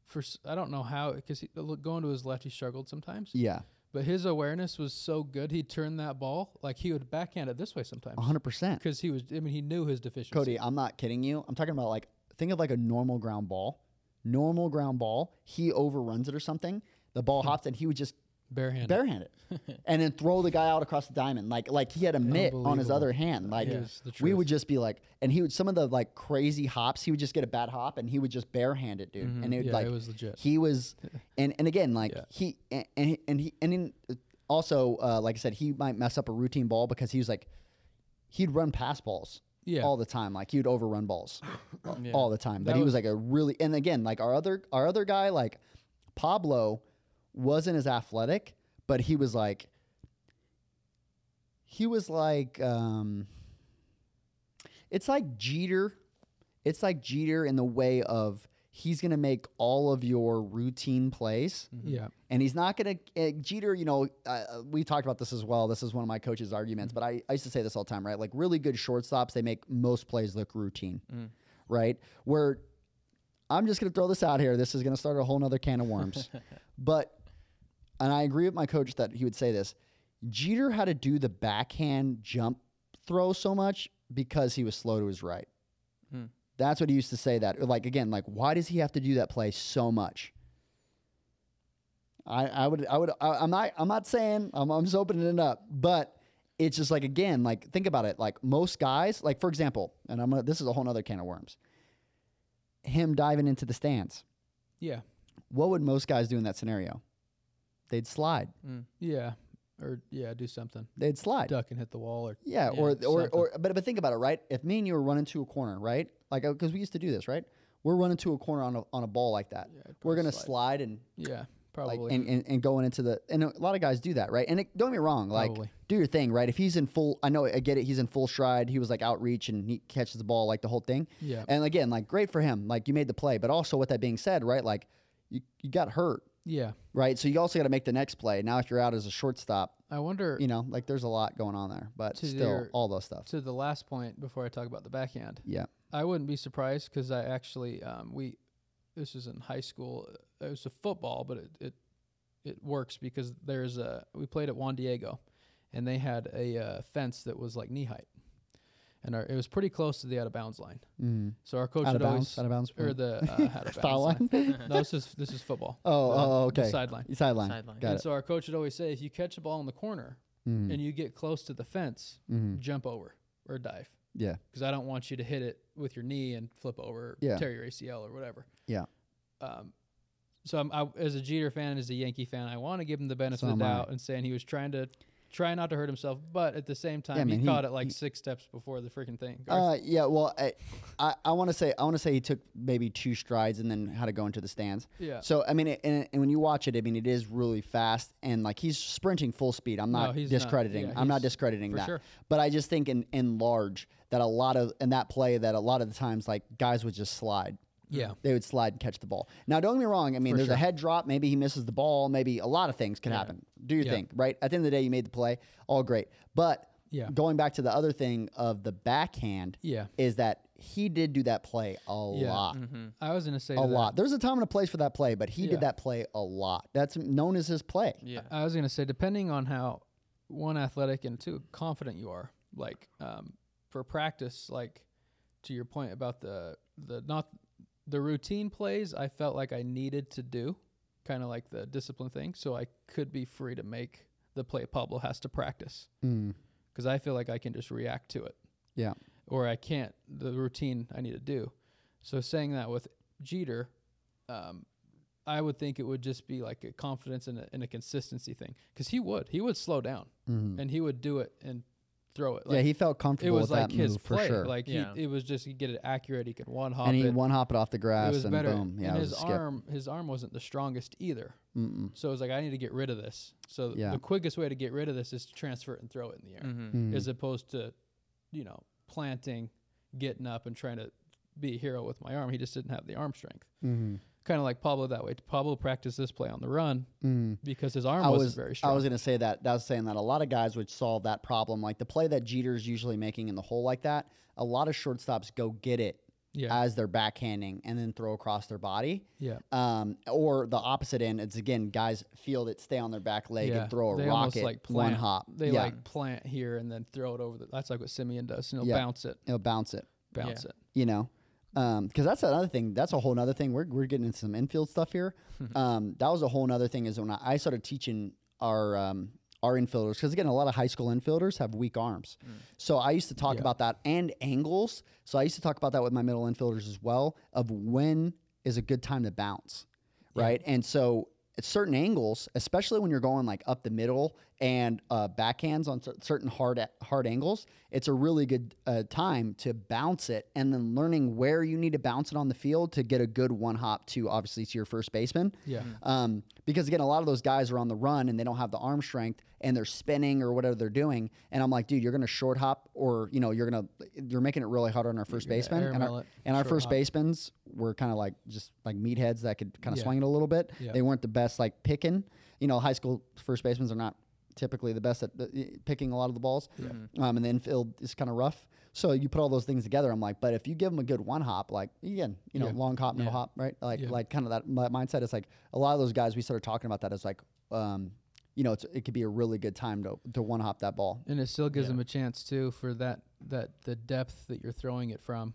for s- I don't know how because going to his left, he struggled sometimes.
Yeah.
But his awareness was so good, he'd turn that ball like he would backhand it this way sometimes.
hundred percent.
Because he was, I mean, he knew his deficiency.
Cody, I'm not kidding you. I'm talking about like think of like a normal ground ball. Normal ground ball. He overruns it or something. The ball hmm. hops and he would just
barehanded.
barehand it and then throw the guy out across the diamond. Like like he had a mitt on his other hand. Like
the
we would just be like, and he would some of the like crazy hops. He would just get a bad hop and he would just barehand it, dude. And it would
Mm-hmm. Yeah,
like
it was legit.
He was, and and again like
Yeah.
he and and he, and, he, and then also uh, like I said, he might mess up a routine ball because he was like he'd run pass balls.
Yeah.
All the time, like he would overrun balls
Yeah.
all the time. But
That
he was
was-
like a really, and again, like our other our other guy, like Pablo, wasn't as athletic, but he was like, he was like, um, it's like Jeter. It's like Jeter in the way of he's gonna make all of your routine plays.
Yeah.
And he's not going to, uh, Jeter, you know, uh, we talked about this as well. This is one of my coach's arguments, but I, I used to say this all the time, right? Like really good shortstops, they make most plays look routine, right? Where I'm just going to throw this out here. This is going to start a whole nother can of worms. but, and I agree with my coach that he would say this Jeter had to do the backhand jump throw so much because he was slow to his right. Hmm. That's what he used to say that. Like, again, like, why does he have to do that play so much? I, I would I would I, I'm not I'm not saying I'm, I'm just opening it up, but it's just like again like think about it like most guys like for example, and I'm gonna, this is a whole other can of worms. Him diving into the stands.
Yeah.
What would most guys do in that scenario? They'd slide. Mm.
Yeah. Or yeah, do something.
They'd slide.
Duck and hit the wall or
Yeah, or or or but but think about it, right? If me and you were running to a corner, right? Like uh, because we used to do this, right? We're running to a corner on a on a ball like that.
I'd
we're gonna
slide.
slide and
yeah,
like
probably.
and, and, and going into the and a lot of guys do that right and it, don't get me wrong like
Probably.
do your thing right if he's in full i know i get it he's in full stride he was like outreach and he catches the ball like the whole thing
Yeah.
and again like great for him like you made the play but also with that being said right like you, you got hurt
yeah.
right so you also got to make the next play now if you're out as a shortstop
I wonder
you know like there's a lot going on there but still
their-
all those stuff
to the last point before I talk about the backhand.
yeah
I wouldn't be surprised because I actually um, we this is in high school. It was a football, but it it, it works because there's a we played at Juan Diego, and they had a uh, fence that was like knee height, and our, it was pretty close to the out of bounds line.
mm.
So our coach
out of
would
bounds
always
out of bounds
or the uh, out of
foul
bounds
line
no, this is this is football.
oh
Uh,
oh okay
sideline.
sideline
Sideline.
got
and
it
so our coach would always say, if you catch a ball in the corner
Mhm.
and you get close to the fence,
Mhm.
jump over or dive
yeah
because I don't want you to hit it with your knee and flip over,
Yeah.
tear your ACL or whatever.
yeah
Um, so I'm, I, as a Jeter fan, as a Yankee fan, I want to give him the benefit
So
of
am
the
I.
doubt and saying he was trying to try not to hurt himself, but at the same time,
Yeah,
he
man, he-
caught it like
he-
six steps before the freaking thing.
Uh, yeah, well, I, I, I want to say, I want to say he took maybe two strides and then had to go into the stands.
Yeah.
So I mean, it, and, and when you watch it, I mean, it is really fast and like he's sprinting full speed. I'm
No,
not
not.
discrediting.
Yeah,
I'm not discrediting that.
sure.
But I just think in in large that a lot of in that play that a lot of the times like guys would just slide.
Yeah.
They would slide and catch the ball. Now, don't get me wrong. I mean,
For
there's a head drop. Maybe he misses the ball. Maybe a lot of things can happen. Do your
Yeah.
thing, right? At the end of the day, you made the play. All great. But
Yeah.
going back to the other thing of the backhand,
Yeah.
is that he did do that play a
Yeah.
lot.
Mm-hmm.
I was gonna say
A
that-
lot. There's a time and a place for that play, but he
Yeah.
did that play a lot. That's known as his play.
Yeah.
I was gonna say, depending on how one athletic and two confident you are, like um, for practice, like to your point about the the not the routine plays, I felt like I needed to do, kind of like the discipline thing, so I could be free to make the play Pablo has to practice
Mm.
because I feel like I can just react to it.
Yeah.
or I can't the routine I need to do. So saying that with Jeter, um, I would think it would just be like a confidence and a, and a consistency thing because he would he would slow down
Mhm.
and he would do it and throw it. Like, yeah,
he felt
it
comfortable
was
with
like
that
his
move
play.
for sure.
Like
Yeah.
he, it was just he get it accurate. He could one hop
and he
it.
one hop it off the
it
grass
was
and
better.
boom. Yeah,
and
it was
his
a skip.
arm his arm wasn't the strongest either.
Mm-mm.
So it was like I need to get rid of this. So
Yeah.
the quickest way to get rid of this is to transfer it and throw it in the air
Mm-hmm.
Mm.
as opposed to, you know, planting, getting up and trying to be a hero with my arm. He just didn't have the arm strength.
Mhm.
Kind of like Pablo that way. Pablo practiced this play on the run
Mm.
because his arm
I
wasn't
was
very strong.
I was gonna say that. I was saying that a lot of guys would solve that problem. Like the play that Jeter's usually making in the hole like that. A lot of shortstops go get it
yeah,
as they're backhanding and then throw across their body.
yeah,
Um, or the opposite end, it's again guys field it, stay on their back leg
yeah.
and throw a
they almost
rocket
like
one
plant,
hop.
They
yeah,
like plant here and then throw it over the. That's like what Semien does. You know,
Yeah.
bounce it,
it'll bounce it.
bounce it.
You know, because that's another thing. That's a whole other thing. We're we're getting into some infield stuff here. um, that was a whole other thing. Is when I started teaching our um, our infielders because again, a lot of high school infielders have weak arms. So I used to talk
Yeah.
about that and angles. So I used to talk about that with my middle infielders as well. Of when is a good time to bounce, right? And so at certain angles, especially when you're going like up the middle and uh, backhands on certain hard hard angles, it's a really good uh, time to bounce it and then learning where you need to bounce it on the field to get a good one hop to obviously to your first baseman.
Yeah.
Um, because again, a lot of those guys are on the run and they don't have the arm strength and they're spinning or whatever they're doing. And I'm like, dude, you're gonna short hop or you know you're gonna you're making it really hard on our first
gonna
baseman. And our, and our first
hop.
basemans were kind of like just like meatheads that could kind of
Yeah.
swing it a little bit.
Yeah.
They weren't the best like picking. You know, high school first basemen are not typically the best at uh, picking a lot of the balls. Um, and the infield is kind of rough. So you put all those things together. I'm like, but if you give them a good one hop, like again, you know,
Yeah.
long hop, no
Yeah.
hop, right? Like,
Yeah.
like kind of that mindset. It's like a lot of those guys. We started talking about that as like, um, you know, it's, it could be a really good time to to one hop that ball.
And it still gives
Yeah.
them a chance too for that that the depth that you're throwing it from.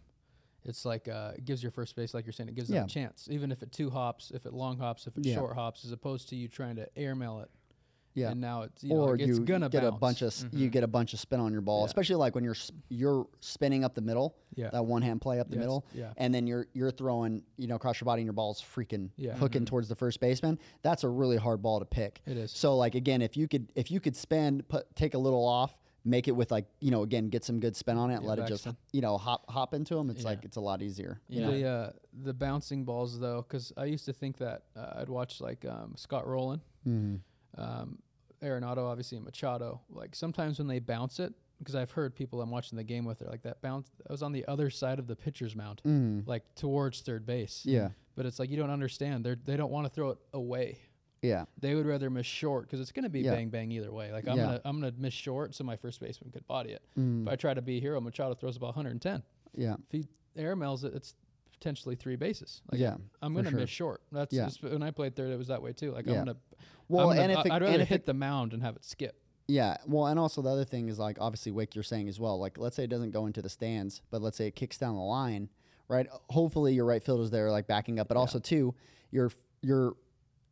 It's like uh, it gives your first base, like you're saying, it gives them
Yeah.
a chance, even if it two hops, if it long hops, if it
Yeah.
short hops, as opposed to you trying to airmail it.
Yeah.
And now it's you know,
or
like, it's
you
gonna
get
bounce.
a bunch of s you get a bunch of spin on your ball,
Yeah.
especially like when you're you're spinning up the middle,
Yeah.
that one hand play up the
Yes,
middle,
yeah.
and then you're you're throwing you know across your body and your ball's freaking
Yeah.
hooking towards the first baseman. That's a really hard ball to pick.
It is.
So like again, if you could if you could spin, put take a little off, make it with like you know again get some good spin on it,
Yeah,
let it just you know hop hop into them. It's like it's a lot easier. You
Yeah.
know?
The uh, the bouncing balls though, because I used to think that uh, I'd watch like um, Scott Rolen,
Mhm.
Um, Arenado, obviously and Machado. Like sometimes when they bounce it, because I've heard people I'm watching the game with, they're like that bounce. I was on the other side of the pitcher's mound,
Mhm.
like towards third base.
Yeah.
But it's like you don't understand. They they don't want to throw it away.
Yeah.
They would rather miss short because it's going to be
Yeah.
bang bang either way. Like I'm
Yeah.
gonna I'm gonna miss short so my first baseman could body it.
Mm.
If I try to be a hero, Machado throws about 110.
Yeah.
If he air mails it, it's potentially three bases. Like
Yeah,
I'm gonna
sure.
miss short. That's
Yeah.
just, when I played third, it was that way too. Like
Yeah.
I'm gonna.
Well,
I'm gonna,
and if it-
I'd rather hit
it-
the mound and have it skip.
Yeah. Well, and also the other thing is like obviously Wick, you're saying as well. Like let's say it doesn't go into the stands, but let's say it kicks down the line, right? Hopefully your right fielder's there like backing up, but also too your your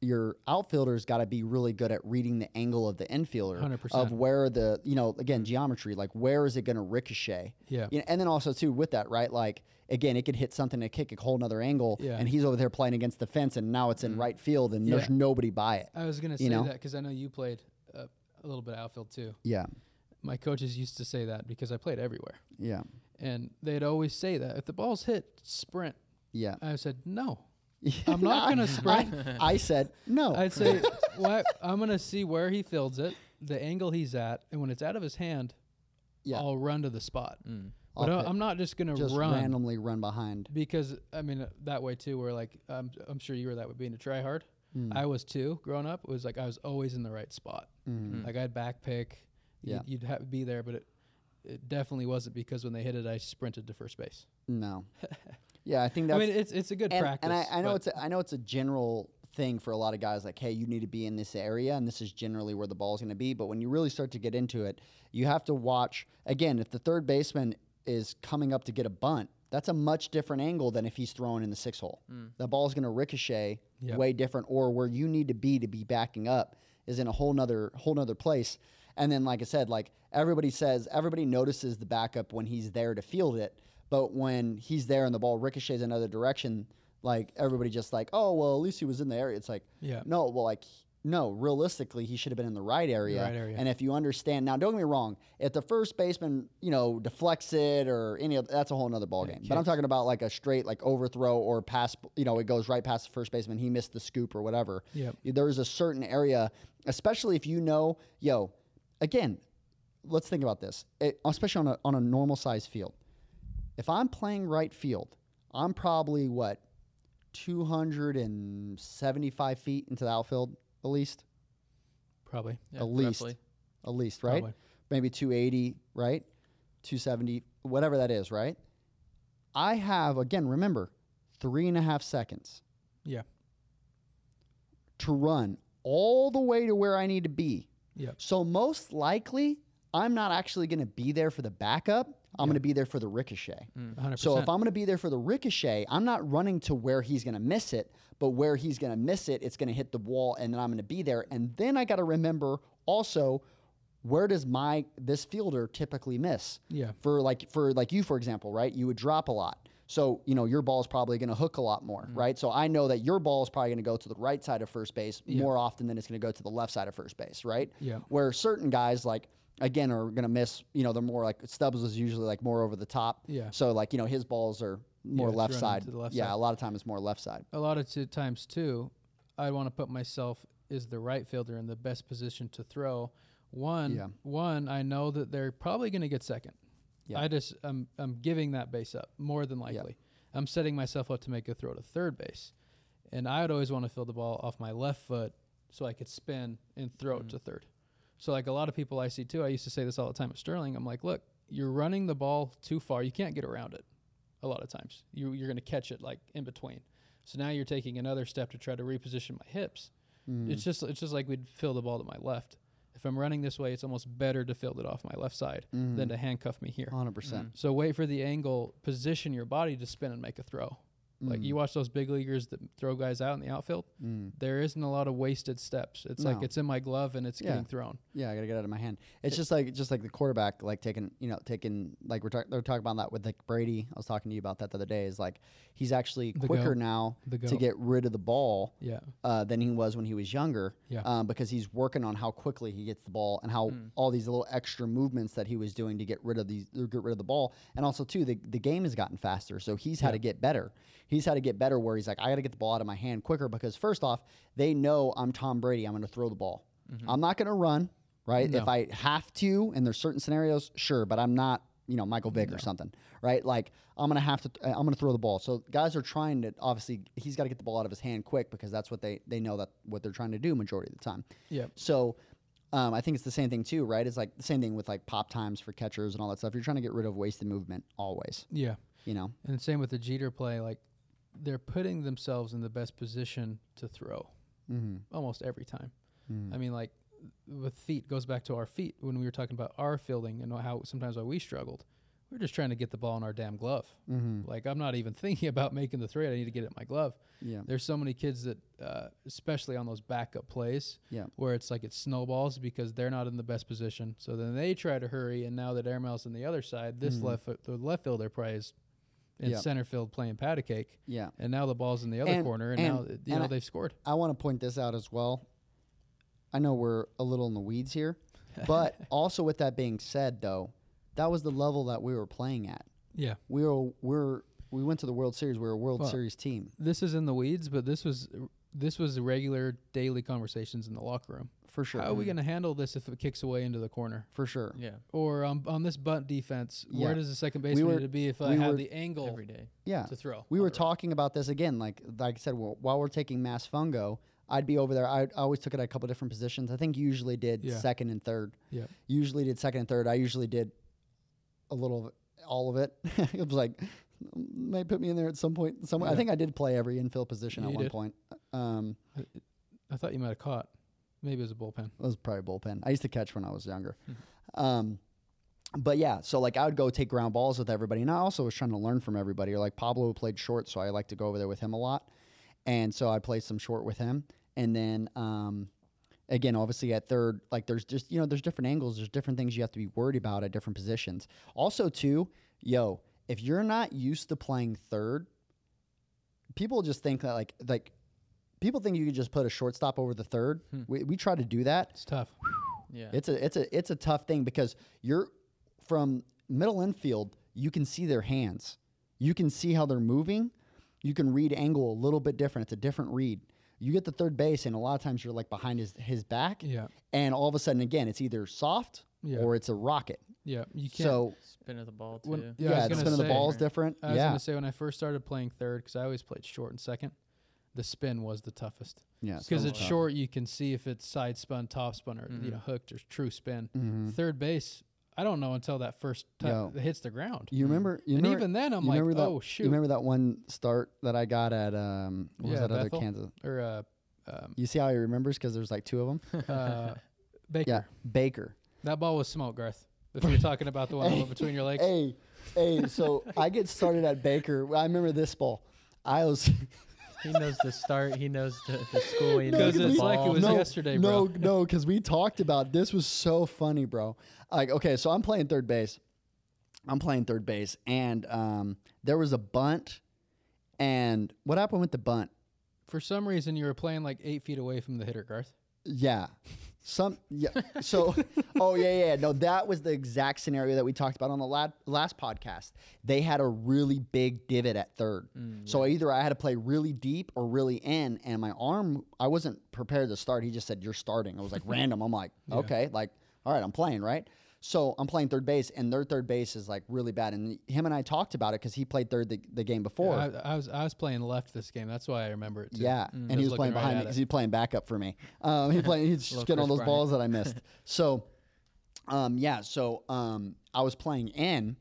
your outfielder's got to be really good at reading the angle of the infielder
100%.
of where the you know again geometry like where is it going to ricochet
Yeah.
You know, and then also too with that right like again it could hit something to kick a whole another angle
Yeah.
and he's over there playing against the fence and now it's in right field and there's nobody by it
I was gonna
You
say
know?
that because I know you played uh, a little bit of outfield too.
yeah
My coaches used to say that because I played everywhere,
yeah
and they'd always say that if the ball's hit, sprint.
yeah
I said no. I'm not gonna sprint.
I, I said no
I'd say what I'm gonna see where he fields it, the angle he's at, and when it's out of his hand,
Yeah.
I'll run to the spot.
Mm.
But
I'll
I-
pick-
I'm not just gonna
just
run
randomly run behind
because I mean uh, that way too. Where like I'm I'm sure you were that way being a try hard.
Mm.
I was too growing up. It was like I was always in the right spot.
Mm.
Like I'd back pick.
Yeah.
You'd, you'd have be there, but it, it definitely wasn't because when they hit it, I sprinted to first base.
No. Yeah, I think that's.
I mean, it's it's a good
and,
practice.
and I, I know it's a, I know it's a general thing for a lot of guys like hey you need to be in this area and this is generally where the ball is going to be but when you really start to get into it you have to watch again if the third baseman is coming up to get a bunt that's a much different angle than if he's throwing in the six hole mm. the ball is going to ricochet
Yep.
way different or where you need to be to be backing up is in a whole nother whole nother place and then like i said like everybody says everybody notices the backup when he's there to field it but when he's there and the ball ricochets another direction like everybody just like, oh well, at least he was in the area. It's like,
Yeah.
no, well, like no, realistically, he should have been in the right area.
right area.
And if you understand now, don't get me wrong, if the first baseman, you know, deflects it or any of that's a whole nother ball game. But I'm talking about like a straight like overthrow or pass, you know, it goes right past the first baseman, he missed the scoop or whatever.
Yep.
There's a certain area, especially if you know, yo, again, let's think about this, it, especially on a on a normal size field. If I'm playing right field, I'm probably what 275 feet into the outfield at least,
probably.
Yeah,
at least,
roughly.
at least, right?
Probably.
Maybe 280, right? 270, whatever that is, right? I have again, remember, three and a half seconds
Yeah.
to run all the way to where I need to be.
Yep.
So most likely, I'm not actually going to be there for the backup. I'm going to be there for the ricochet.
100%.
So if I'm going to be there for the ricochet, I'm not running to where he's going to miss it, but where he's going to miss it, it's going to hit the wall, and then I'm going to be there. And then I got to remember also where does my this fielder typically miss?
Yeah.
For like for like you for example, right? You would drop a lot. So, you know, your ball is probably going to hook a lot more,
Mm.
right? So I know that your ball is probably going to go to the right side of first base more often than it's going to go to the left side of first base, right?
Yeah.
Where certain guys like again are going to miss, you know, they're more like Stubbs is usually like more over the top.
Yeah.
So like, you know, his balls are more
it's
left side.
left
yeah,
side.
a lot of times it's more left side.
a lot of t- times too, I want to put myself as the right fielder in the best position to throw. One,
Yeah.
one, I know that they're probably going to get second.
Yeah.
I just I'm I'm giving that base up more than likely. Yeah. I'm setting myself up to make a throw to third base, and I would always want to field the ball off my left foot so I could spin and throw it mm-hmm. to third. So like a lot of people I see too, I used to say this all the time at Sterling. I'm like, look, you're running the ball too far. You can't get around it. A lot of times, you you're going to catch it like in between. So now you're taking another step to try to reposition my hips. Mm. It's just it's just like we'd fill the ball to my left. If I'm running this way, it's almost better to field it off my left side than mm-hmm. to handcuff me here.
100%. percent
So wait for the angle, position your body to spin and make a throw. Like
Mm.
you watch those big leaguers that throw guys out in the outfield, there isn't a lot of wasted steps. It's like it's in my glove and it's
Yeah.
getting thrown.
Yeah, I gotta get it out of my hand. It's just like just like the quarterback, like taking you know taking like we're talking they're talking about that with like Brady. I was talking to you about that the other day. Is like he's actually quicker now to get rid of the ball
Yeah.
uh, than he was when he was younger.
Yeah.
Um, because he's working on how quickly he gets the ball and how
Hmm.
all these little extra movements that he was doing to get rid of these or get rid of the ball. And also too, the the game has gotten faster, so he's had to get better. He's had to get better where he's like, I got to get the ball out of my hand quicker because first off, they know I'm Tom Brady. I'm going to throw the ball. I'm not going to run. Right.
No.
If I have to, and there's certain scenarios, sure, but I'm not, you know, Michael Vick or something, right? Like I'm gonna have to, I'm gonna throw the ball. So guys are trying to obviously he's got to get the ball out of his hand quick because that's what they they know that what they're trying to do majority of the time.
Yeah.
So um, I think it's the same thing too, right? It's like the same thing with like pop times for catchers and all that stuff. You're trying to get rid of wasted movement always,
Yeah.
you know.
And same with the Jeter play, like they're putting themselves in the best position to throw
Mm-hmm.
almost every time. I mean, like with feet goes back to our feet when we were talking about our fielding and how sometimes why we struggled. We are just trying to get the ball in our damn glove.
Mm-hmm.
Like I'm not even thinking about making the throw. I need to get it in my glove.
Yeah.
There's so many kids that, uh, especially on those backup plays,
Yeah.
where it's like it snowballs because they're not in the best position. So then they try to hurry, and now that Airmail's on the other side, this left the left fielder probably is in
Mm-hmm.
Center field playing patty cake.
Yeah.
And now the ball's in the other
And-
corner, and,
and-
now you
and
know
I-
they've scored.
I want to point this out as well. I know we're a little in the weeds here, but also with that being said, though, that was the level that we were playing at.
Yeah.
We were we're we went to the World Series. We were a World
Well,
Series team
This is in the weeds, but this was this was regular daily conversations in the locker room.
for sure.
How are we going to handle this if it kicks away into the corner?
for sure.
Yeah,
Or um, on this bunt defense,
Yeah.
where does the second baseman
were-
need to be if I
we
have the angle
every day.
Yeah.
to throw?
We were talking about this again, like like I said, wh- while we're taking mass fungo, I'd be over there. I I always took it at a couple different positions. I think you usually did
Yeah.
second and third.
Yeah.
Usually did second and third. I usually did a little, of all of it. it was like may put me in there at some point. Somewhere. I think I did play every infield position
Yeah,
at one
did.
point. Um,
I thought you might have caught. Maybe it was a bullpen.
it was probably a bullpen. I used to catch when I was younger. Um, but yeah, so like I would go take ground balls with everybody, and I also was trying to learn from everybody. Like Pablo played short, so I like to go over there with him a lot, and so I played some short with him. And then um, again, obviously at third, like there's just you know there's different angles, there's different things you have to be worried about at different positions. Also, too, yo, if you're not used to playing third, people just think that like like people think you could just put a shortstop over the third. Hmm. We, we try to do that.
It's tough.
Yeah.
It's a it's a it's a tough thing because you're from middle infield, you can see their hands. You can see how they're moving. You can read angle a little bit different. It's a different read. You get the third base, and a lot of times you're like behind his his back.
Yeah.
And all of a sudden, again, it's either soft
Yeah.
or it's a rocket.
Yeah. You can't.
So
Spin of the ball too.
When-
yeah,
Yeah,
the
gonna
spin of the ball is different.
I was
yeah.
gonna say when I first started playing third, because I always played short and second, the spin was the toughest.
yeah.
Because
so
it's
tough.
short, you can see if it's side spun, top spun, or you
Mhm.
know hooked or true spin.
Mhm.
Third base, I don't know until that first
Yo.
time it hits the ground.
You remember? You
and
remember,
even then, I'm like,
that,
oh shoot,
You remember that one start that I got at um what was
Yeah,
that other Kansas?
or uh, um,
You see how he remembers because there's like two of them.
uh, Baker.
Yeah, Baker.
That ball was smoke, Garth. If you're talking about the one that between your legs,
Hey, hey. So I get started at Baker. I remember this ball. I was
He knows the start. He knows the, the school. He
No,
knows
'cause
the
it's like it
ball.
was yesterday,
no, no, because we talked about this was so funny, bro. Like, okay, so I'm playing third base. I'm playing third base, and um, there was a bunt. And what happened with the bunt?
for some reason you were playing like eight feet away from the hitter, Garth.
Yeah. Some yeah. So oh yeah yeah no that was the exact scenario that we talked about on the last podcast. They had a really big divot at third. Mm, so either I had to play really deep or really in and my arm I wasn't prepared to start. He just said you're starting. I was like random. I'm like, okay, like all right, I'm playing, right? So I'm playing third base and their third base is like really bad and him and I talked about it cuz he played third the, the game before.
I, I was I was playing left this game. That's why I remember it. Too.
Yeah,
I
and he was playing
right
behind me because he's playing backup for me. Um, he playing, he's just getting all those
Bryant.
balls that I missed. So, um, yeah, so um, I was playing in.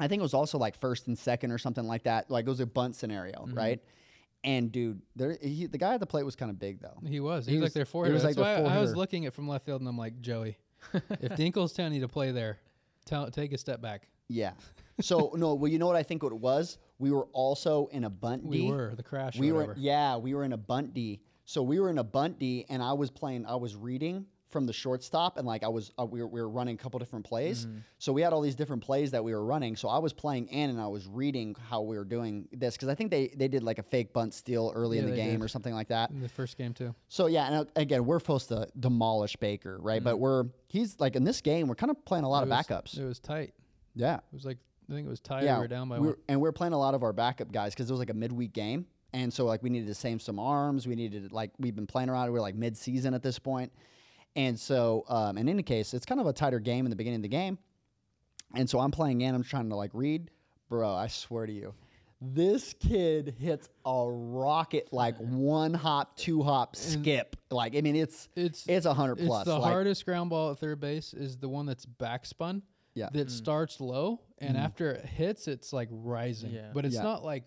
I think it was also like first and second or something like that. Like it was a bunt scenario,
Mm-hmm.
right? And dude, there he, the guy at the plate was kind of big though.
He was. He,
He
was,
was-
like their
he
four hitter.
was like their
why I- I was looking at from left field and I'm like, Joey, if Dinkle's telling you to play there, tell take a step back.
Yeah. So no, well, you know what I think what it was? We were also in a bunt
We were the crash.
we were yeah we were in a bunt D. So we were in a bunt D, and I was playing. I was reading from the shortstop, and like I was uh, we were we were running a couple different plays.
Mm-hmm.
So we had all these different plays that we were running. So I was playing in, and I was reading how we were doing this because I think they they did like a fake bunt steal early in the game
did.
or something like that.
in the first game too.
So yeah, and uh, again, we're supposed to demolish Baker, right? But we're he's like in this game, we're kind of playing a lot
Mm-hmm. It
of
was-
backups.
It was tight.
Yeah,
It was like I think it was tied.
yeah,
we were down by
we
one.
and we are playing a lot of our backup guys because it was like a midweek game, and so like we needed to save some arms. We needed like we've been playing around. We're like mid season at this point, and so um, in any case, it's kind of a tighter game in the beginning of the game, and so I'm playing in. I'm trying to like read, bro. I swear to you. This kid hits a rocket like one hop, two hop, skip. Like I mean, it's
It's
it's a hundred
it's
plus.
the
like,
hardest ground ball at third base is the one that's backspun.
Yeah.
That starts low and after it hits, it's like rising.
Yeah.
But it's
Yeah.
not like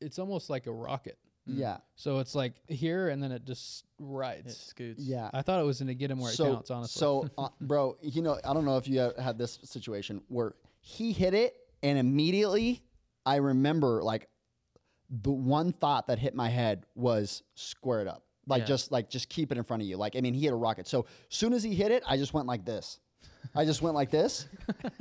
it's almost like a rocket.
Yeah,
So it's like here and then it just
It
rides.
scoots.
yeah.
I thought it was going to get him where
so,
it counts, honestly.
So, uh, bro, you know, I don't know if you have had this situation where he hit it and immediately I remember like the one thought that hit my head was square it up. Like
Yeah.
just like just keep it in front of you. Like I mean, he hit a rocket. So soon as he hit it, I just went like this. I just went like this,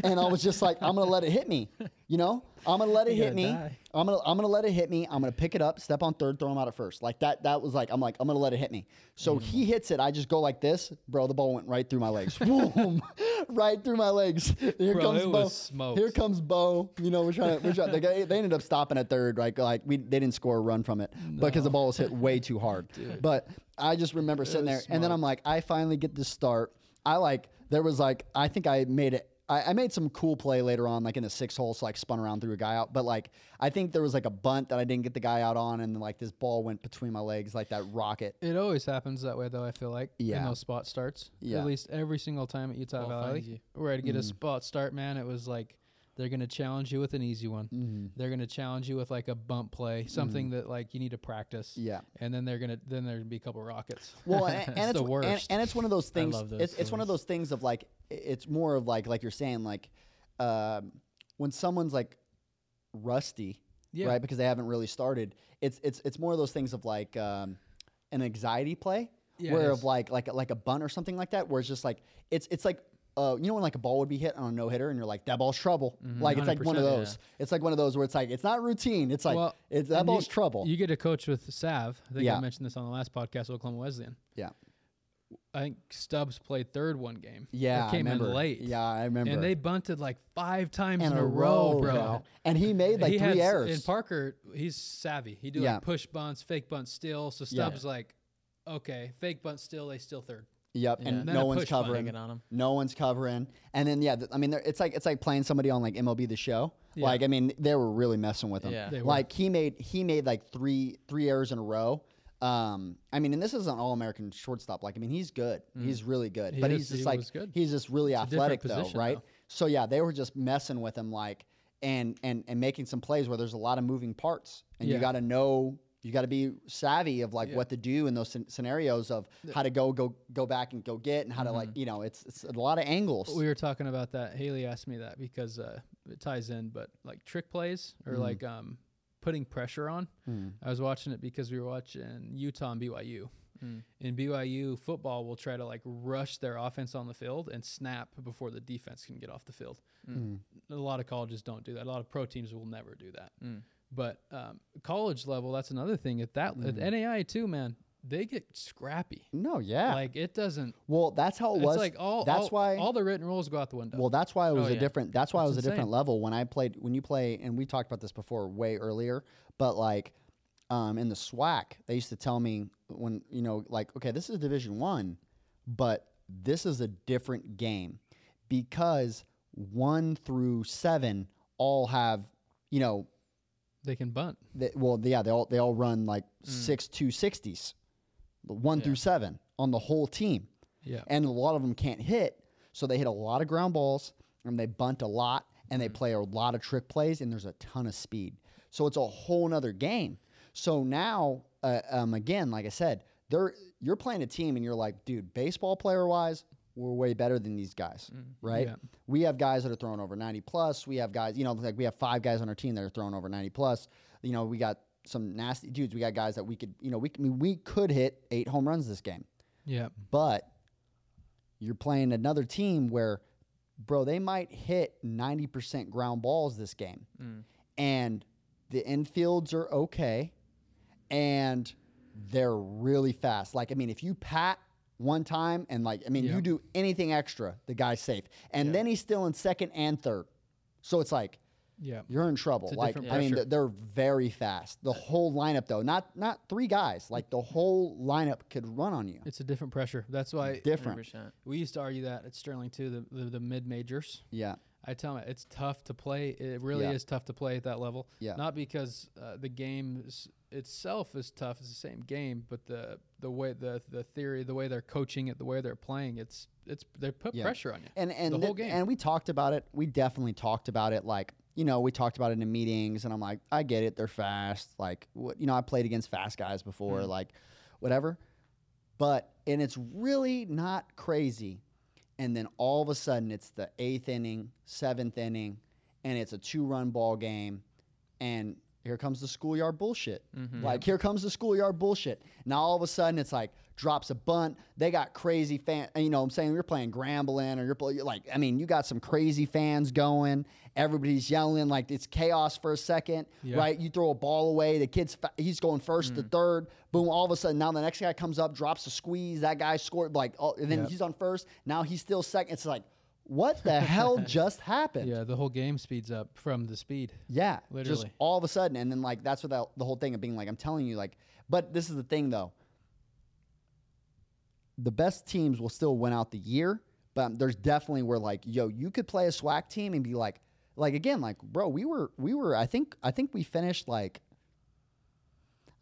and I was just like, I'm gonna let it hit me. You know, I'm gonna let it
You
hit me.
die.
I'm gonna I'm gonna let it hit me. I'm gonna pick it up, step on third, throw him out at first. Like that. That was like I'm like I'm gonna let it hit me. So mm. he hits it. I just go like this, bro. The ball went right through my legs. Boom, right through my legs. Here
Bro,
comes Bo.
smoked.
Here comes Bo. You know, we're trying to. We're trying, they, they ended up stopping at third. Like like we they didn't score a run from it because the ball was hit way too hard. But I just remember sitting there,
was
and then I'm like, I finally get this start. I like there was like I think I made it I, I made some cool play later on, like in the six hole, so like spun around threw a guy out. But like I think there was like a bunt that I didn't get the guy out on, and like this ball went between my legs like that rocket.
It always happens that way, though. I feel like
Yeah.
in those spot starts.
Yeah.
At least every single time at Utah
Ball
Valley,
finds you.
where I'd get a
Mhm.
spot start, man, it was like they're gonna challenge you with an easy one.
Mm-hmm.
They're gonna challenge you with like a bump play, something that like you need to practice.
Yeah.
And then they're gonna then there's gonna be a couple rockets.
Well, and, and it's
the
and,
worst.
and it's one of those
I
things.
love those
it's, it's one of those things of like it's more of like like you're saying like um, when someone's like rusty,
Yeah.
right? Because they haven't really started. It's it's it's more of those things of like um, an anxiety play,
Yeah,
where of like like like a bun or something like that, where it's just like it's it's like. Uh, you know when like a ball would be hit on a no hitter and you're like that ball's trouble. Like it's like one of
100%,
those. It's like one of those where it's like it's not routine. It's like
Well,
it's that ball's
you,
trouble.
You get a coach with Sav. I think
Yeah.
I mentioned this on the last podcast, Oklahoma Wesleyan.
yeah,
I think Stubbs played third one game.
Yeah, I
came in
remember.
late.
Yeah, I remember.
And they bunted like five times
in
in, a row, bro.
bro. And he made like
he
three
had,
errors.
And Parker, he's savvy. He do
Yeah.
like push bunts, fake bunts still. So
Yeah.
Stubbs like, okay, fake bunt still, they still third.
Yep,
Yeah.
and
Then
no
a
one's
push bunt.
covering.
Hanging on 'em.
No one's covering. And then yeah, th- I mean, there- it's like it's like playing somebody on like MLB the Show.
Yeah.
Like I mean, they were really messing with him.
Yeah.
They were.
Like he made he made like three three errors in a row. Um, I mean, and this is an all American shortstop. Like I mean, he's good. He's really good.
Mm. He
but
is-
he's just
he
like
was good.
he's just really
It's a different
athletic though,
position,
right?
though.
So yeah, they were just messing with him like and and and making some plays where there's a lot of moving parts, and you
Yeah.
got to know. You got to be savvy of like
Yeah.
what to do in those scen- scenarios of how to go go go back and go get and how to like
Mm-hmm.
you know it's it's a lot of angles.
We were talking about that. Haley asked me that because uh, it ties in, but like trick plays or like um, putting pressure on. I was watching it because we were watching Utah and BYU. In BYU, football will try to like rush their offense on the field and snap before the defense can get off the field. A lot of colleges don't do that. A lot of pro teams will never do that. But um, college level, that's another thing. At that at NAIA too, man, they get scrappy.
no, yeah.
Like it doesn't.
well, that's how it
It's
was.
like all.
that's
all,
why.
all the written rules go out the window.
well, that's why it was
Oh,
a
yeah.
different. That's why it was
That's
a different level when I played. When you play, and we talked about this before, way earlier. But like, um, in the SWAC, they used to tell me when you know, like, okay, this is Division One, but this is a different game because one through seven all have, you know,
they can bunt.
they, well, yeah, they all they all run like six two sixties, one through seven on the whole team,
Yeah.
and a lot of them can't hit, so they hit a lot of ground balls and they bunt a lot and they play a lot of trick plays and there's a ton of speed, so it's a whole nother game. So now, uh, um, again, like I said, they're you're playing a team and you're like, dude, baseball player wise, we're way better than these guys, mm. right?
Yeah.
We have guys that are throwing over 90 plus. We have guys, you know, like we have five guys on our team that are throwing over 90 plus. You know, we got some nasty dudes. We got guys that we could, you know, we, I mean, we could hit eight home runs this game,
Yeah.
but you're playing another team where, bro, they might hit 90% ground balls this game. Mm. And the infields are okay. And they're really fast. Like, I mean, if you pat one time and like, I mean,
Yeah.
you do anything extra, the guy's safe. And then he's still in second and third. So it's like,
Yeah.
you're in trouble. Like, I mean, th- they're very fast. The whole lineup, though, not not three guys. Like the whole lineup could run on you.
It's a different pressure. That's why
Different.
100%.
we used to argue that at Sterling too. The the, the mid majors.
Yeah.
I tell them it's tough to play. It really
Yeah.
is tough to play at that level.
Yeah.
Not because uh, the game is, itself is tough. It's the same game, but the the way the the theory, the way they're coaching it, the way they're playing, it's it's they put
Yeah.
pressure on you.
And and
the
th-
whole game.
and we talked about it. We definitely talked about it. Like you know, we talked about it in meetings, and I'm like, I get it. They're fast. Like what you know, I played against fast guys before.
Mm.
Like whatever. But and it's really not crazy. And then all of a sudden, it's the eighth inning, seventh inning, and it's a two-run ball game, and here comes the schoolyard bullshit.
Mm-hmm.
Like here comes the schoolyard bullshit. Now all of a sudden it's like drops a bunt. They got crazy fan. You know, I'm saying you're playing Grambling or you're like, I mean, you got some crazy fans going. Everybody's yelling like it's chaos for a second,
Yeah.
right? You throw a ball away. The kid's fa- he's going first
Mm.
to third. Boom! All of a sudden now the next guy comes up, drops a squeeze. That guy scored like, oh, and then
Yeah.
he's on first. Now he's still second. It's like, what the hell just happened?
yeah, the whole game speeds up from the speed.
Yeah, just
Literally.
all of a sudden, and then like that's what that, the whole thing of being like I'm telling you like, but this is the thing though. The best teams will still win out the year, But there's definitely where like, yo, you could play a SWAC team and be like, like again, like, bro, we were we were I think I think we finished like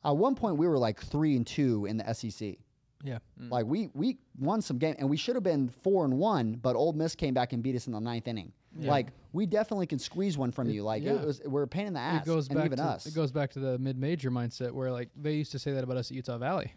at one point we were like three and two in the SEC.
Yeah. Mm.
Like we we won some game and we should have been four and one, but Ole Miss came back and beat us in the ninth inning. Like we definitely can squeeze one from you. Like
yeah.
it was we're a pain in the ass.
it goes
and
back
even
to
us.
it goes back to the mid-major mindset where like they used to say that about us at Utah Valley.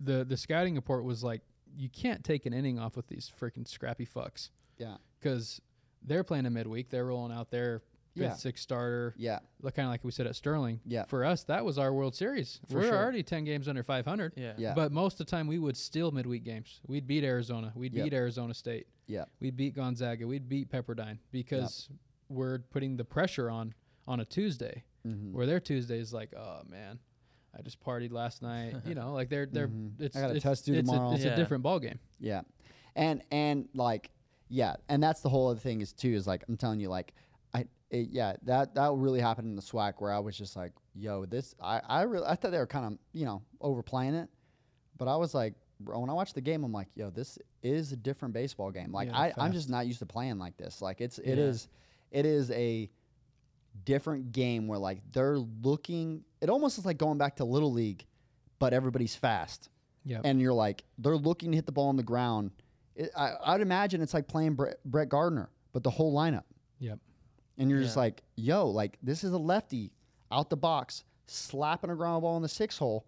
The the scouting report was like you can't take an inning off with these freaking scrappy fucks
yeah.
because they're playing a midweek. They're rolling out their fifth,
Yeah.
sixth starter.
Yeah.
Look, kind of like we said at Sterling.
Yeah.
For us, that was our World Series.
For
We're
sure.
already ten games under 500.
Yeah.
Yeah.
But most of the time, we would steal midweek games. We'd beat Arizona. We'd
Yep.
beat Arizona State.
Yeah.
We'd beat Gonzaga. We'd beat Pepperdine because we're putting the pressure on on a Tuesday,
Mm-hmm.
where their Tuesday is like, oh man, I just partied last night. you know, like they're they're it's
Mm-hmm. I got a test due
it's
tomorrow.
A, it's
Yeah.
a different ball game.
Yeah. And and like yeah, and that's the whole other thing is too is like I'm telling you like I it, yeah, that that really happened in the SWAC where I was just like, yo, this I I really I thought they were kind of, you know, overplaying it. But I was like bro, when I watched the game, I'm like, yo, this is a different baseball game. Like
Yeah,
I, I'm just not used to playing like this. Like it's it
Yeah.
is it is a different game where like they're looking it almost is like going back to little league, but everybody's fast
Yeah.
and you're like they're looking to hit the ball on the ground. It, I, I'd imagine it's like playing Brett, Brett Gardner, but the whole lineup. And you're just like, yo, like this is a lefty out the box slapping a ground ball in the six hole.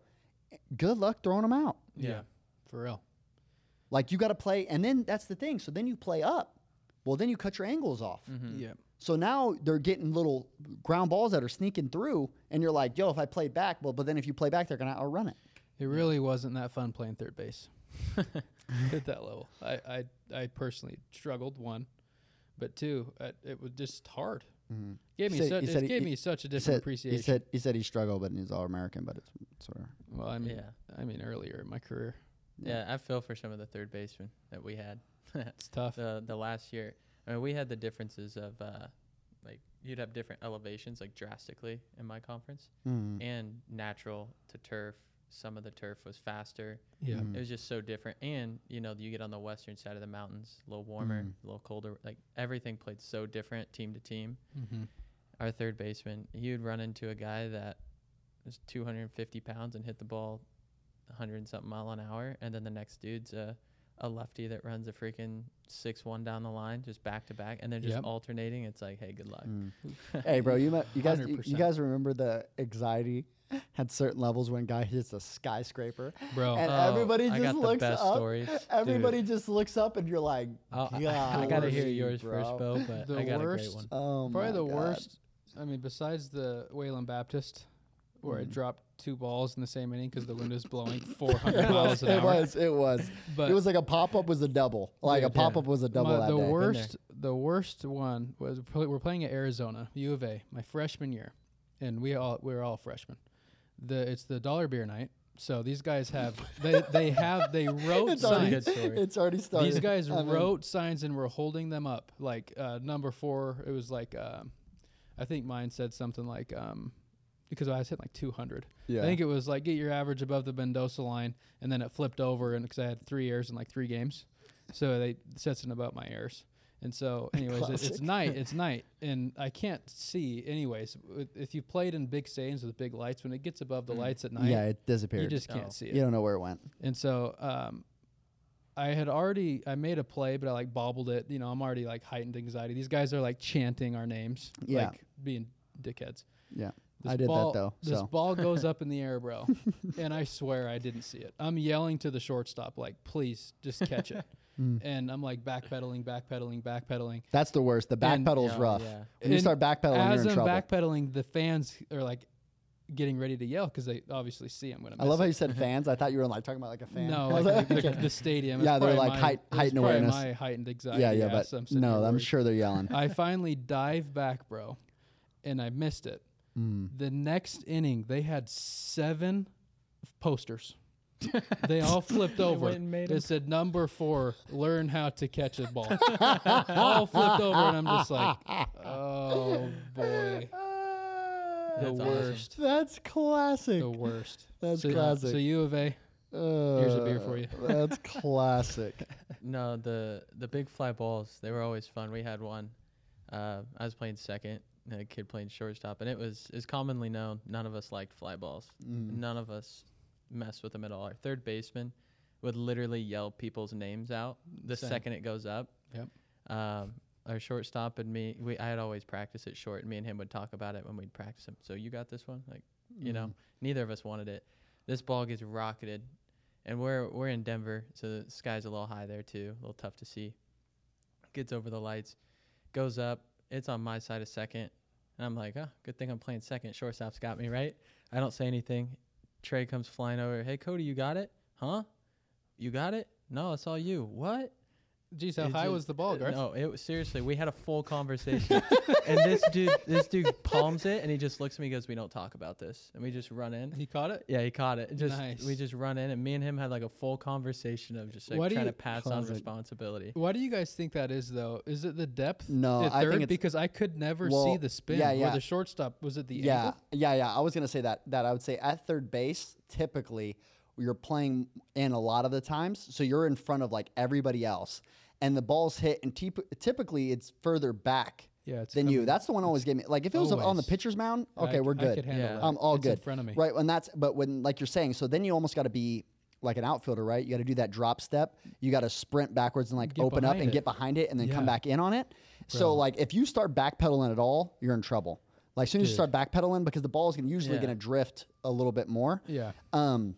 Good luck throwing them out.
Yeah.
For real.
Like you got to play, and then that's the thing. So then you play up. Well, then you cut your angles off.
Mm-hmm.
Yeah.
So now they're getting little ground balls that are sneaking through, and you're like, yo, if I play back, well, but then if you play back, they're gonna outrun it.
It really wasn't that fun playing third base at that level. I, I I personally struggled one, but two, uh, it was just hard. Gave me
said-
such, it gave
he-
me such a
He
different
said,
appreciation.
he said he said he struggled, but he's all American, but it's sort of
well, I mean,
Yeah.
I mean earlier in my career,
Yeah, I feel for some of the third basemen that we had.
it's tough.
the the last year. I mean, we had the differences of uh, like you'd have different elevations like drastically in my conference
Mm.
and natural to turf. Some of the turf was faster.
yeah.
Mm.
It was just so different. And you know, you get on the western side of the mountains, a little warmer,
Mm.
a little colder. Like everything played so different team to team.
Mm-hmm.
Our third baseman, he would run into a guy that was 250 pounds and hit the ball 100 and something mile an hour, and then the next dude's a a lefty that runs a freaking six one down the line, just back to back, and they're just
Yep.
alternating. It's like, hey, good luck.
Mm. hey, bro, you, mu- you guys, you, you
100%.
guys remember the anxiety at certain levels when guy hits a skyscraper,
Bro,
and
Oh,
everybody
I
just
got the
looks
best
up.
stories,
Everybody just looks up, and you're like,
I'll- I,
God,
I gotta hear yours
bro.
first, Bo, but
The
I got a great
worst-
one.
Oh,
probably the
God.
worst. I mean, besides the Wayland Baptist, where I
Mm.
dropped two balls in the same inning because the wind was blowing 400
It
miles an
it
hour.
was, it was.
But
it was like a pop up was a double. Like a pop up was a double
My-
that
the
day.
worst, the worst one was we're playing at Arizona, U of A, my freshman year, and we all we were all freshmen. The it's the dollar beer night, so these guys have they they have they wrote
It's
signs.
story.
it's already started.
These guys
I mean,
wrote signs and were holding them up. Like uh, number four, it was like um, I think mine said something like um, because I was hitting like 200.
Yeah.
I think it was like get your average above the Mendoza line, and then it flipped over, and because I had three errors in like three games, so they said something about my errors. And so, anyways, it, it's night. It's night, and I can't see. Anyways, if you played in big stadiums with big lights, when it gets above the lights at night,
Mm. yeah, it disappears.
you just can't
Oh.
see it.
You don't know where it went.
And so um, I had already I made a play, but I like bobbled it. You know, I'm already like heightened anxiety. These guys are like chanting our names,
Yeah.
like being dickheads.
Yeah.
This
I did that,
ball,
though,
This ball goes up in the air, bro, and I swear I didn't see it. I'm yelling to the shortstop, like, "Please, just catch it."
Mm.
and I'm like backpedaling, backpedaling, backpedaling.
That's the worst. The back
And-
pedal's
Yeah,
rough.
yeah.
When you start backpedaling,
As
you're in
I'm
trouble.
backpedaling, the fans are like getting ready to yell because they obviously see I'm gonna.
I love
miss
how you said fans. I thought you were like talking about like a fan.
No,
I
like the, the, stadium.
Yeah, they're like
my-
height- heightened awareness.
My heightened anxiety.
yeah, yeah,
ass,
but
I'm
no, I'm
worried.
sure they're yelling.
I finally dive back, bro, and I missed it.
Mm.
The next inning, they had seven posters. they all flipped over.
It and made
It
'em.
said number four, learn how to catch a ball. all flipped over, and I'm just like, oh boy, the
That's awesome.
worst,
That's classic.
the worst.
That's
so,
classic.
So U of A, Here's a beer for you.
That's classic.
No, the the big fly balls, they were always fun. We had one. Uh, I was playing second, and a kid playing shortstop, and it was is commonly known. None of us liked fly balls.
Mm.
None of us messed with them at all. Our third baseman would literally yell people's names out the
Same.
second it goes up.
Yep.
Um, our shortstop and me, we I had always practiced it short, and me and him would talk about it when we'd practice him. So you got this one, like you know, neither of us wanted it. This ball gets rocketed, and we're we're in Denver, so the sky's a little high there too, a little tough to see. Gets over the lights, goes up. It's on my side of second, and I'm like, oh, good thing I'm playing second. Shortstop's got me right. I don't say anything. Trey comes flying over. Hey Cody, you got it? Huh? You got it? No, it's all you. What?
Geez, how
It
high
just-
was the ball,
uh,
Garth?
No, it was seriously. We had a full conversation, and this dude, this dude palms it, and he just looks at me, and goes, "We don't talk about this," and we just run in.
He caught it.
Yeah, he caught it. Just
Nice.
we just run in, and me and him had like a full conversation of just like
Why do
trying
you-
to pass on
Classic.
responsibility.
Why do you guys think that is, though? Is it the depth?
No,
at
I think it's-
because I could never see the spin.
yeah,
Or
yeah.
the shortstop was it the
yeah,
angle?
yeah, yeah. I was gonna say that. That I would say at third base, typically you're playing in a lot of the times, so you're in front of like everybody else, and the ball's hit, and typ- typically it's further back
Yeah, it's
than you. That's the one always gave me. Like if it was on the pitcher's mound, okay,
c-
we're
I
good.
could handle
Yeah.
that.
Um, all
It's
good.
in front of me.
Right, and that's but when like you're saying, so then you almost got to be like an outfielder, right? You got to do that drop step. You got to sprint backwards and like
Get
open up and
it.
get behind it and then come back in on it. So like if you start backpedaling at all, you're in trouble. Like as soon as you start backpedaling, because the ball is gonna, usually
Yeah.
going to drift a little bit more.
Yeah.
Um,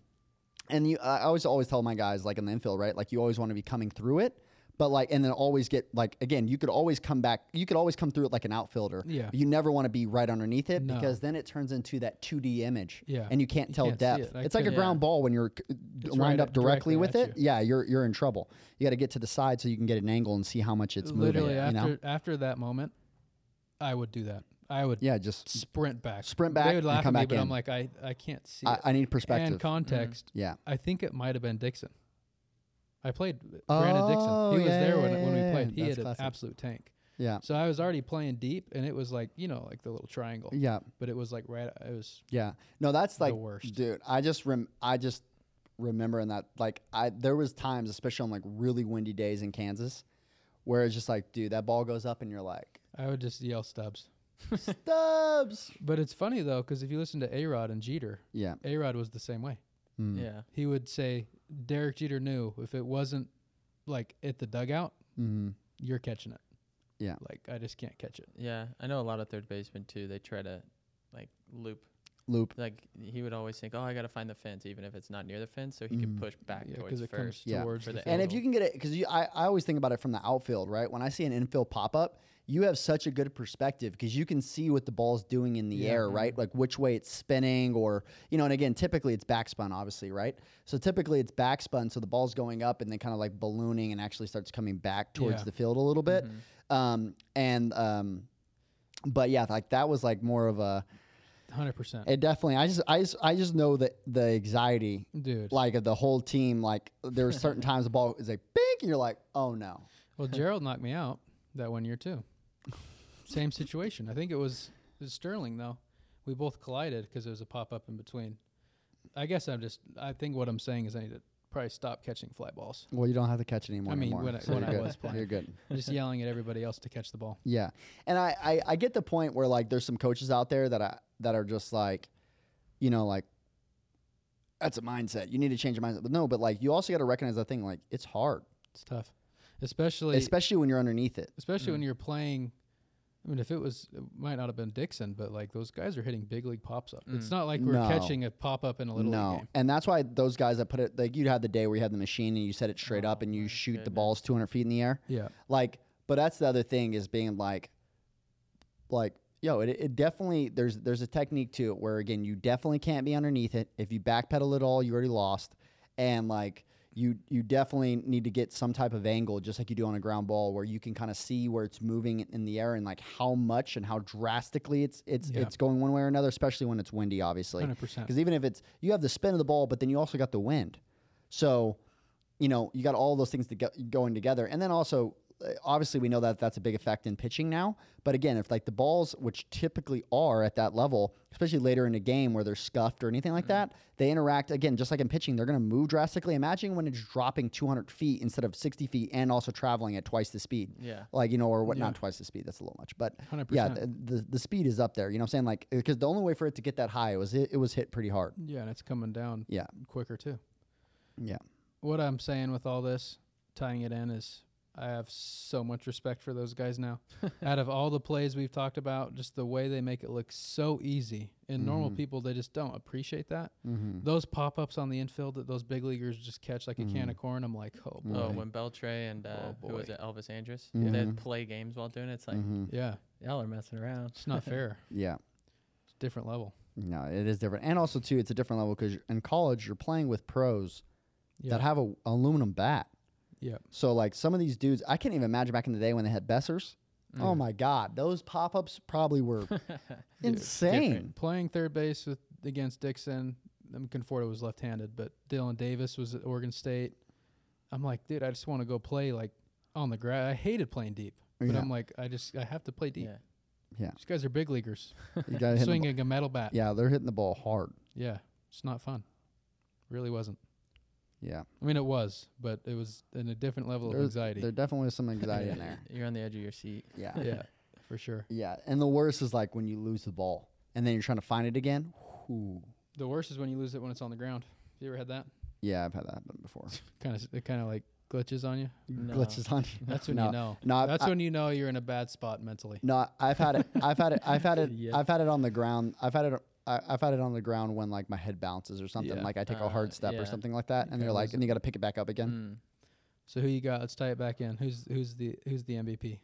and you, I always always tell my guys like in the infield, right? Like you always want to be coming through it, but like and then always get like again, you could always come back. You could always come through it like an outfielder.
Yeah.
You never want to be right underneath it
No.
because then it turns into that 2D image.
Yeah.
And you can't tell
can't see
depth.
it. I
It's like a
couldn't-
ground ball when you're c- lined
right
up
at-
directly
directly
with
at
it.
you.
Yeah, you're you're in trouble. You got to get to the side so you can get an angle and see how much it's
Literally
moving.
after
you know?
after that moment, I would do that. I would
Yeah, just
sprint back.
Sprint back
They would
and
laugh
come
at me,
back
but I'm like, I, I can't see
I,
it.
I need perspective.
and context.
yeah.
I think it might have been Dixon. I played Brandon Dixon.
Oh,
He was
yeah,
there when,
yeah,
when we played. He had
classic.
an absolute tank.
Yeah.
So I was already playing deep, and it was like you know, like the little triangle.
Yeah.
But it was like right. It was
Yeah. No, that's
The
like
worst.
dude. I just rem I just remember in that like I there was times, especially on like really windy days in Kansas, where it's just like, dude, that ball goes up and you're like,
I would just yell Stubbs.
Stubbs.
But it's funny though, because if you listen to A Rod and Jeter,
Yeah.
A Rod was the same way.
Mm.
Yeah,
He would say Derek Jeter knew if it wasn't like at the dugout,
mm-hmm.
you're catching it.
Yeah.
Like I just can't catch it.
yeah. I know a lot of third basemen too. They try to like loop.
Loop.
Like he would always think, oh, I got to find the fence, even if it's not near the fence, so he can push back
Yeah,
towards
because it comes
first.
Yeah.
towards
for
the
the
And if you can get it, because I, I always think about it from the outfield, right? When I see an infield pop up, you have such a good perspective because you can see what the ball's doing in the
Yeah.
air, right? Like which way it's spinning, or, you know, and again, typically it's backspun, obviously, right? So typically it's backspun, so the ball's going up and then kind of like ballooning and actually starts coming back towards
Yeah.
the field a little bit. Um, and, um, but yeah, like that was like more of a,
hundred percent,
it definitely, I just, I just, I just know that the anxiety
dude.
like of the whole team. Like there were certain times the ball is like bink, and you're like, oh no.
Well, Gerald knocked me out that one year too. Same situation. I think it was, it was Sterling though. We both collided because there was a pop up in between. I guess I'm just. I think what I'm saying is I need to probably stop catching fly balls.
Well, you don't have to catch anymore.
I mean,
anymore,
when I-
so
when I
good.
was playing.
You're good.
I'm just yelling at everybody else to catch the ball.
Yeah, and I, I I get the point where like there's some coaches out there that I that are just like, you know, like that's a mindset. You need to change your mindset. But no, but like you also got to recognize that thing. Like it's hard,
It's tough, especially
especially when you're underneath it.
especially when mm. you're playing. I mean, if it was, it might not have been Dixon, but like those guys are hitting big league pops up. It's mm. not like we're
No.
catching a pop up in a little
no,
league game.
and that's why those guys that put it like you'd have the day where you had the machine and you set it straight oh up and you shoot the balls 200 feet in the air.
Yeah,
like but that's the other thing is being like like yo it, it definitely there's there's a technique to it where again you definitely can't be underneath it if you backpedal at all you already lost and like you you definitely need to get some type of angle just like you do on a ground ball where you can kind of see where it's moving in the air and like how much and how drastically it's it's
Yeah.
it's going one way or another especially when it's windy obviously
100%.
because even if it's you have the spin of the ball but then you also got the wind so you know, you got all those things to go, going together. And then also, obviously we know that that's a big effect in pitching now. But again, if like the balls, which typically are at that level, especially later in a game where they're scuffed or anything like mm. that, they interact again just like in pitching. They're going to move drastically. Imagine when it's dropping 200 feet instead of 60 feet and also traveling at twice the speed.
Yeah.
Like you know, or what?
Yeah.
Not twice the speed. That's a little much. But yeah,
100%.
the, the the speed is up there. You know what I'm saying? Like uh, because the only way for it to get that high was it, it was hit pretty hard.
Yeah, and it's coming down
Yeah.
quicker too.
Yeah.
What I'm saying with all this, tying it in, is I have so much respect for those guys now. Out of all the plays we've talked about, just the way they make it look so easy, and normal
Mhm.
people they just don't appreciate that.
Mm-hmm.
Those pop ups on the infield that those big leaguers just catch like a can
Mhm.
of corn, I'm like, oh boy.
Oh, when Beltre and uh,
Oh,
who was it, Elvis Andrus,
Mhm.
they'd play games while doing it. It's like
hmm
yeah,
y'all are messing around.
it's not fair.
Yeah.
It's a different level.
No, it is different, and also too, it's a different level because in college you're playing with pros
Yeah.
that have a aluminum bat.
Yeah.
So like some of these dudes, I can't even imagine back in the day when they had BESRs. Mm. Oh my God, those pop ups probably were insane.
different.
Playing third base with against Dixon, I'm Conforto was left-handed, but Dylan Davis was at Oregon State. I'm like, dude, I just want to go play like on the grass. I hated playing deep, but
Yeah.
I'm like, I just I have to play deep.
Yeah.
Yeah,
These guys are big leaguers,
you got to hit. The ball.
swinging a metal bat.
Yeah, they're hitting the ball hard.
yeah, it's not fun. Really wasn't.
Yeah,
I mean, it was, but it was in a different level of anxiety.
There definitely is some anxiety in there.
You're on the edge of your seat.
Yeah,
yeah, for sure.
yeah. And the worst is like when you lose the ball and then you're trying to find it again. Ooh.
The worst is when you lose it when it's on the ground. Have You ever had that?
Yeah, I've had that happen before.
Kind of, it kind of like glitches on you.
No.
Glitches on you.
That's when
no,
you know.
No,
That's
I-
when you know you're in a bad spot mentally.
No, I've had it. I've had it. I've had it.
Yeah.
I've had it on the ground. I've had it. I, I've had it on the ground when like my head bounces or something.
Yeah.
Like I take a
Uh,
hard step
yeah.
or something like that, and
kinda
you're like, and you got to pick it back up again.
Mm.
So who you got? Let's tie it back in. Who's who's the who's the MVP?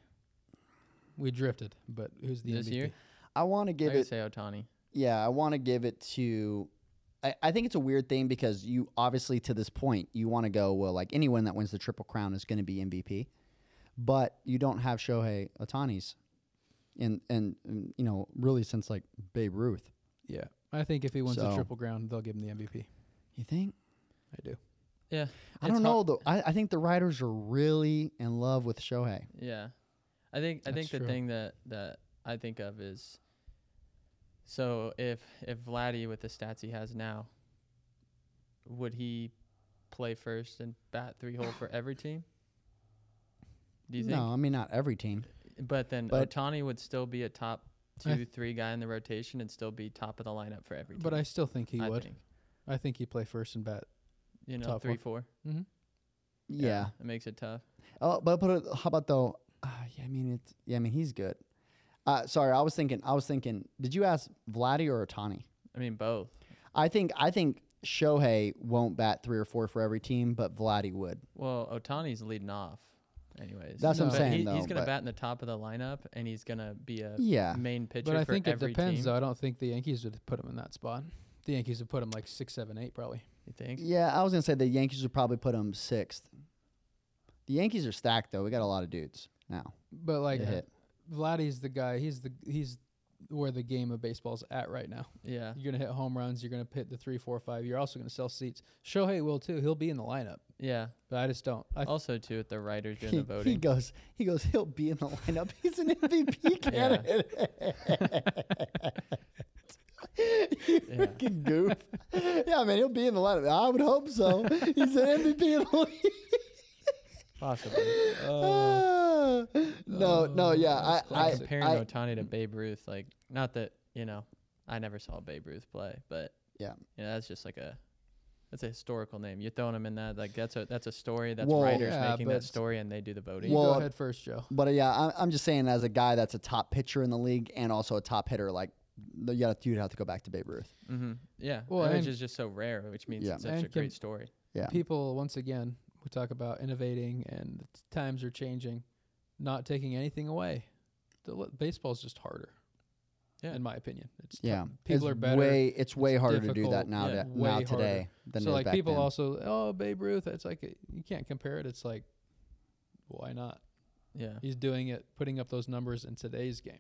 We drifted, but who's the
This
MVP?
year,
I want to give
would
it.
say Otani.
Yeah, I want to give it to. I, I think it's a weird thing because you obviously to this point you want to go well like anyone that wins the triple crown is going to be MVP, but you don't have Shohei Otani's, and and you know really since like Babe Ruth.
Yeah, I think if he wins the
So-
triple crown, they'll give him the MVP.
You think?
I do.
Yeah.
I don't know though. I, I think the writers are really in love with Shohei.
Yeah, I think I
That's
think the
true.
thing that that I think of is so if if Vladdy with the stats he has now, would he play first and bat three hole for every team? Do you think?
No, I mean not every team.
But then
But-
Otani would still be a top
I
two,
th-
three guy in the rotation and still be top of the lineup for every team.
But I still think he
I
would.
think.
I think he'd play first and bat.
You know,
top
three,
four.
four.
Mm-hmm.
Yeah.
it makes it tough.
Oh, but but uh, how about though? Uh, yeah, I mean it's yeah, I mean he's good. Uh, sorry, I was thinking. I was thinking. Did you ask Vladdy or Otani?
I mean, both.
I think I think Shohei won't bat three or four for every team, but Vladdy would.
Well, Otani's leading off, anyways.
That's
what I'm
saying,
he-
though,
he's gonna bat in the top of the lineup, and he's gonna be a
Yeah.
main pitcher
But I
for
think it depends,
team.
though. I don't think the Yankees would put him in that spot. The Yankees would put him like six, seven, eight, probably.
You think?
Yeah, I was gonna say the Yankees would probably put him sixth. The Yankees are stacked though. We got a lot of dudes now.
But like,
to hit.
Vladdy's the guy. He's the he's where the game of baseball's at right now.
Yeah.
You're gonna hit home runs. You're gonna hit the three, four, five. You're also gonna sell seats. Shohei will too. He'll be in the lineup,
Yeah.
but I just don't. I
Also, too, with the writers doing
He,
the
he goes. He goes. He'll be in the lineup. He's an MVP candidate. you
Yeah.
freaking goof. yeah, man, he'll be in the lineup. I would hope so. He's an MVP in the league.
Possibly.
Ah. no, no, yeah, I,
that's
I,
Like comparing
I,
Otani to Babe Ruth, like, not that, you know, I never saw Babe Ruth play, but,
Yeah.
you know, that's just like a. That's a historical name. You're throwing him in that like that's a that's a story. That's
Well-
writers
Yeah,
making that story and they do the voting.
you
Well-
go ahead first, Joe.
But uh, yeah, I'm, I'm just saying, as a guy that's a top pitcher in the league and also a top hitter, like the- you got you'd have to go back to Babe Ruth.
mm-hmm. Yeah,
Well,
well, which is just so rare, which means
Yeah.
it's such
And
a great story.
Yeah,
People, once again, we talk about innovating and the times are changing, not taking anything away. The, li- baseball's just harder.
Yeah.
in my opinion, it's
yeah.
tough. people
it's
are better.
Way, it's way
It's
harder to do that now.
yeah,
to-
way
now
harder.
today than
so
it is
like
back
people
then.
also, oh Babe Ruth, it's like you can't compare it. It's like, why not?
Yeah,
He's doing it, putting up those numbers in today's game.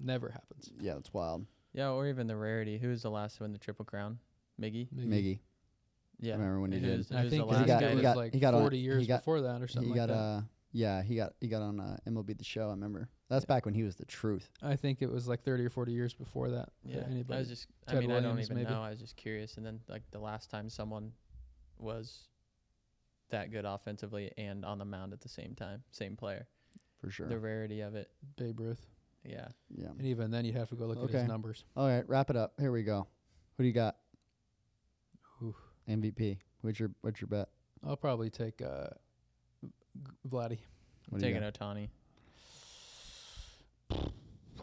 Never happens.
yeah, it's wild.
yeah, or even the rarity. Who was the last to win the triple crown? Miggy.
Miggy.
Yeah, I
remember when he
Who's-
did.
I
who's
think
the
his
got-
date
guy
he got-
like
he got on-
40
he
years
got-
before that or something
he
like
got
that.
uh Yeah, he got he got on uh, MLB the Show. I remember. That's back when he was the truth.
I think it was like 30 or 40 years before that. for
Yeah, I
anybody.
was just. I
Ted
mean, I don't even
maybe.
know. I was just curious. And then like the last time someone was that good offensively and on the mound at the same time, same player.
For sure.
The rarity of it.
Babe Ruth.
Yeah.
yeah.
And even then, you'd have to go look at
Okay.
his numbers.
All right, wrap it up. Here we go. Who do you got?
Oof.
MVP. What's your what's your bet?
I'll probably take uh, G- Vladdy.
What do you
Taking
got?
Otani.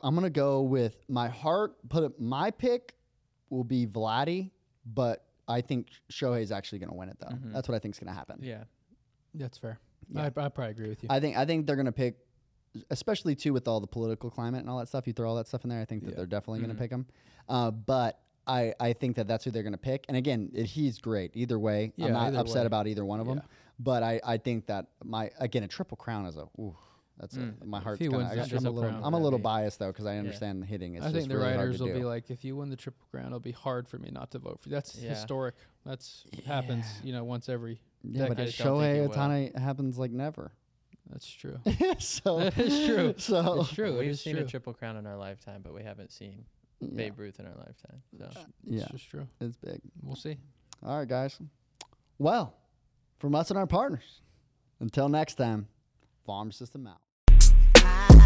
I'm gonna go with my heart. Put it. My pick will be Vladdy, but I think Shohei's actually gonna win it though.
Mhm.
That's what I think's gonna happen.
Yeah.
That's fair.
Yeah.
I, I probably agree with you.
I think I think they're gonna pick, especially too with all the political climate and all that stuff. You throw all that stuff in there. I think that
Yeah.
they're definitely gonna pick him. Uh, but I I think that that's who they're gonna pick. And again, it, he's great either way.
Yeah,
I'm not upset
way.
about either one of them.
Yeah.
But I I think that my again a triple crown is a. Ooh, that's
Mm.
a, my
If
heart's
he
kinda, I
the
got- I'm a
Triple
little
Crown,
I'm a little biased though because I understand the hitting. It's
I
just
think the
really
writers will
do.
be like, if you win the Triple Crown, it'll be hard for me not to vote for you. That's
Yeah.
historic. That's happens, you know, once every.
yeah,
decade.
I just
Shohei. Otani happens like never.
That's true.
so
That is true.
So
It's true.
We've
is
seen
true.
a triple crown in our lifetime, but we haven't seen
yeah,
Babe Ruth in our lifetime. So uh,
yeah,
It's just true.
it's big.
We'll see.
All right, guys. Well, from us and our partners. Until next time, Farm System out.